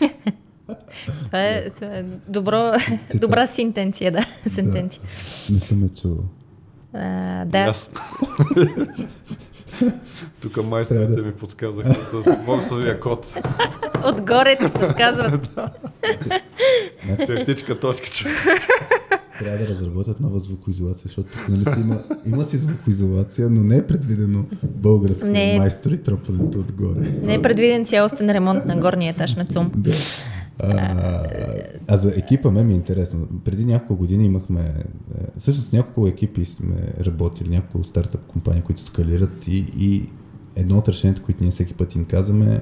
това, е, това е добро, добра синтенция, да. Сентенция. Да. Не съм я чувал. А, да. Тук майсторите да... ми подсказаха с боксовия код. Отгоре ти подсказват. Чертичка, точка. Трябва да разработят нова звукоизолация, защото тук нали, си има, има си звукоизолация, но не е предвидено българска не. майстори тропането отгоре. Не е предвиден цялостен ремонт на горния етаж на ЦУМ. Да. А, а за екипа ме ми е интересно. Преди няколко години имахме, е, всъщност няколко екипи сме работили, няколко стартъп компании, които скалират и, и едно от решенията, които ние всеки път им казваме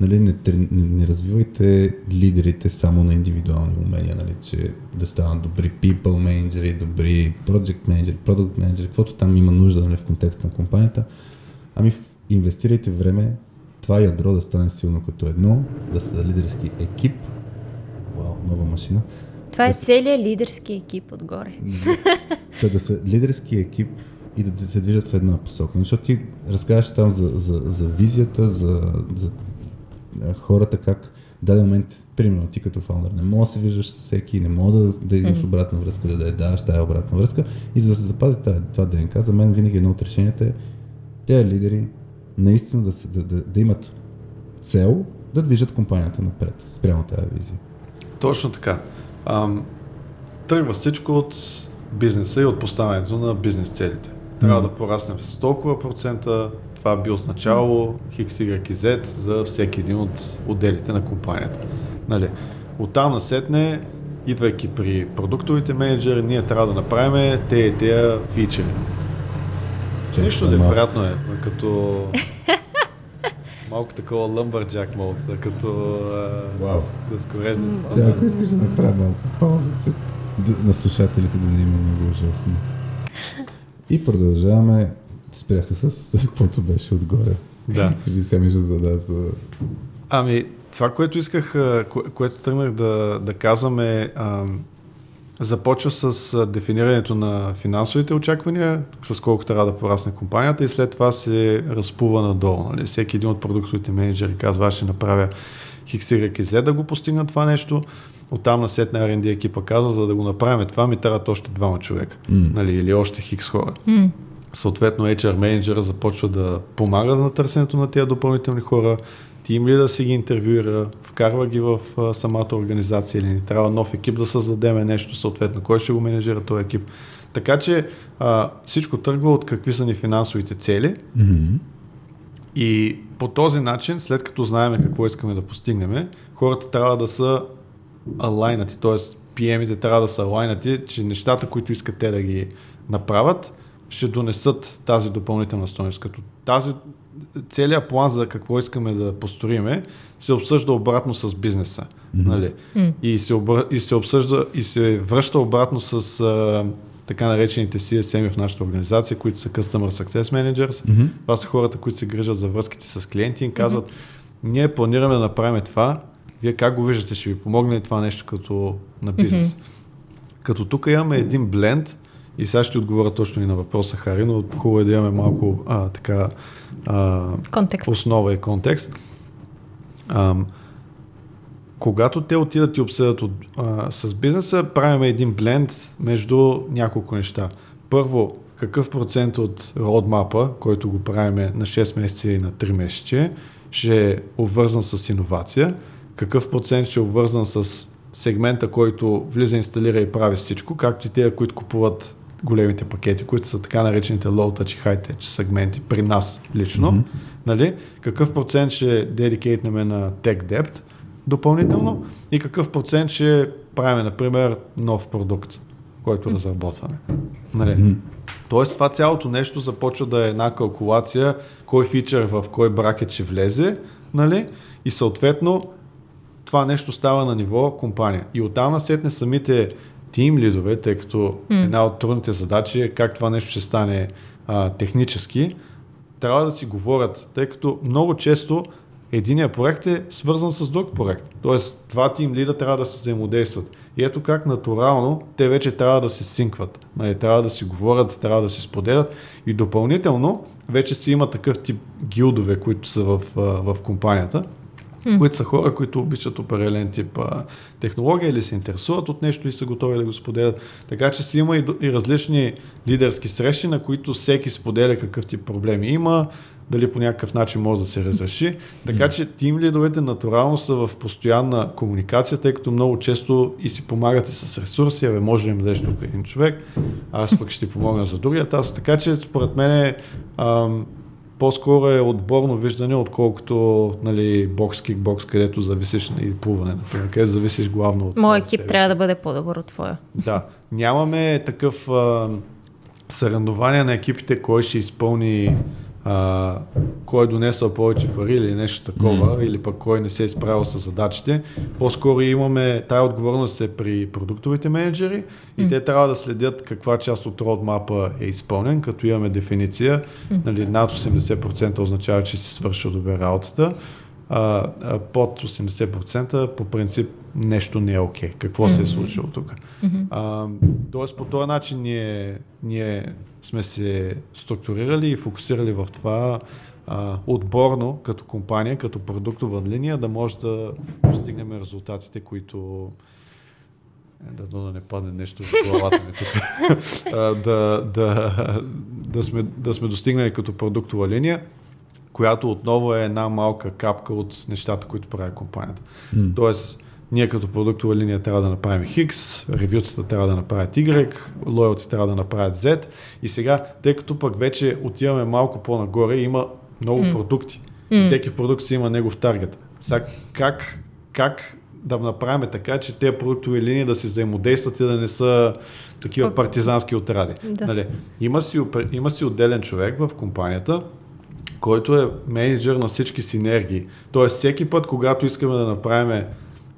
нали, не, не, не развивайте лидерите само на индивидуални умения, нали, че да станат добри people менеджери, добри project менеджери, product менеджери, каквото там има нужда нали, в контекста на компанията. Ами инвестирайте време това ядро да стане силно като едно, да са лидерски екип. Вау, нова машина. Това е да е целият лидерски екип отгоре. Да, да са лидерски екип и да се движат в една посока. Защото ти разказваш там за, за, за визията, за, за хората как в даден момент, примерно ти като фаундър, не мога да се виждаш с всеки, не мога да, да имаш обратна връзка, да, да даваш тази обратна връзка. И за да се запази това, това ДНК, за мен винаги едно от решенията е тези лидери наистина да, да, да, да имат цел да движат компанията напред спрямо тази визия. Точно така. Ам, тръгва всичко от бизнеса и от поставянето на бизнес целите. Трябва да пораснем с толкова процента, това би означавало X, Y и Z за всеки един от отделите на компанията. Нали? Оттам насетне, идвайки при продуктовите менеджери, ние трябва да направим те и тея фичери. Нищо да е приятно е, като малко такова лъмбърджак мод, като Wow. дъскорезница. Сега, ако искаш да направя малко пауза, че на слушателите да не има много ужасно. И продължаваме. Спряха с каквото беше отгоре. Да. Кажи сега ми ще зада за... Ами, това, което исках, кое, което тръгнах да, да казвам е, а, започва с дефинирането на финансовите очаквания, с колко трябва да порасне компанията и след това се разпува надолу. Нали? Всеки един от продуктовите менеджери казва, аз ще направя и Z да го постигна това нещо. Оттам на сет на R&D екипа казва, за да го направим това ми трябват още двама човека. Mm. Нали? Или още хикс хора. М. Съответно, HR менеджера започва да помага на търсенето на тези допълнителни хора, тим ли да си ги интервюира, вкарва ги в а, самата организация или ни трябва нов екип да създадеме нещо, съответно, кой ще го менеджира този екип. Така че а, всичко тръгва от какви са ни финансовите цели Мгм. и по този начин, след като знаем какво искаме да постигнем, хората трябва да са алайнати, т.е. PM-ите трябва да са алайнати, че нещата, които искат те да ги направят, ще донесат тази допълнителна стойност. Като тази, целият план за какво искаме да построиме се обсъжда обратно с бизнеса. Мгм. Нали? М. И, се обра... и се обсъжда и се връща обратно с а, така наречените CSM в нашата организация, които са Customer Success Managers. Мгм. Това са хората, които се грижат за връзките с клиенти и казват, ние планираме да направим това, вие как го виждате, ще ви помогне това нещо като на бизнес. Като тук имаме един бленд, и сега ще отговоря точно и на въпроса, Хари, но хубаво е да имаме малко а, така а, Контекст. основа и контекст. Ам, когато те отидат и обсъдят от, а, с бизнеса, правим един бленд между няколко неща. Първо, какъв процент от родмапа, който го правиме на 6 месеца и на 3 месече, ще е обвързан с иновация, какъв процент ще е обвързан с сегмента, който влиза, инсталира и прави всичко, както и тези, които купуват големите пакети, които са така наречените low touch и high touch сегменти при нас лично. Мгм. Нали? Какъв процент ще дедикейтнеме на Tech Debt допълнително и какъв процент ще правим, например, нов продукт, който разработваме. Нали? Мгм. Тоест това цялото нещо започва да е една калкулация, кой фичър в кой бракет ще влезе, нали? и съответно това нещо става на ниво компания. И оттам насетне самите тим лидове, тъй като М. една от трудните задачи е как това нещо ще стане а, технически, трябва да си говорят, тъй като много често единият проект е свързан с друг проект. Тоест, два тим лида трябва да се взаимодействат. И ето как натурално те вече трябва да се синкват. Нали, трябва да си говорят, трябва да си споделят и допълнително вече си има такъв тип гилдове, които са в, в компанията, М. които са хора, които обичат определен тип а, технология или се интересуват от нещо и са готови да го споделят. Така че си има и, и различни лидерски срещи, на които всеки споделя какъв тип проблеми има, дали по някакъв начин може да се разреши. Така че тим лидовете натурално са в постоянна комуникация, тъй като много често и си помагате с ресурси, абе може да им дадеш тук един човек, аз пък ще ти помогна за другия аз. Така че според мен е, ам, по-скоро е отборно виждане, отколкото нали, бокс, кикбокс, където зависиш и плуване, например, където зависиш главно от Моят а, екип трябва да бъде по-добър от твоя. да, нямаме такъв а, съревнование на екипите, кой ще изпълни, а, кой е донесъл повече пари или нещо такова, или пък кой не се е справил с задачите. По-скоро имаме, тая отговорност е при продуктовите менеджери и те трябва да следят каква част от родмапа е изпълнен, като имаме дефиниция. Нали, над 80% означава, че си свършил добре работата. А, а под 80% по принцип нещо не е окей. Какво се е случило тук? А, тоест по този начин ние, ние сме се структурирали и фокусирали в това а, отборно като компания, като продуктова линия, да може да постигнем резултатите, които е, да, да не падне нещо в главата ми тук. А, да, да, да, сме, да сме достигнали като продуктова линия, която отново е една малка капка от нещата, които прави компанията. Mm. Тоест, ние като продуктова линия трябва да направим X, ревютата трябва да направят Y, лоялти трябва да направят Z и сега, тъй като пък вече отиваме малко по-нагоре, има много mm. продукти. Mm. Всеки продукт си има негов таргет. Сега, как, как да направим така, че тези продуктови линии да си взаимодействат и да не са такива партизански отради. Да. Нали? Има, си, има си отделен човек в компанията, който е менеджер на всички синергии. Тоест всеки път, когато искаме да направим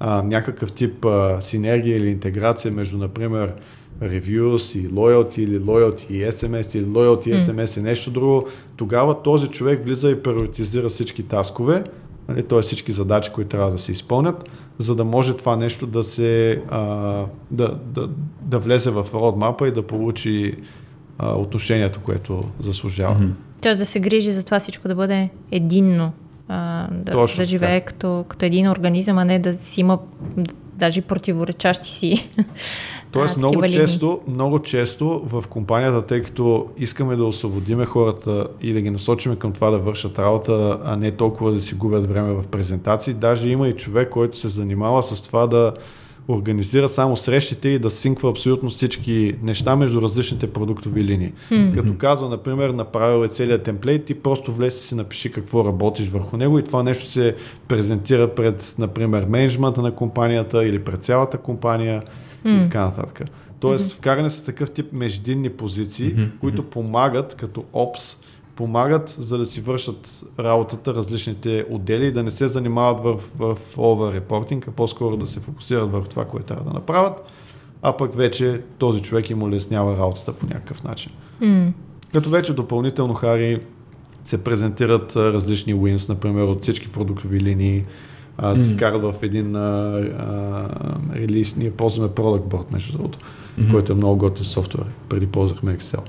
а, някакъв тип а, синергия или интеграция между, например, reviews и loyalty или loyalty и SMS или loyalty и SMS mm. и нещо друго, тогава този човек влиза и приоритизира всички таскове, нали, т.е. всички задачи, които трябва да се изпълнят, за да може това нещо да се а, да, да, да влезе в родмапа и да получи а, отношението, което заслужава. Mm-hmm. Тоест да се грижи за това всичко да бъде единно, а, да, Точно, да живее като, като един организъм, а не да си има даже противоречащи си. Тоест а, много често, много често в компанията, тъй като искаме да освободиме хората и да ги насочиме към това да вършат работа, а не толкова да си губят време в презентации, даже има и човек, който се занимава с това да организира само срещите и да синква абсолютно всички неща между различните продуктови линии. Mm-hmm. Като казва, например, направил е целият темплейт, ти просто влез и си напиши какво работиш върху него и това нещо се презентира пред, например, менеджмента на компанията или пред цялата компания mm-hmm. и така нататък. Тоест, mm-hmm. вкаране с такъв тип междинни позиции, mm-hmm. които помагат като опс помагат, за да си вършат работата различните отдели и да не се занимават в, в over reporting, а по-скоро да се фокусират върху това, което трябва да направят, а пък вече този човек им улеснява работата по някакъв начин. Mm. Като вече допълнително, Хари, се презентират различни wins, например, от всички продуктови линии, а, се mm. вкарат в един а, а, релиз. Ние ползваме Product Board, между другото, mm-hmm. който е много готин софтуер. Преди ползвахме Excel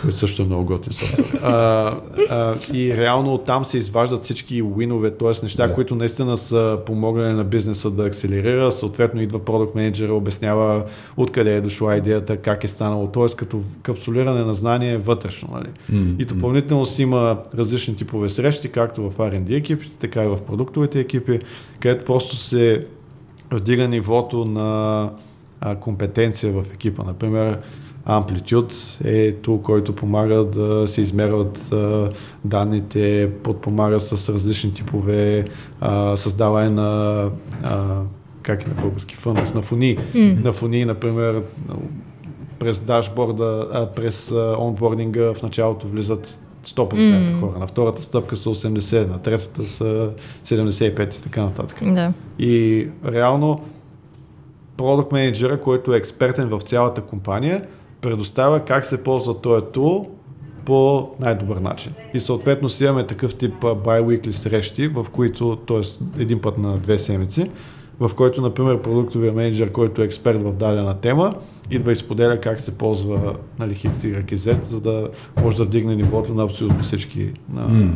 който също е много готин софтуер. А, а, и реално там се изваждат всички уинове, т.е. неща, yeah. които наистина са помогнали на бизнеса да акселерира. Съответно идва продукт менеджера, обяснява откъде е дошла идеята, как е станало. Т.е. като капсулиране на знание вътрешно. Нали? Mm-hmm. И допълнително си има различни типове срещи, както в R&D екипите, така и в продуктовите екипи, където просто се вдига нивото на а, компетенция в екипа. Например, Amplitude е тул, който помага да се измерват а, данните, подпомага с различни типове а, създаване на а, как е на български фънус, на фони. Mm. На фони, например, през дашборда, а, през а, онбординга в началото влизат 100% mm. хора. На втората стъпка са 80, на третата са 75 и така нататък. Да. И реално продукт менеджера, който е експертен в цялата компания, предоставя как се ползва този тул по най-добър начин. И съответно си имаме такъв тип bi-weekly срещи, в които, т.е. един път на две седмици, в който, например, продуктовия менеджер, който е експерт в дадена тема, идва и споделя как се ползва нали, Y и Z, за да може да вдигне нивото на абсолютно всички на, mm.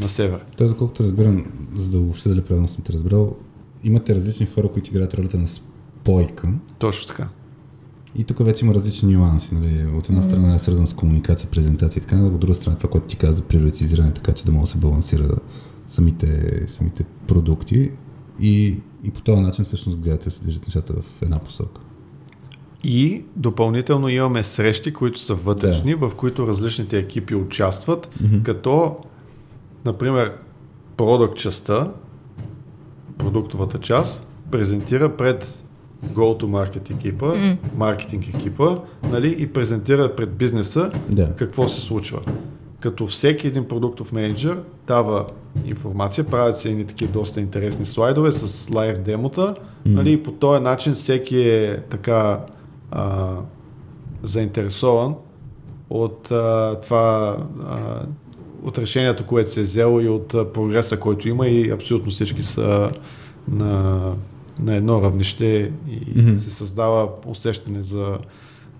на север. Тоест, колкото разбирам, за да въобще дали правилно съм те разбрал, имате различни хора, които играят ролята на спойка. Точно така. И тук вече има различни нюанси. Нали? От една страна е свързан с комуникация, презентация и така, от друга страна това, което ти каза, приоритизиране, така че да може да се балансира самите, самите продукти и, и по този начин всъщност гледате се движат нещата в една посока. И допълнително имаме срещи, които са вътрешни, да. в които различните екипи участват, mm-hmm. като, например, продукт частта, продуктовата част, презентира пред go-to-market екипа, mm. маркетинг екипа, нали, и презентират пред бизнеса да. какво се случва. Като всеки един продуктов менеджер дава информация, правят се едни такива доста интересни слайдове с лайв демота, mm. нали, и по този начин всеки е така а, заинтересован от а, това а, от решението, което се е взело и от а, прогреса, който има и абсолютно всички са на на едно равнище и mm-hmm. се създава усещане за,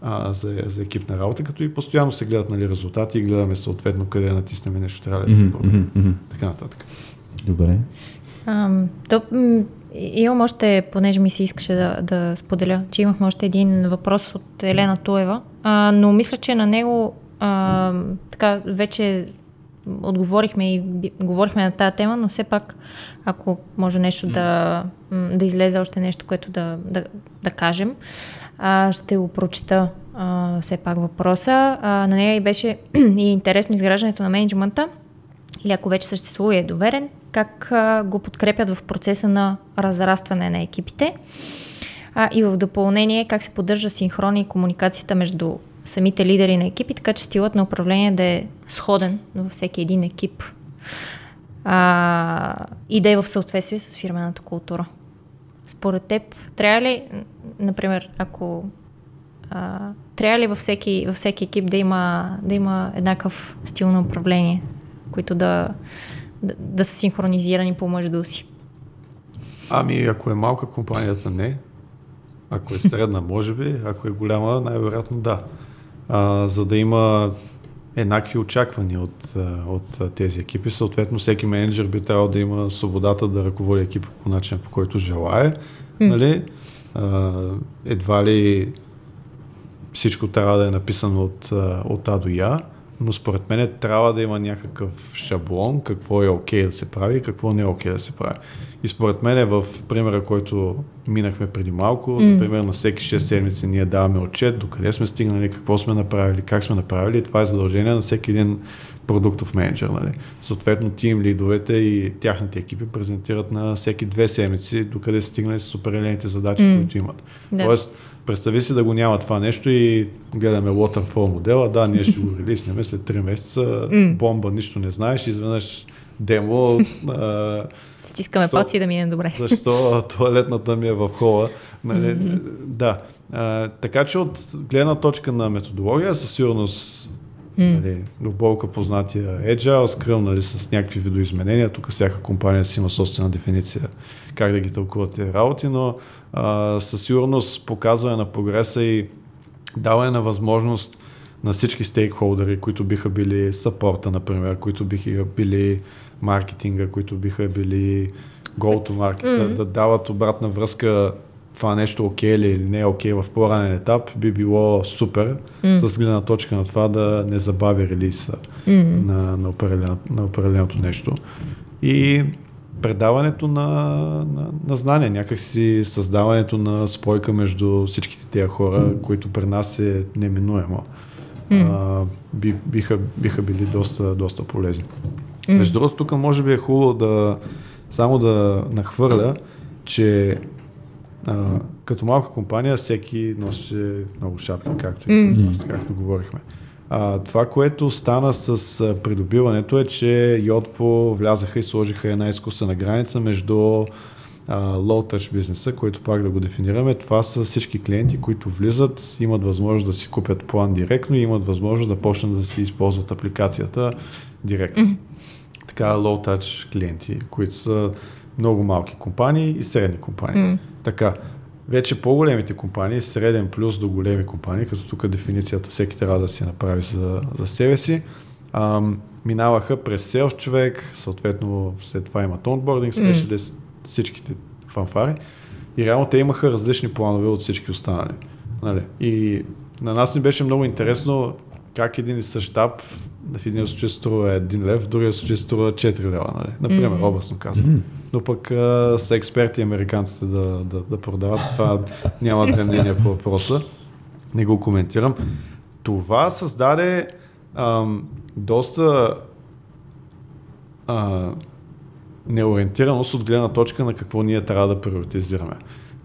а, за, за екипна работа, като и постоянно се гледат нали, резултати и гледаме съответно къде натиснем нещо, трябва да се. Mm-hmm. Така нататък. Добре. А, то, имам още, понеже ми се искаше да, да споделя, че имахме още един въпрос от Елена Туева, а, но мисля, че на него а, така вече отговорихме и говорихме на тази тема, но все пак, ако може нещо да, да излезе още нещо, което да, да, да кажем, а, ще го прочита а, все пак въпроса. А, на нея и беше и интересно изграждането на менеджмента, или ако вече съществува и е доверен, как а, го подкрепят в процеса на разрастване на екипите. А, и в допълнение как се поддържа синхрон и комуникацията между самите лидери на екипи, така че стилът на управление да е сходен във всеки един екип а, и да е в съответствие с фирмената култура. Според теб, трябва ли, например, ако а, трябва ли във всеки, във всеки екип да има, да има еднакъв стил на управление, които да, да, да са синхронизирани помежду си? Ами, ако е малка компанията, не. Ако е средна, може би. Ако е голяма, най-вероятно да. А, за да има еднакви очаквания от, от тези екипи. Съответно, всеки менеджер би трябвало да има свободата да ръководи екипа по начин, по който желае. Mm. Нали? А, едва ли всичко трябва да е написано от, от А до Я, но според мен трябва да има някакъв шаблон, какво е окей okay да се прави и какво не е окей okay да се прави. И според мен в примера, който минахме преди малко, mm. например на всеки 6 седмици ние даваме отчет, докъде сме стигнали, какво сме направили, как сме направили. Това е задължение на всеки един продуктов менеджер. Нали. Съответно, тим лидовете и тяхните екипи презентират на всеки две седмици, докъде са стигнали с определените задачи, mm. които имат. Да. Тоест, представи си да го няма това нещо и гледаме Waterfall модела, да, ние ще го релиснем след 3 месеца, бомба, нищо не знаеш, изведнъж демо. А, Стискаме палци да мине добре. Защо туалетната ми е в хола. Нали? Mm-hmm. Да. А, така че от гледна точка на методология, със сигурност Mm. Нали, до познатия Agile, Scrum, нали, с някакви видоизменения. Тук всяка компания си има собствена дефиниция как да ги тълкуват тези работи, но а, със сигурност показване на прогреса и даване на възможност на всички стейкхолдери, които биха били сапорта, например, които биха били маркетинга, които биха били go to market, mm-hmm. да дават обратна връзка това нещо окей okay ли или не е окей okay в по-ранен етап, би било супер mm. с гледна точка на това да не забави релиза mm. на, на, определено, на определеното нещо. И предаването на, на, на знания, някакси създаването на спойка между всичките тези хора, mm. които при нас е неминуемо, mm. а, би, биха, биха били доста, доста полезни. Mm. Между другото, тук може би е хубаво да само да нахвърля, че а, като малка компания всеки носи много шапки, както, mm. както говорихме. А, това, което стана с придобиването е, че Йодпо влязаха и сложиха една изкуствена граница между low touch бизнеса, който пак да го дефинираме. Това са всички клиенти, които влизат, имат възможност да си купят план директно и имат възможност да почнат да си използват апликацията директно. Mm-hmm. Така low touch клиенти, които са много малки компании и средни компании. Mm. Така, вече по-големите компании, среден плюс до големи компании, като тук дефиницията всеки трябва да си направи за, за себе си, ам, минаваха през селс човек, съответно след това имат онбординг, mm. всичките фанфари и реално те имаха различни планове от всички останали. Нали? И на нас ни беше много интересно как един и същ щаб в един случай струва 1 лев, в другия случай струва 4 лева, нали? Например, mm-hmm. областно казвам. Mm-hmm. Но пък а, са експерти американците да, да, да продават. Това няма две мнения по въпроса. Не го коментирам. Това създаде ам, доста а, неориентираност от гледна точка на какво ние трябва да приоритизираме.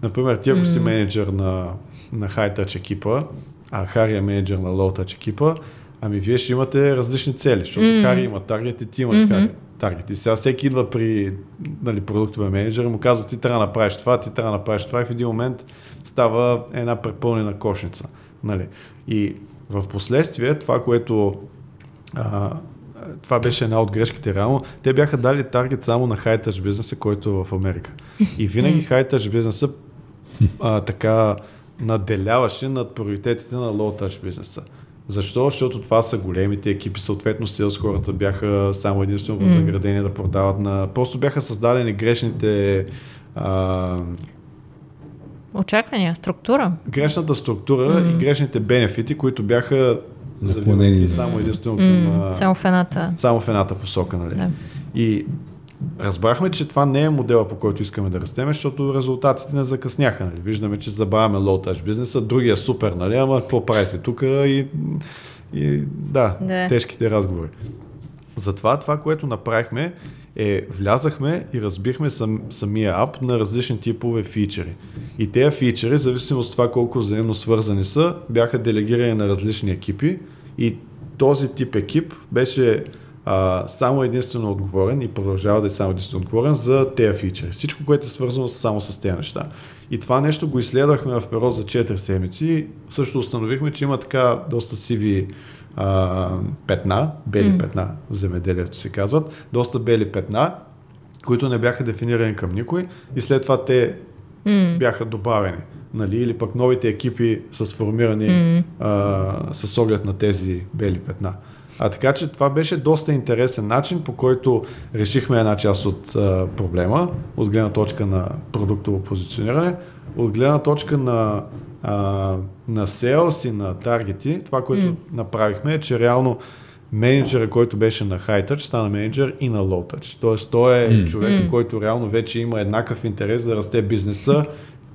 Например, ти ако си менеджер на, на High Touch екипа, а Хари е менеджер на Low Touch екипа, ами вие ще имате различни цели, защото mm. Хари има таргет и ти имаш mm-hmm. таргет. И сега всеки идва при нали, продуктовия менеджер и му казва, ти трябва да направиш това, ти трябва да направиш това и в един момент става една препълнена кошница. Нали. И в последствие това, което а, това беше една от грешките реално. Те бяха дали таргет само на хайтъж бизнеса, който е в Америка. И винаги хайтъж бизнеса а, така наделяваше над приоритетите на touch бизнеса. Защо? Защото това са големите екипи, съответно селс хората бяха само единствено mm. заградени да продават на... Просто бяха създадени грешните... А... Очаквания, структура. Грешната структура mm. и грешните бенефити, които бяха Наклонени. И само единствено към... Mm, само в едната. само в едната посока, нали? Да. И разбрахме, че това не е модела, по който искаме да растеме, защото резултатите не закъсняха. Нали? Виждаме, че забавяме low-touch бизнеса, другия супер, нали? ама какво правите тук и, и да, Да. тежките разговори. Затова това, което направихме е влязахме и разбихме сам, самия ап на различни типове фичери. И тези фичери, в зависимост от това колко взаимно свързани са, бяха делегирани на различни екипи и този тип екип беше а, само единствено отговорен и продължава да е само единствено отговорен за тези фичери. Всичко, което е свързано само с тези неща. И това нещо го изследвахме в период за 4 седмици. Също установихме, че има така доста сиви а, петна, бели mm. петна в земеделието се казват, доста бели петна, които не бяха дефинирани към никой и след това те mm. бяха добавени. Нали? Или пък новите екипи са сформирани mm. а, с оглед на тези бели петна. А така че това беше доста интересен начин, по който решихме една част от а, проблема, от гледна точка на продуктово позициониране, от гледна точка на, а, на sales и на таргети. Това, което mm. направихме е, че реално менеджера, който беше на high touch, стана менеджер и на low touch. Тоест той е mm. човек, mm. който реално вече има еднакъв интерес да расте бизнеса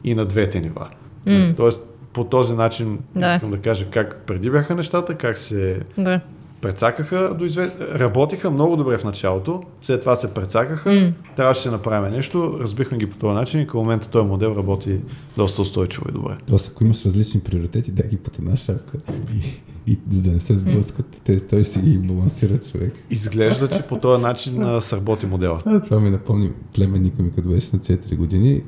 и на двете нива. Mm. Тоест по този начин да. искам да кажа как преди бяха нещата, как се да прецакаха до извест... Работиха много добре в началото, след това се прецакаха, mm. трябваше да направим нещо, разбихме ги по този начин и към момента този модел работи доста устойчиво и добре. Тоест, ако имаш различни приоритети, дай ги под една шапка и, и за да не се сблъскат, те, той ще си ги балансира човек. Изглежда, че по този начин сработи модела. А, това ми напомни племенника ми, като беше на 4 години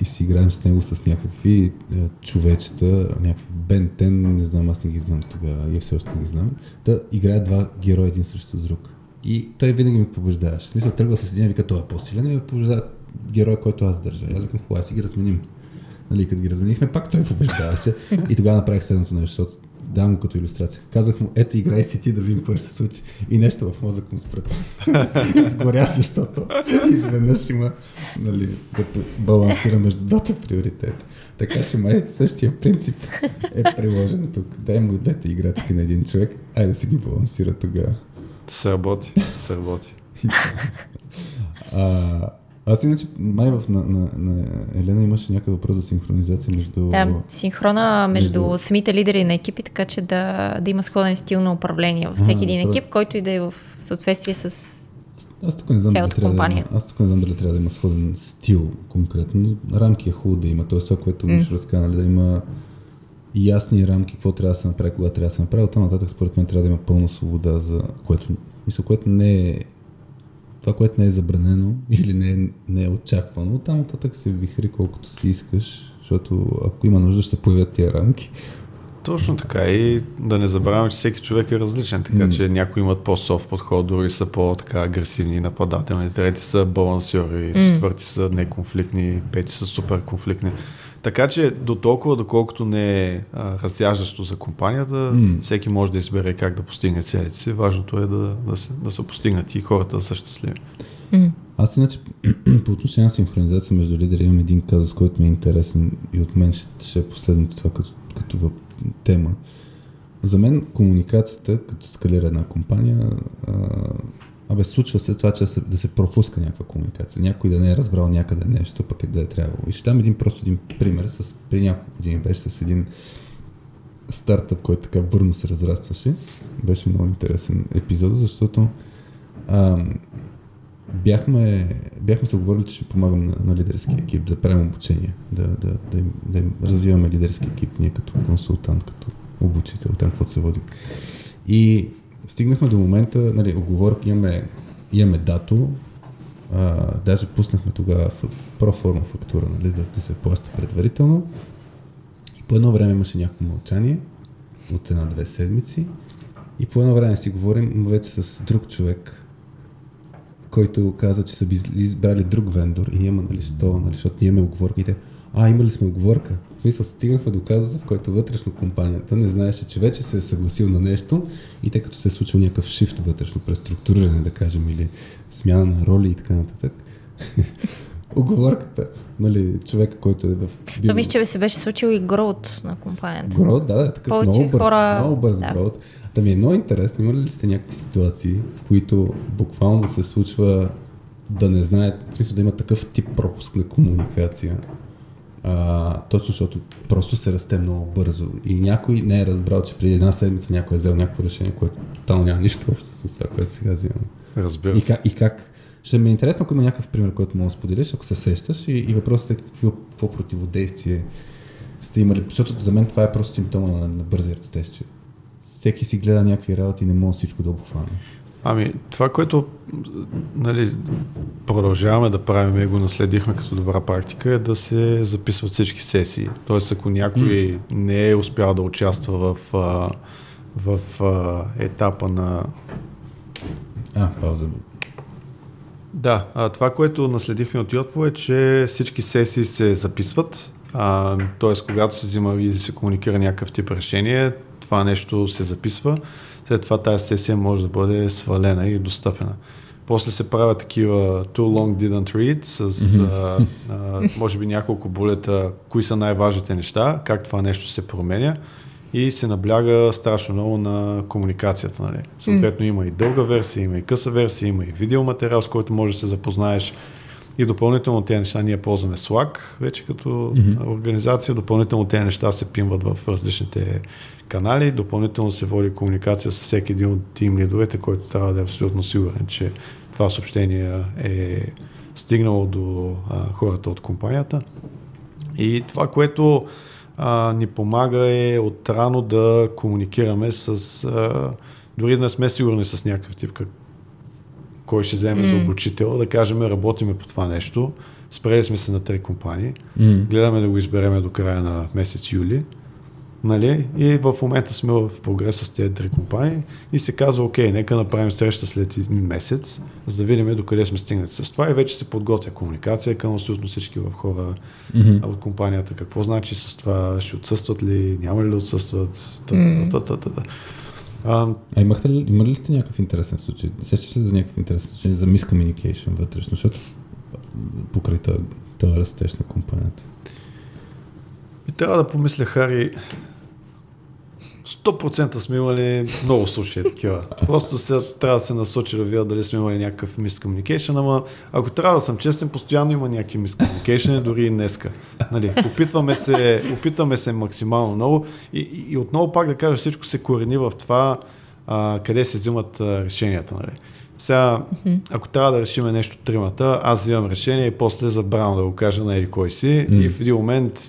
и си играем с него с някакви а, човечета, някакви Бентен, не знам, аз не ги знам тогава, и все още не ги знам, да играят два героя един срещу друг. И той винаги ми побеждаваше. В смисъл, тръгва с един вика, той е по-силен и ме побеждава героя, който аз държа. Аз викам, хубаво, си ги разменим. Нали, като ги разменихме, пак той побеждаваше. и тогава направих следното нещо, защото давам му като иллюстрация. Казах му, ето играй си ти да видим какво ще се случи. И нещо в мозък му спрата. Изгоря се, защото изведнъж има нали, да балансира между двата приоритета. Така че май същия принцип е приложен тук. Дай му двете играчки на един човек, айде да си ги балансира тогава. Се работи, се работи. а, аз иначе, май в, на, на, на Елена имаше някакъв въпрос за синхронизация между... Да, синхрона между, между... самите лидери на екипи, така че да, да има сходен стил на управление във всеки а, един екип, който и да е в съответствие с аз тук не знам дали трябва да има, аз тук не знам дали трябва да има сходен стил конкретно. Рамки е хубаво да има. Тоест това, което mm. Мишо разказа, нали, да има ясни рамки, какво трябва да се направи, кога трябва да се направи. Оттам нататък, според мен, трябва да има пълна свобода, за което, мисля, което не е това, което не е забранено или не е, не е очаквано, там нататък се вихри колкото си искаш, защото ако има нужда, ще се появят тия рамки. Точно така и да не забравяме, че всеки човек е различен, така mm. че някои имат по-софт подход, други са по-така агресивни и нападателни, трети са балансиори, mm. четвърти са неконфликтни, пети са супер конфликтни. Така че до толкова, доколкото не е а, разяждащо за компанията, mm. всеки може да избере как да постигне целите си. Важното е да, да, се, да се постигнат и хората да са щастливи. Mm. Аз иначе по отношение на синхронизация между лидери имам един казус, който ми е интересен и от мен ще, ще е последното това като, като въп, тема. За мен комуникацията, като скалира една компания, а, абе случва се това, че да се, да се пропуска някаква комуникация. Някой да не е разбрал някъде нещо, пък е да е трябвало. И ще дам един просто един пример. С, при няколко години беше с един стартъп, който така бърно се разрастваше. Беше много интересен епизод, защото а, бяхме, бяхме се оговорили, че ще помагам на, на лидерския екип да правим обучение, да, да, да, им, да им развиваме лидерски екип, ние като консултант, като обучител, там каквото се водим. И стигнахме до момента, нали, оговорка, имаме, имаме дато, а, даже пуснахме тогава проформа фактура, нали, за да се плаща предварително. И по едно време имаше някакво мълчание от една-две седмици. И по едно време си говорим вече с друг човек, който каза, че са избрали друг вендор и няма, нали, що, нали, защото ние имаме оговорките. А, имали сме оговорка. В смисъл, стигнахме до казуса, в който вътрешно компанията не знаеше, че вече се е съгласил на нещо и тъй като се е случил някакъв шифт вътрешно, преструктуриране, да кажем, или смяна на роли и така нататък, оговорката нали, човека, който е в... То мисля, че се беше случил и гроут на компанията. Гроут, да, да, такъв Повече много бърз, хора- много бърз да. гроут. Да ми е много интересно, има ли сте някакви ситуации, в които буквално да се случва да не знаят, в смисъл да има такъв тип пропуск на комуникация, а, точно защото просто се расте много бързо и някой не е разбрал, че преди една седмица някой е взел някакво решение, което тотално няма нищо общо с това, което сега взимаме. Разбира И се. как, и как ще ми е интересно, ако има някакъв пример, който мога да споделиш, ако се сещаш и, и въпросът е какво, какво противодействие сте имали, защото за мен това е просто симптома на, на бързи растеж, че всеки си гледа някакви работи и не може всичко да обхване. Ами, това, което нали, продължаваме да правим и го наследихме като добра практика е да се записват всички сесии. Тоест, ако някой не е успял да участва в, а, в а, етапа на А, пауза. Да, а, това, което наследихме от Йотпо е, че всички сесии се записват, т.е. когато се взима и се комуникира някакъв тип решение, това нещо се записва, след това тази сесия може да бъде свалена и достъпена. После се правят такива too long didn't read с а, а, може би няколко булета, кои са най-важните неща, как това нещо се променя и се набляга страшно много на комуникацията. Нали? Съответно има и дълга версия, има и къса версия, има и видеоматериал, с който можеш да се запознаеш. И допълнително тези неща ние ползваме Slack, вече като mm-hmm. организация. Допълнително тези неща се пимват в различните канали. Допълнително се води комуникация с всеки един от тим лидовете, който трябва да е абсолютно сигурен, че това съобщение е стигнало до а, хората от компанията. И това, което а, ни помага е отрано да комуникираме с... А, дори да не сме сигурни с някакъв тип как, кой ще вземе mm. за обучител, да кажем, работиме по това нещо. Спрели сме се на три компании. Mm. Гледаме да го избереме до края на месец юли. Нали? И в момента сме в прогрес с тези три компании и се казва, окей, нека направим среща след един месец, за да видим докъде сме стигнали с това и вече се подготвя комуникация към абсолютно всички в хора Mm-hmm. от компанията. Какво значи с това? Ще отсъстват ли? Няма ли да отсъстват? Та, та, та, та, та. А, А имахте ли, имали ли сте някакъв интересен случай? Сещаш ли за някакъв интересен случай за miscommunication вътрешно, защото покрай този, този растеж на компанията? и трябва да помисля, Хари, 100% сме имали много случаи такива. Просто сега трябва да се насочи да видя дали сме имали някакъв miscommunication, ама ако трябва да съм честен, постоянно има някакви miscommunication, дори и днеска. Нали, опитваме, се, опитваме се максимално много и, и, и отново пак да кажа, всичко се корени в това а, къде се взимат а, решенията. Нали. Сега, ако трябва да решим нещо тримата, аз взимам решение и после забравям да го кажа на еди кой си М. и в един момент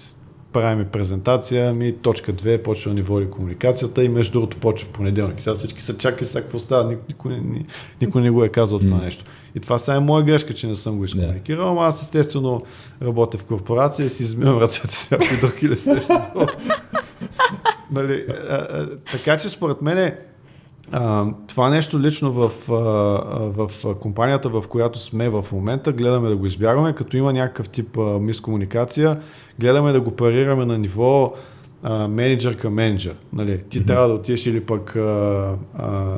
правим презентация, ми точка 2 почва да ни води комуникацията и между другото почва в понеделник. Сега всички са чакали сега какво става, никой, никой, никой, не го е казал това нещо. И това сега е моя грешка, че не съм го изкомуникирал, ама аз естествено работя в корпорация и си измивам ръцете с някой друг или срещу нали, а, а, така че според мен е, а, това нещо лично в, в компанията, в която сме в момента, гледаме да го избягваме, като има някакъв тип а, мискомуникация, гледаме да го парираме на ниво а, менеджер към менеджер. Нали? Ти mm-hmm. трябва да отидеш или пък а, а,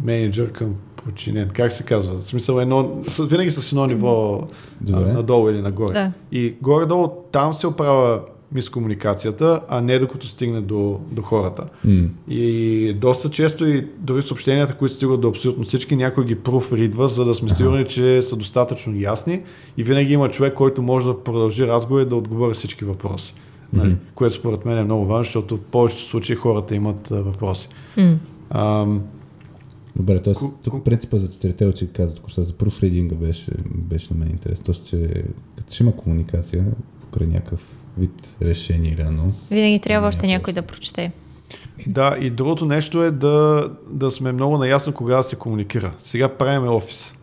менеджер към подчинен. Как се казва? В смисъл едно, винаги с едно ниво а, Добре. надолу или нагоре. Да. И горе-долу там се оправя мискомуникацията, а не докато стигне до, до хората. М. И доста често и дори съобщенията, които стигат до абсолютно всички, някой ги профридва, за да сме сигурни, че са достатъчно ясни и винаги има човек, който може да продължи разговор и да отговори всички въпроси. Нали? Което според мен е много важно, защото в повечето случаи хората имат а, въпроси. М. Ам, Добре, т.е. Ку- тук принципа за четирите очи каза току-що за профридинга беше, беше на мен интерес. Тоест, че като ще има комуникация покрай някакъв вид решение или анонс. Винаги трябва още някой да прочете. Да, и другото нещо е да, да сме много наясно кога да се комуникира. Сега правиме офис.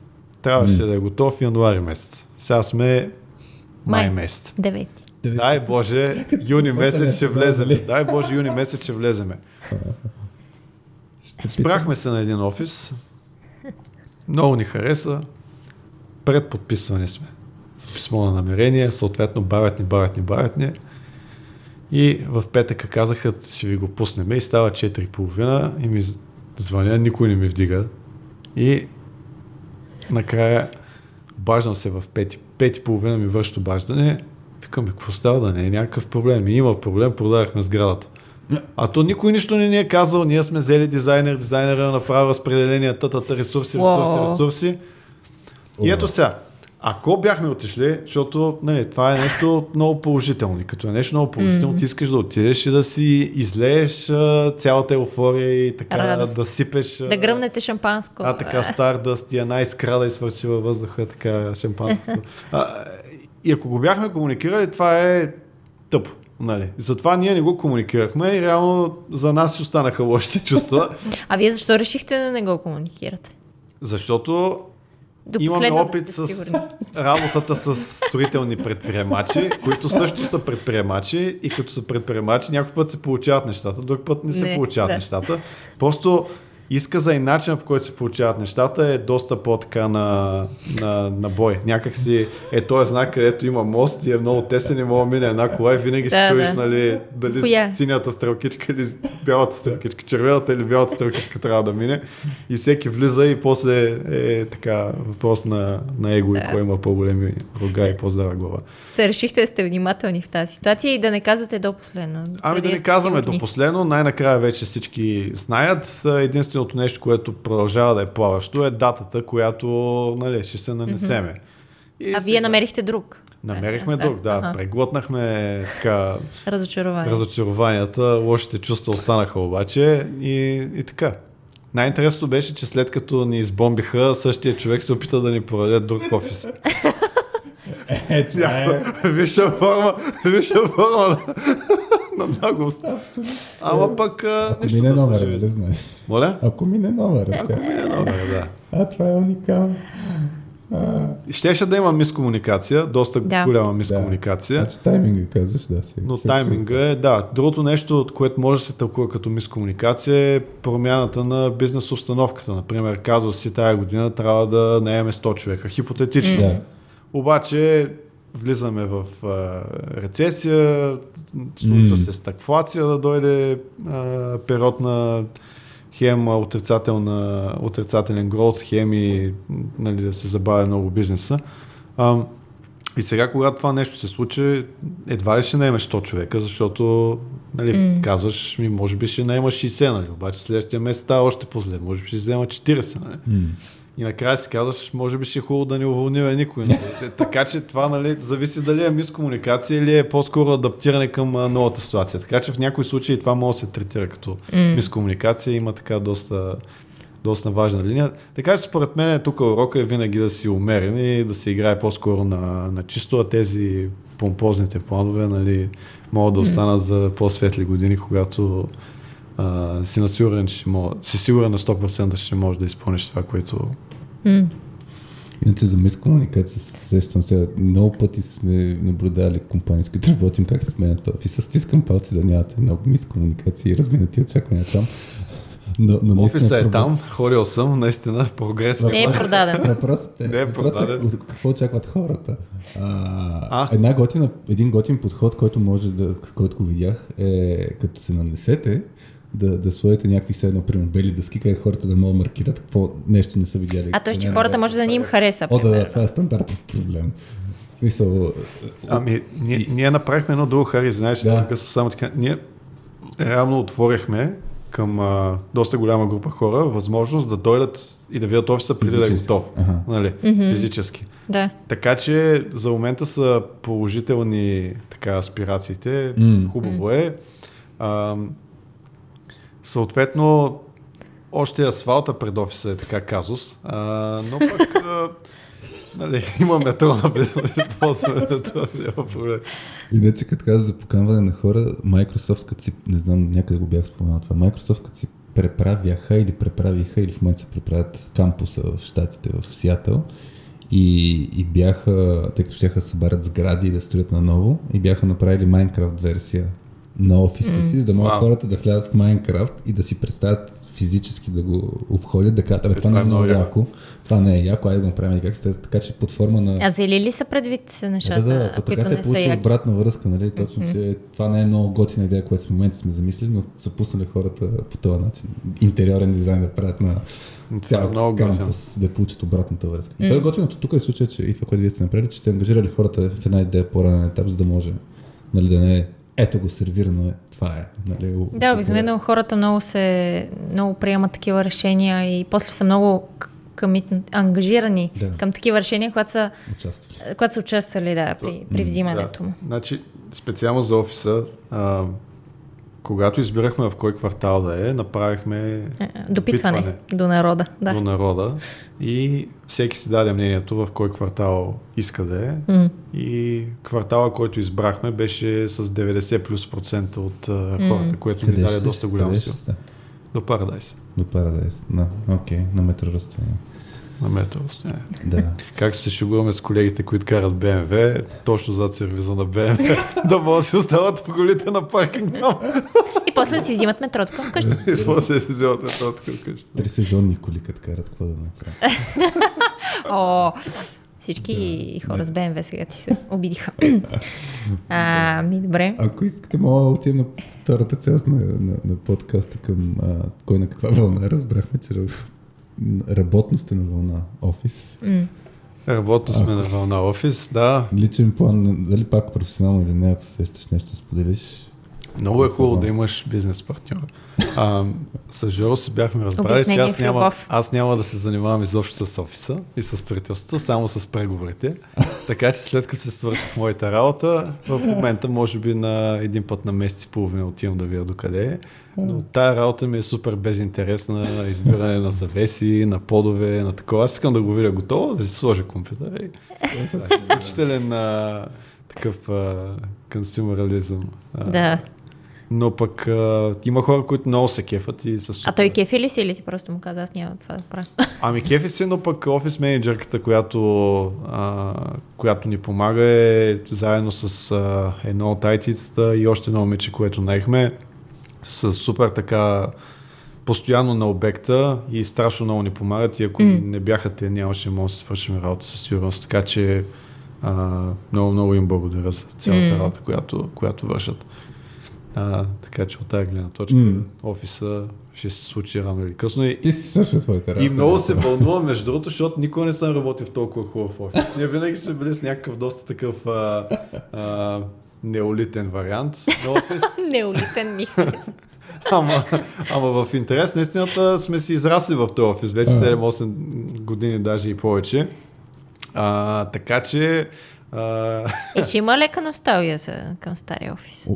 Трябваше М. да е готов януари месец. Сега сме май, Май. месец. Девети. Дай Боже, юни месец ще влеземе. Дай Боже, юни месец ще влеземе. Спрахме се на един офис. Много ни хареса. Предподписване сме. Писмо на намерение, съответно бавят ни, бавят ни, бавят ни. И в петъка казаха, ще ви го пуснем. И става 4.30 и ми звъня, никой не ми вдига. И накрая обаждам се в 5, 5.30 ми върши обаждане Викаме, какво става да не е някакъв проблем? И има проблем, продавахме сградата. А то никой нищо не ни е казал, ние сме взели дизайнер, дизайнера направи разпределение, тата, ресурси, ресурси, ресурси. И ето сега, ако бяхме отишли, защото нали, това е нещо много положително. И като е нещо много положително, mm-hmm. ти искаш да отидеш и да си излееш цялата еуфория и така Радост. да сипеш. Да гръмнете шампанско. А така Stardust и една искра да изсвърчи във въздуха, така шампанското. а, и ако го бяхме комуникирали, това е тъпо. Нали. Затова ние не го комуникирахме и реално за нас останаха лошите чувства. а вие защо решихте да не го комуникирате? Защото до Имаме опит с работата с строителни предприемачи, които също са предприемачи и като са предприемачи някой път се получават нещата, друг път не се не, получават да. нещата. Просто изказа и начинът по който се получават нещата е доста по-така на, на, на бой. Някак си е този знак, където има мост и е много тесен и мога мине една кола и винаги ще да, чуеш, да. нали, дали Коя? синята стрелкичка или бялата стрелкичка, червената или бялата стрелкичка трябва да мине. И всеки влиза и после е така въпрос на, на его да. и кой има по-големи рога и по-здава глава. Та решихте да сте внимателни в тази ситуация и да не казвате до последно. Ами да не казваме до последно, най-накрая вече всички знаят. Единствено единственото нещо, което продължава да е плаващо е датата, която нали, ще се нанесеме. И а сега... вие намерихте друг? Намерихме друг, да. Ага. Преглътнахме така, Разочарование. разочарованията, лошите чувства останаха обаче и, и така. Най-интересното беше, че след като ни избомбиха, същия човек се опита да ни продаде друг офис. Е, това е... Висша форма, висша форма на много Абсолютно. Ама пък Ако мине да номер, нали знаеш? Моля? Ако мине номер. Ако мине номер, да. А, това е уникално. Щеше да има мискомуникация, доста да. голяма мискомуникация. Да. Значи тайминга казваш, да си. Но тайминга е, да. Другото нещо, от което може да се тълкува като мискомуникация е промяната на бизнес установката. Например, казва си тая година трябва да наеме 100 човека. Хипотетично. Да. Обаче влизаме в а, рецесия, случва се стагфлация да дойде а, период на хем отрицателна, отрицателен гроз, хем и нали, да се забавя много бизнеса. А, и сега, когато това нещо се случи, едва ли ще наемеш 100 човека, защото нали, mm. казваш, ми, може би ще наемаш 60, нали, обаче следващия месец става още по-зле, може би ще взема 40. Нали. Mm. И накрая си казваш, може би ще е хубаво да не уволним никой. Нали? така че това нали, зависи дали е мискомуникация или е по-скоро адаптиране към новата ситуация. Така че в някои случаи това може да се третира като mm. мискомуникация. Има така доста, доста важна линия. Така че според мен тук урока е винаги да си умерен и да се играе по-скоро на, на чисто, а тези помпозните планове нали, могат да останат за по-светли години, когато а, си насигурен, че мога, си сигурен на 100% че можеш да изпълниш това, което... Mm. Иначе за мискомуникация сещам сега. Много пъти сме наблюдали компании, с които работим, как се сменят офиса. Стискам палци да нямате много мискомуникации и разминати очаквания там. Но, но Офиса е там, ходил съм, наистина, прогрес. Не е продаден. Въпросът е, не е продаден. Е, какво очакват хората? А, а? Една готина, един готин подход, който може да, с който го видях, е като се нанесете, да, да сложите някакви все едно примерно бели дъски, където хората да могат да маркират какво нещо не са видяли. А то, че хората може да ни им хареса. О, да, да, това е стандартен проблем. В смисъл... Ами, ние, ние направихме едно друго, Хари, знаеш, да. тук са само така. Ние реално отворихме към а, доста голяма група хора възможност да дойдат и да видят офиса преди да е готов. Ага. Нали? Mm-hmm. Физически. Да. Така че за момента са положителни така аспирациите. Mm. Хубаво е. А, Съответно, още асфалта пред офиса е така казус, а, но пък а, нали, има метро напред, ползваме метро, няма проблем. Иначе като каза за поканване на хора, Microsoft, като си, не знам, някъде го бях споменал това, Microsoft като си преправяха или преправиха, или в момента се преправят кампуса в Штатите, в Сиатъл, и, и бяха, тъй като ще събарят сгради и да строят наново, и бяха направили Minecraft версия на офиса си, за да могат хората да влязат в Майнкрафт и да си представят физически да го обходят, да кажат, абе, Е, това не е много яко. яко, това не е яко, айде да го направим как сте, така че под форма на... А взели ли са предвид нещата, да, да, то които така се е яки? обратна връзка, нали? Точно, че това не е много готина идея, която в момента сме замислили, но са пуснали хората по този начин. Интериорен дизайн да правят на Това е цял много кампус, да получат обратната връзка. И то е готиното тук е случая, че и това, което вие сте направили, че сте ангажирали хората в една идея по-ранен етап, за да може нали, да не е ето го сервирано е, това е. Нали, Да, обикновено хората много се много приемат такива решения и после са много к- комит- ангажирани Да. към такива решения, когато са, Участвали. когато са участвали да, при, при взимането му. Да. Значи, специално за офиса, а, когато избирахме в кой квартал да е, направихме Е, Допитване Допитване. до народа. до Да. народа и всеки си даде мнението в кой квартал иска да е. М. И квартала, който избрахме, беше с 90 плюс процента от а, хората, което ни даде доста голям сил. До Парадайс, До Парадайс. Да, окей, на метро разстояние. На метро. разстояние. Да. Както се шегуваме с колегите, които карат БМВ, точно зад сервиза на БМВ, да могат да си остават по колите на паркинг там. И после да си взимат метрото към къща. И после се вземат метрото към къща. Три сезонни коли, като карат, какво да направим? О, всички хора с БМВ сега ти се обидиха. а, ми добре. Ако искате, мога да отидем на втората част на, на, на подкаста към а, кой на каква вълна. Разбрахме, че работно сте на вълна офис. М. Работно сме на вълна офис, да. Личен план, дали пак професионално или не, ако се сещаш нещо, да споделиш. Много е хубаво да имаш бизнес партньор. А, с Жоро се бяхме разбрали, че аз няма, аз няма да се занимавам изобщо с офиса и с строителството, само с преговорите. Така че след като се свърших моята работа, в момента може би на един път на месец и половина отивам да видя докъде е. Но тая работа ми е супер безинтересна, избиране на завеси, на подове, на такова. Аз искам да го видя готово, да си сложа компютъра и да, изключителен а, такъв а, консюмерализъм. А, Да. Но пък а, има хора, които много се кефат и са супер. А той кефи ли си или ти просто му каза, аз няма това да правя? Ами кефи се, но пък офис менеджерката, която, а, която ни помага е заедно с а, едно от IT-тата и още едно момиче, което наехме, с супер така постоянно на обекта и страшно много ни помагат и ако М. не бяха те, нямаше може да си свършим работа със сигурност. Така че а, много, много им благодаря за цялата М. работа, която, която вършат. А, така че от тази гледна точка М. офиса ще се случи рано или късно. И, И си свършва твоята работа. и много се вълнувам, между другото, защото никога не съм работил в толкова хубав офис. Ние винаги сме били с някакъв доста такъв а, а, неолитен вариант на офис. Неолитен ми. Ама, ама в интерес на истината сме си израсли в този офис. Вече 7-8 години, даже и повече. А, така че... А, И ще има лека носталгия за, към стария офис.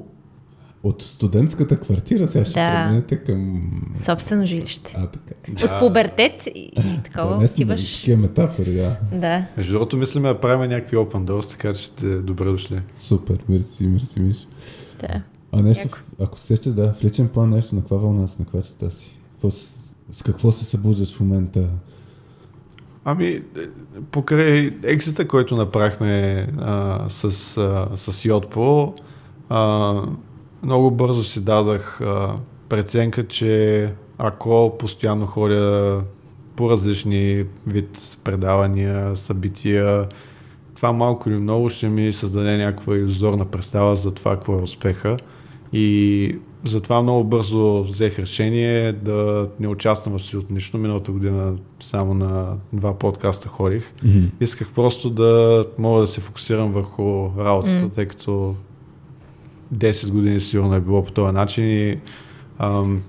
От студентската квартира сега ще Да. преминете към... Собствено жилище. А, така. От пубертет и, и такова да, отиваш. такива метафори, да. Да. между другото, мислим да правим някакви open doors, така че сте добре дошли. Супер, мерси, мерси, Миш. да. А нещо, Яко. ако се сещаш, да, в личен план нещо, на каква вълна си, на каква частта си? Какво, с, с какво се събуждаш в момента? Ами, е, покрай екзита, който направихме а, с, а, с Йотпо, а, много бързо си дадах а, преценка, че ако постоянно ходя по различни вид предавания, събития, това малко или много ще ми създаде някаква иллюзорна представа за това, какво е успеха. И затова много бързо взех решение да не участвам абсолютно нищо. Миналата година само на два подкаста ходих. Mm-hmm. Исках просто да мога да се фокусирам върху работата, М. тъй като 10 години сигурно е било по този начин и ам,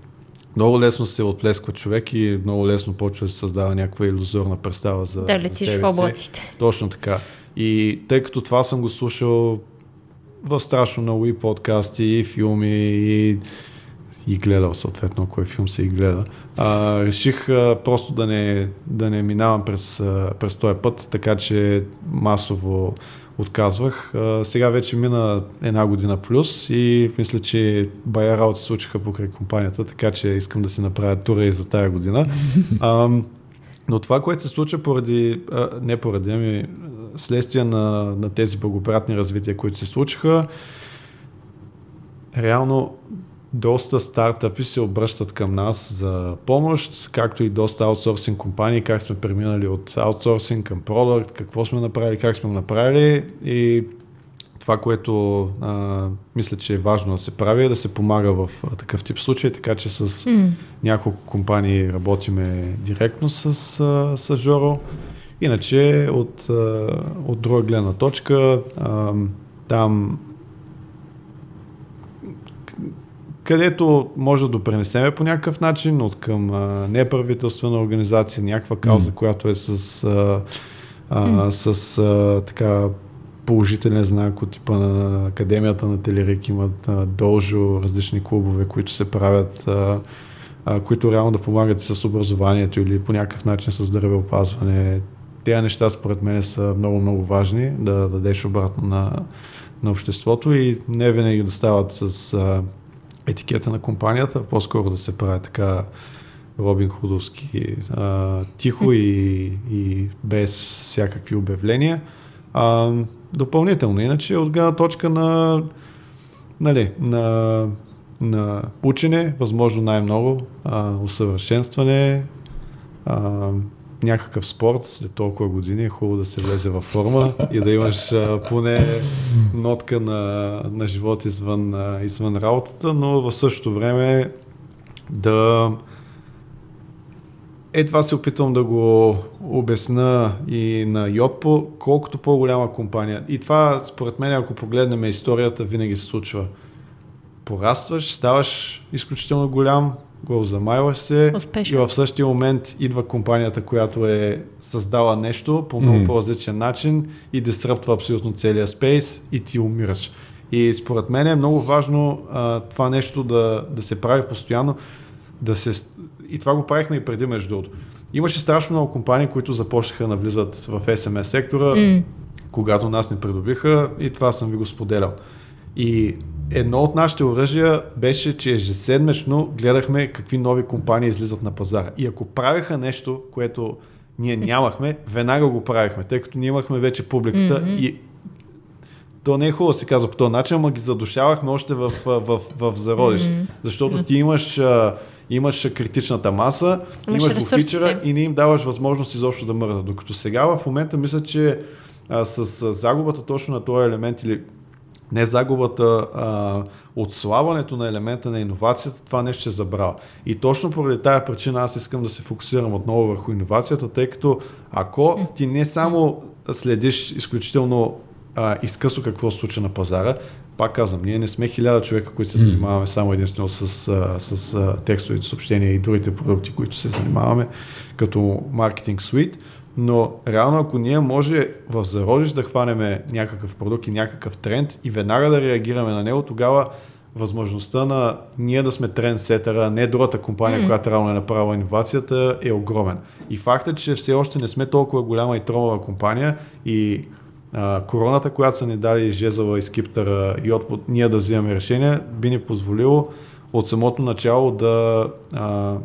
много лесно се отплесква човек и много лесно почва да се създава някаква иллюзорна представа за Да за летиш себе в си. облаците. Точно така. И тъй като това съм го слушал в страшно много и подкасти, и филми, и, и гледал съответно, кой филм се и гледа, а, реших а, просто да не, да не минавам през, а, през този път, така че масово отказвах. А, сега вече мина една година плюс и мисля, че бая работа се случиха покрай компанията, така че искам да си направя тура и за тая година. Но това, което се случва поради, а, не поради, ами следствие на, на тези благоприятни развития, които се случиха, реално доста стартъпи се обръщат към нас за помощ, както и доста аутсорсинг компании, как сме преминали от аутсорсинг към продукт, какво сме направили, как сме направили и това, което а, мисля, че е важно да се прави, е да се помага в а, такъв тип случай, така че с mm. няколко компании работиме директно с, а, с Жоро. Иначе от, а, от друга гледна точка, а, там където може да допренесеме по някакъв начин от към а, неправителствена организация, някаква кауза, mm. която е с, а, а, mm. с а, така положителен знак от типа на Академията на Телерик, имат а, дължо, различни клубове, които се правят, а, а, които реално да помагат с образованието или по някакъв начин с здравеопазване. Тези неща според мен са много-много важни да дадеш обратно на, на обществото и не винаги да стават с а, етикета на компанията, по-скоро да се прави така Робин Худовски а, тихо и, и без всякакви обявления. А, допълнително, иначе от гледна точка на, нали, на, на учене, възможно най-много, а, усъвършенстване, а, някакъв спорт след толкова години е хубаво да се влезе във форма и да имаш а, поне нотка на, на живот извън, а, извън работата, но в същото време да е това се опитвам да го обясна и на Йотпо, колкото по-голяма компания. И това, според мен, ако погледнем историята, винаги се случва. Порастваш, ставаш изключително голям, го замайваш се Успешно. и в същия момент идва компанията, която е създала нещо по много mm. по-различен начин и дестръптва абсолютно целия спейс и ти умираш. И според мен е много важно а, това нещо да, да се прави постоянно, да се... И това го правихме и преди, между другото. Имаше страшно много компании, които започнаха да навлизат в SMS сектора, mm. когато нас не придобиха и това съм ви го споделял. И едно от нашите оръжия беше, че ежеседмично гледахме какви нови компании излизат на пазара. И ако правеха нещо, което ние нямахме, веднага го правихме, тъй като ние имахме вече публиката mm-hmm. и то не е хубаво да се казва по този начин, ама ги задушавахме още в, в, в, в зародиш. Mm-hmm. Защото ти имаш, а, имаш критичната маса, имаш, имаш го фичера и не им даваш възможност изобщо да мърдат. Докато сега в момента мисля, че а, с, с загубата точно на този елемент или не загубата, а, отслабването на елемента на иновацията, това нещо ще забравя. И точно поради тази причина аз искам да се фокусирам отново върху иновацията, тъй като ако ти не само следиш изключително а, изкъсно какво се случва на пазара, пак казвам, ние не сме хиляда човека, които се занимаваме само единствено с, с, с текстовите съобщения и другите продукти, които се занимаваме като маркетинг суит, но реално ако ние може в зародиш да хванеме някакъв продукт и някакъв тренд и веднага да реагираме на него, тогава възможността на ние да сме трендсетъра, а не другата компания, mm. която реално е направила иновацията, е огромен. И фактът, че все още не сме толкова голяма и тромава компания и а, короната, която са ни дали жезъла и скиптъра и от ние да взимаме решение, би ни позволило от самото начало да а,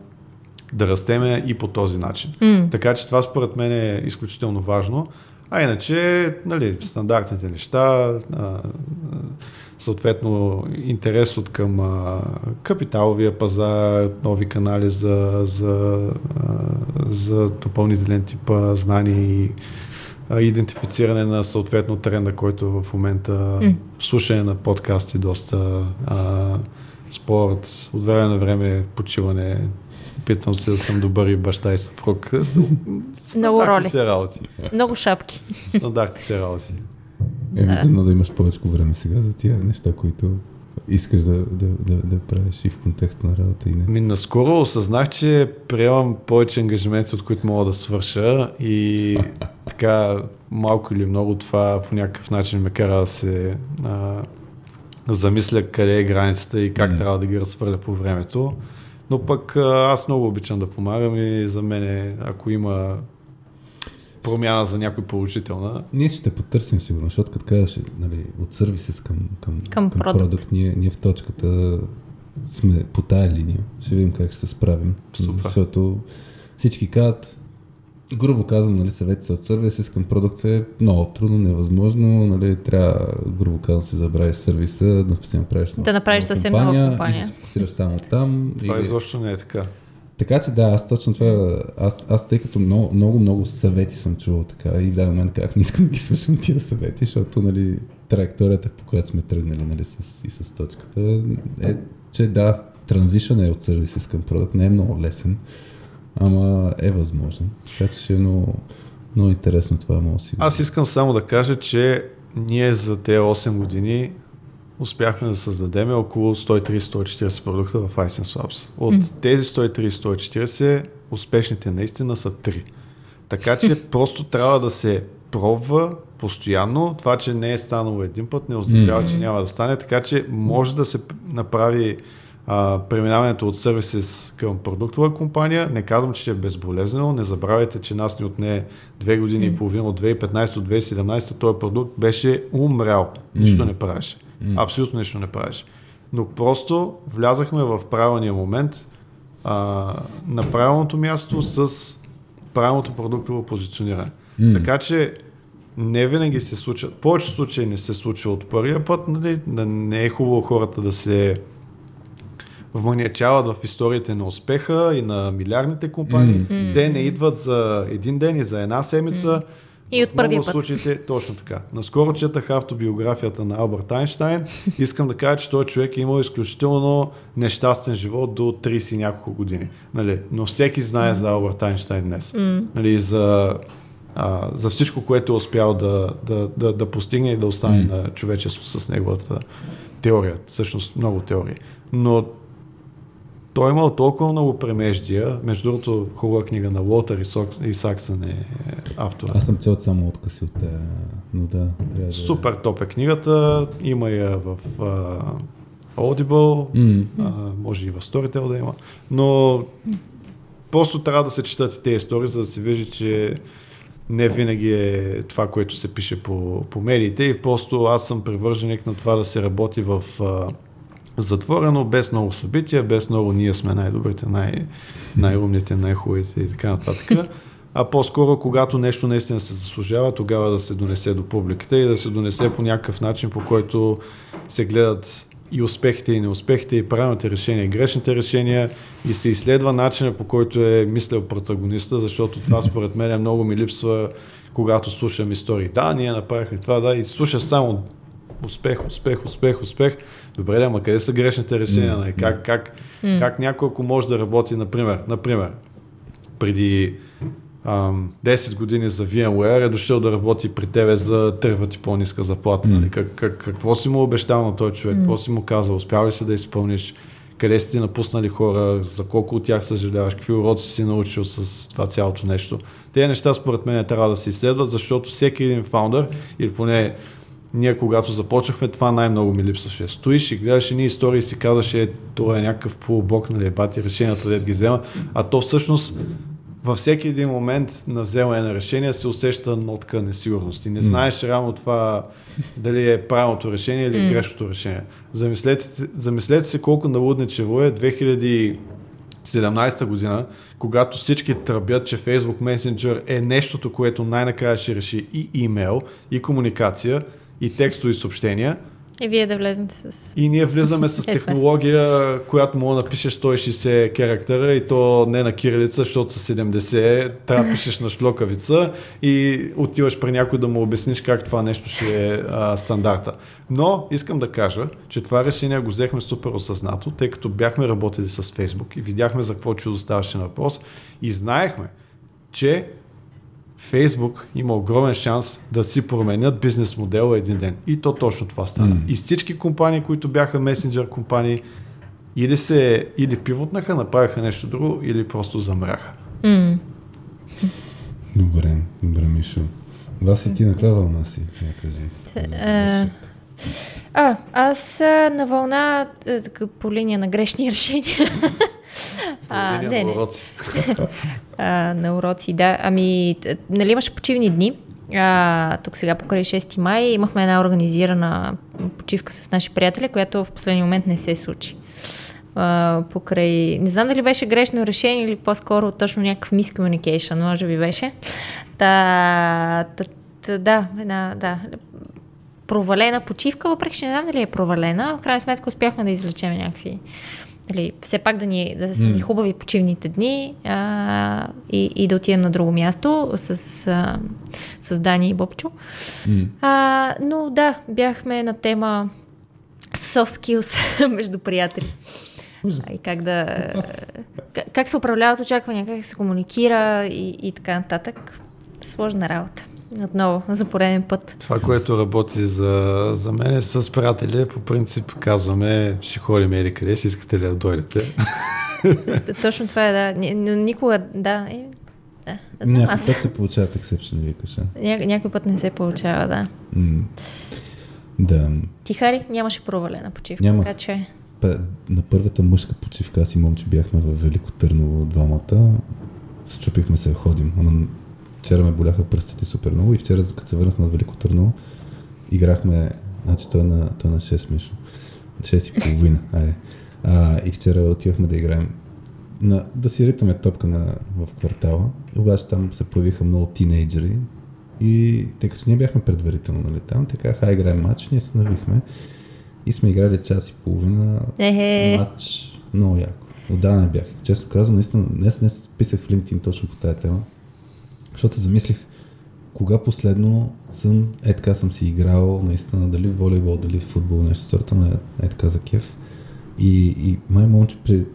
да растеме и по този начин. Mm. Така че това според мен е изключително важно. А иначе, нали, стандартните неща, а, съответно интерес от към а, капиталовия пазар, нови канали за, за, а, за допълнителен тип а, знания и а, идентифициране на съответно тренда, който в момента mm. слушане на подкасти доста а, спорт, от време на време почиване, Питам се да съм добър и баща и съпруг. Много роли. работи. Много шапки. Стандартните работи. Еми, да. да имаш повече време сега за тия неща, които искаш да, да, да, да правиш и в контекста на работа и не. Ми, наскоро осъзнах, че приемам повече ангажименти, от които мога да свърша и така малко или много това по някакъв начин ме кара да се а, замисля къде е границата и как mm. трябва да ги разхвърля по времето. Но пък аз много обичам да помагам и за мен, ако има промяна за някой положителна. Ние ще потърсим сигурно, защото като казваш нали, от сервисис към, към, към, към продукт, продукт ние, ние в точката сме по тая линия. Ще видим как ще се справим. Супер. Защото всички казват, грубо казвам, нали, съветите от сервис към продукт е много трудно, невъзможно, нали, трябва, грубо казвам, си забравиш сервиса, да си направиш да направиш съвсем нова компания. И се фокусираш само там. Това или... изобщо не е така. Така че да, аз точно това, аз, аз тъй като много, много, много съвети съм чувал така и в даден момент как не искам да ги слушам тия съвети, защото нали, траекторията, по която сме тръгнали нали, с, и с точката, е, че да, транзишън е от сервиси към продукт, не е много лесен, ама е възможен. Така че ще е много, много интересно това мога си. Аз искам само да кажа, че ние за тези 8 години успяхме да създадем около 130-140 продукта в iSense Labs. От mm. тези 130-140 успешните наистина са 3. Така че просто трябва да се пробва постоянно. Това, че не е станало един път, не означава, mm. че няма да стане. Така че може да се направи а, преминаването от сервисис към продуктова компания. Не казвам, че ще е безболезнено. Не забравяйте, че нас ни отне две години mm. и половина от 2015 до 2017 този продукт беше умрял. Нищо mm. не правеше. Mm. Абсолютно нищо не правиш. Но просто влязахме в правилния момент, а, на правилното място с правилното продуктово позициониране. Mm. Така че не винаги се случва, в повечето случаи не се случва от първия път, нали? не е хубаво хората да се вманячават в историите на успеха и на милиардните компании. Mm. Те не идват за един ден и за една седмица. Mm и от първия път. случаите точно така. Наскоро четах автобиографията на Алберт Айнштайн. Искам да кажа, че той човек е имал изключително нещастен живот до 30 и няколко години. Нали? Но всеки знае mm. за Алберт Айнштайн днес. Mm. Нали? За, а, за всичко, което е успял да, да, да, да постигне и да остане mm. на човечество с неговата теория. Всъщност много теории. Но той е имал толкова много премеждия. Между другото, хубава книга на Уотър и, Сокс, и Саксън е автор. Аз съм цел само откъси от тея, но да. да Супер топ е книгата. Има я в uh, Audible, mm. uh, може и в Storytel да има. Но просто трябва да се четат и тези истории, за да се вижда, че не винаги е това, което се пише по, по медиите и просто аз съм привърженик на това да се работи в uh, затворено, без много събития, без много ние сме най-добрите, най- най-умните, най-хубавите и така нататък. А по-скоро, когато нещо наистина се заслужава, тогава да се донесе до публиката и да се донесе по някакъв начин, по който се гледат и успехите и неуспехите, и правилните решения, и грешните решения, и се изследва начина по който е мислял протагониста, защото това според мен много ми липсва, когато слушам истории. Да, ние направихме това, да, и слушаш само успех, успех, успех, успех. Добре, ама къде са грешните решения? Mm. Как, как, mm. как някой, ако може да работи, например, например преди ам, 10 години за VMware е дошъл да работи при тебе за 3 пъти по-ниска заплата. Mm. Нали? Как, как, какво си му обещал на този човек? Mm. Какво си му казал? Успял ли си да изпълниш? Къде си ти напуснали хора? За колко от тях съжаляваш? Какви уроци си научил с това цялото нещо? Тези неща според мен трябва да се изследват, защото всеки един фаундър или поне ние когато започнахме, това най-много ми липсваше. Стоиш и гледаш едни истории и си казваше, е, това е някакъв полубок, нали, бати решенията да ги взема, а то всъщност във всеки един момент на вземане на решение се усеща нотка несигурност и не знаеш mm. реално това дали е правилното решение или mm. грешното решение. Замислете, замислете се колко налудничево е 2017 година, когато всички тръбят, че Facebook Messenger е нещото, което най-накрая ще реши и имейл, и комуникация, и текстови съобщения. И вие да влезете с... И ние влизаме с технология, която мога да напишеш 160 характера и то не на кирилица, защото са 70, трябва да пишеш на шлокавица и отиваш при някой да му обясниш как това нещо ще е а, стандарта. Но искам да кажа, че това решение го взехме супер осъзнато, тъй като бяхме работили с Facebook и видяхме за какво чудо ставаше на въпрос и знаехме, че Фейсбук има огромен шанс да си променят бизнес модела един ден. И то точно това стана. Mm. И всички компании, които бяха месенджер компании, или се или пивотнаха, направиха нещо друго, или просто замряха. Mm. Добре, добре, Мишо. Вас и ти на каква вълна си, я кажи. Е, а, аз на вълна е, по линия на грешни решения. А, не, на уроци. а, на уроци, да. Ами, нали имаше почивни дни. А, тук сега покрай 6 май имахме една организирана почивка с наши приятели, която в последния момент не се случи. а, покрай... Не знам дали беше грешно решение или по-скоро точно някакъв miscommunication, може би беше. Та, та, та, да, една, да, провалена почивка, въпреки че не знам дали е провалена. В крайна сметка успяхме да извлечем някакви Дали, все пак да ни, да са ни хубави почивните дни а, и, и да отидем на друго място с, а, с Дани и Бобчо. Mm. А, но да, бяхме на тема soft skills между приятели. И как да. Как, как се управляват очаквания, как се комуникира и, и така нататък. Сложна работа. Отново, за пореден път. Това, което работи за, за мен е с приятели, по принцип казваме, ще ходим или къде си, искате ли да дойдете? Точно това е, да. Но никога, да. Е, да. Някой път се получават ексепшени, викаш. Ня, някой път не се получава, да. Mm. Да. Ти, Хари, нямаше провалена почивка, Няма. така че... На първата мъжка почивка аз и момче бяхме в Велико Търново двамата. Счупихме се да ходим. Ама вчера ме боляха пръстите супер много и вчера, като се върнахме от Велико Търново, играхме, значи той е на, той е на 6 мишно. 6 и половина, айде. А, и вчера отивахме да играем на, да си ритаме топка на, в квартала. И обаче там се появиха много тинейджери и тъй като ние бяхме предварително нали, там, така хай играем матч, ние се навихме и сме играли час и половина Ехе. матч. Много яко. Отдавна бях. Често казвам, наистина, днес не писах в LinkedIn точно по тази тема, защото се замислих кога последно съм, е така съм си играл, наистина, дали волейбол, дали футбол, нещо сорта, но е, така за кеф. И, и май момче, при,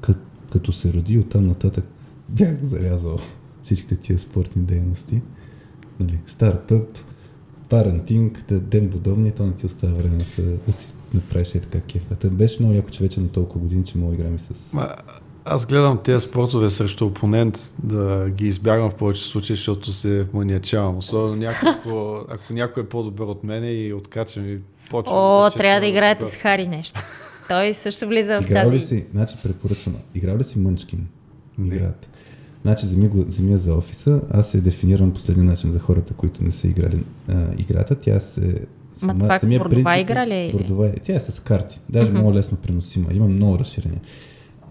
кът, като се роди оттам нататък, бях зарязал всичките тия спортни дейности. Нали, стартъп, парентинг, ден подобни, то не ти остава време да, се, да си направиш е така кефа. Та беше много яко, че вече на толкова години, че мога да играм и с... аз гледам тези спортове срещу опонент да ги избягвам в повече случаи, защото се маниачавам. Особено някакво, ако някой е по-добър от мене и откачам и почвам. О, да трябва да чета- играете с Хари нещо. Той също влиза в Играл ли тази... си, значи препоръчвам, играл ли си Мънчкин? Играта. Значи, вземи го, вземи я за офиса. Аз се дефинирам последния начин за хората, които не са играли а, играта. Тя се... Ма това самия бордова принцип игра ли е? Бордова е. Тя е с карти. Даже mm-hmm. много лесно преносима. Има много разширения.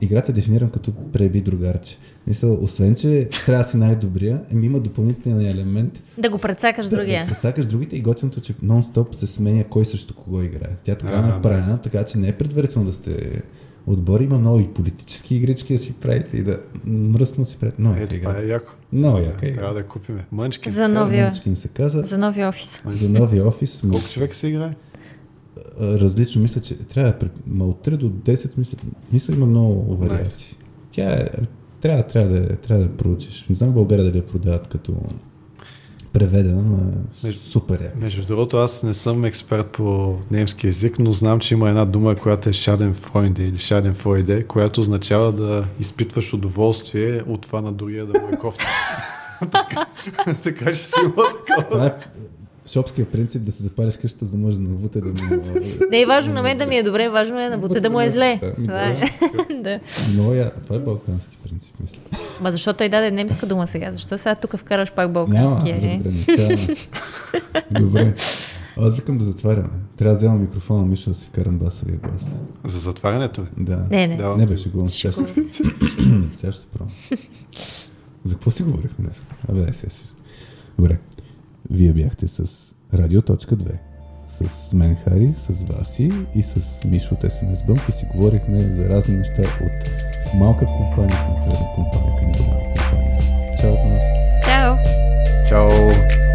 Играта е дефинирам като преби другарче. Мисъл, освен, че трябва да си най-добрия, еми има допълнителен елемент Да го прецакаш другия. да подсакаш другите и готиното, че нон-стоп се сменя кой срещу кого играе. Тя така е направена, така че не е предварително да сте отбори, има много и политически игрички да си правите и да мръсно си правите. Много Е, това игра. е яко. Много яка игра. Трябва да купиме. Мънчки. За новия, Мънчкин се каза. за новия офис. За новия офис. Колко човека се играе? Различно мисля, че трябва да от 3 до 10 мисля, мисля има много вариации. Тя е, трябва, трябва, да, трябва да я проучиш. Не знам в България дали я продават като преведена, но е Между- супер яка. Между другото, аз не съм експерт по немски язик, но знам, че има една дума, която е Schadenfreude или Schadenfreude, която означава да изпитваш удоволствие от това на другия да му е кофта. така, така ще си има такова. Е шопския принцип да се запалиш къщата, за да може да навуте да му... Не е важно на мен да ми е добре, важно е на Буте да му е зле. Това е. да. Много я... Това е балкански принцип, мисля. Ма защо той даде немска дума сега? Защо сега тук вкараш пак Няма, балкански? е? разграничаваме. се. Добре. Аз викам да затваряме. Трябва да взема микрофона, Миша, да си вкарам басовия глас. За затварянето ли? Да. Не, не. Да. Не беше го. Сега ще, се. сега ще се пробвам. За какво си говорихме днес? Абе, дай сега си. Добре. Вие бяхте с Радио.2. С мен Хари, с Васи и с Мишо от SMS Bump и си говорихме за разни неща от малка компания към средна компания към голяма компания. Чао от нас! Чао! Чао!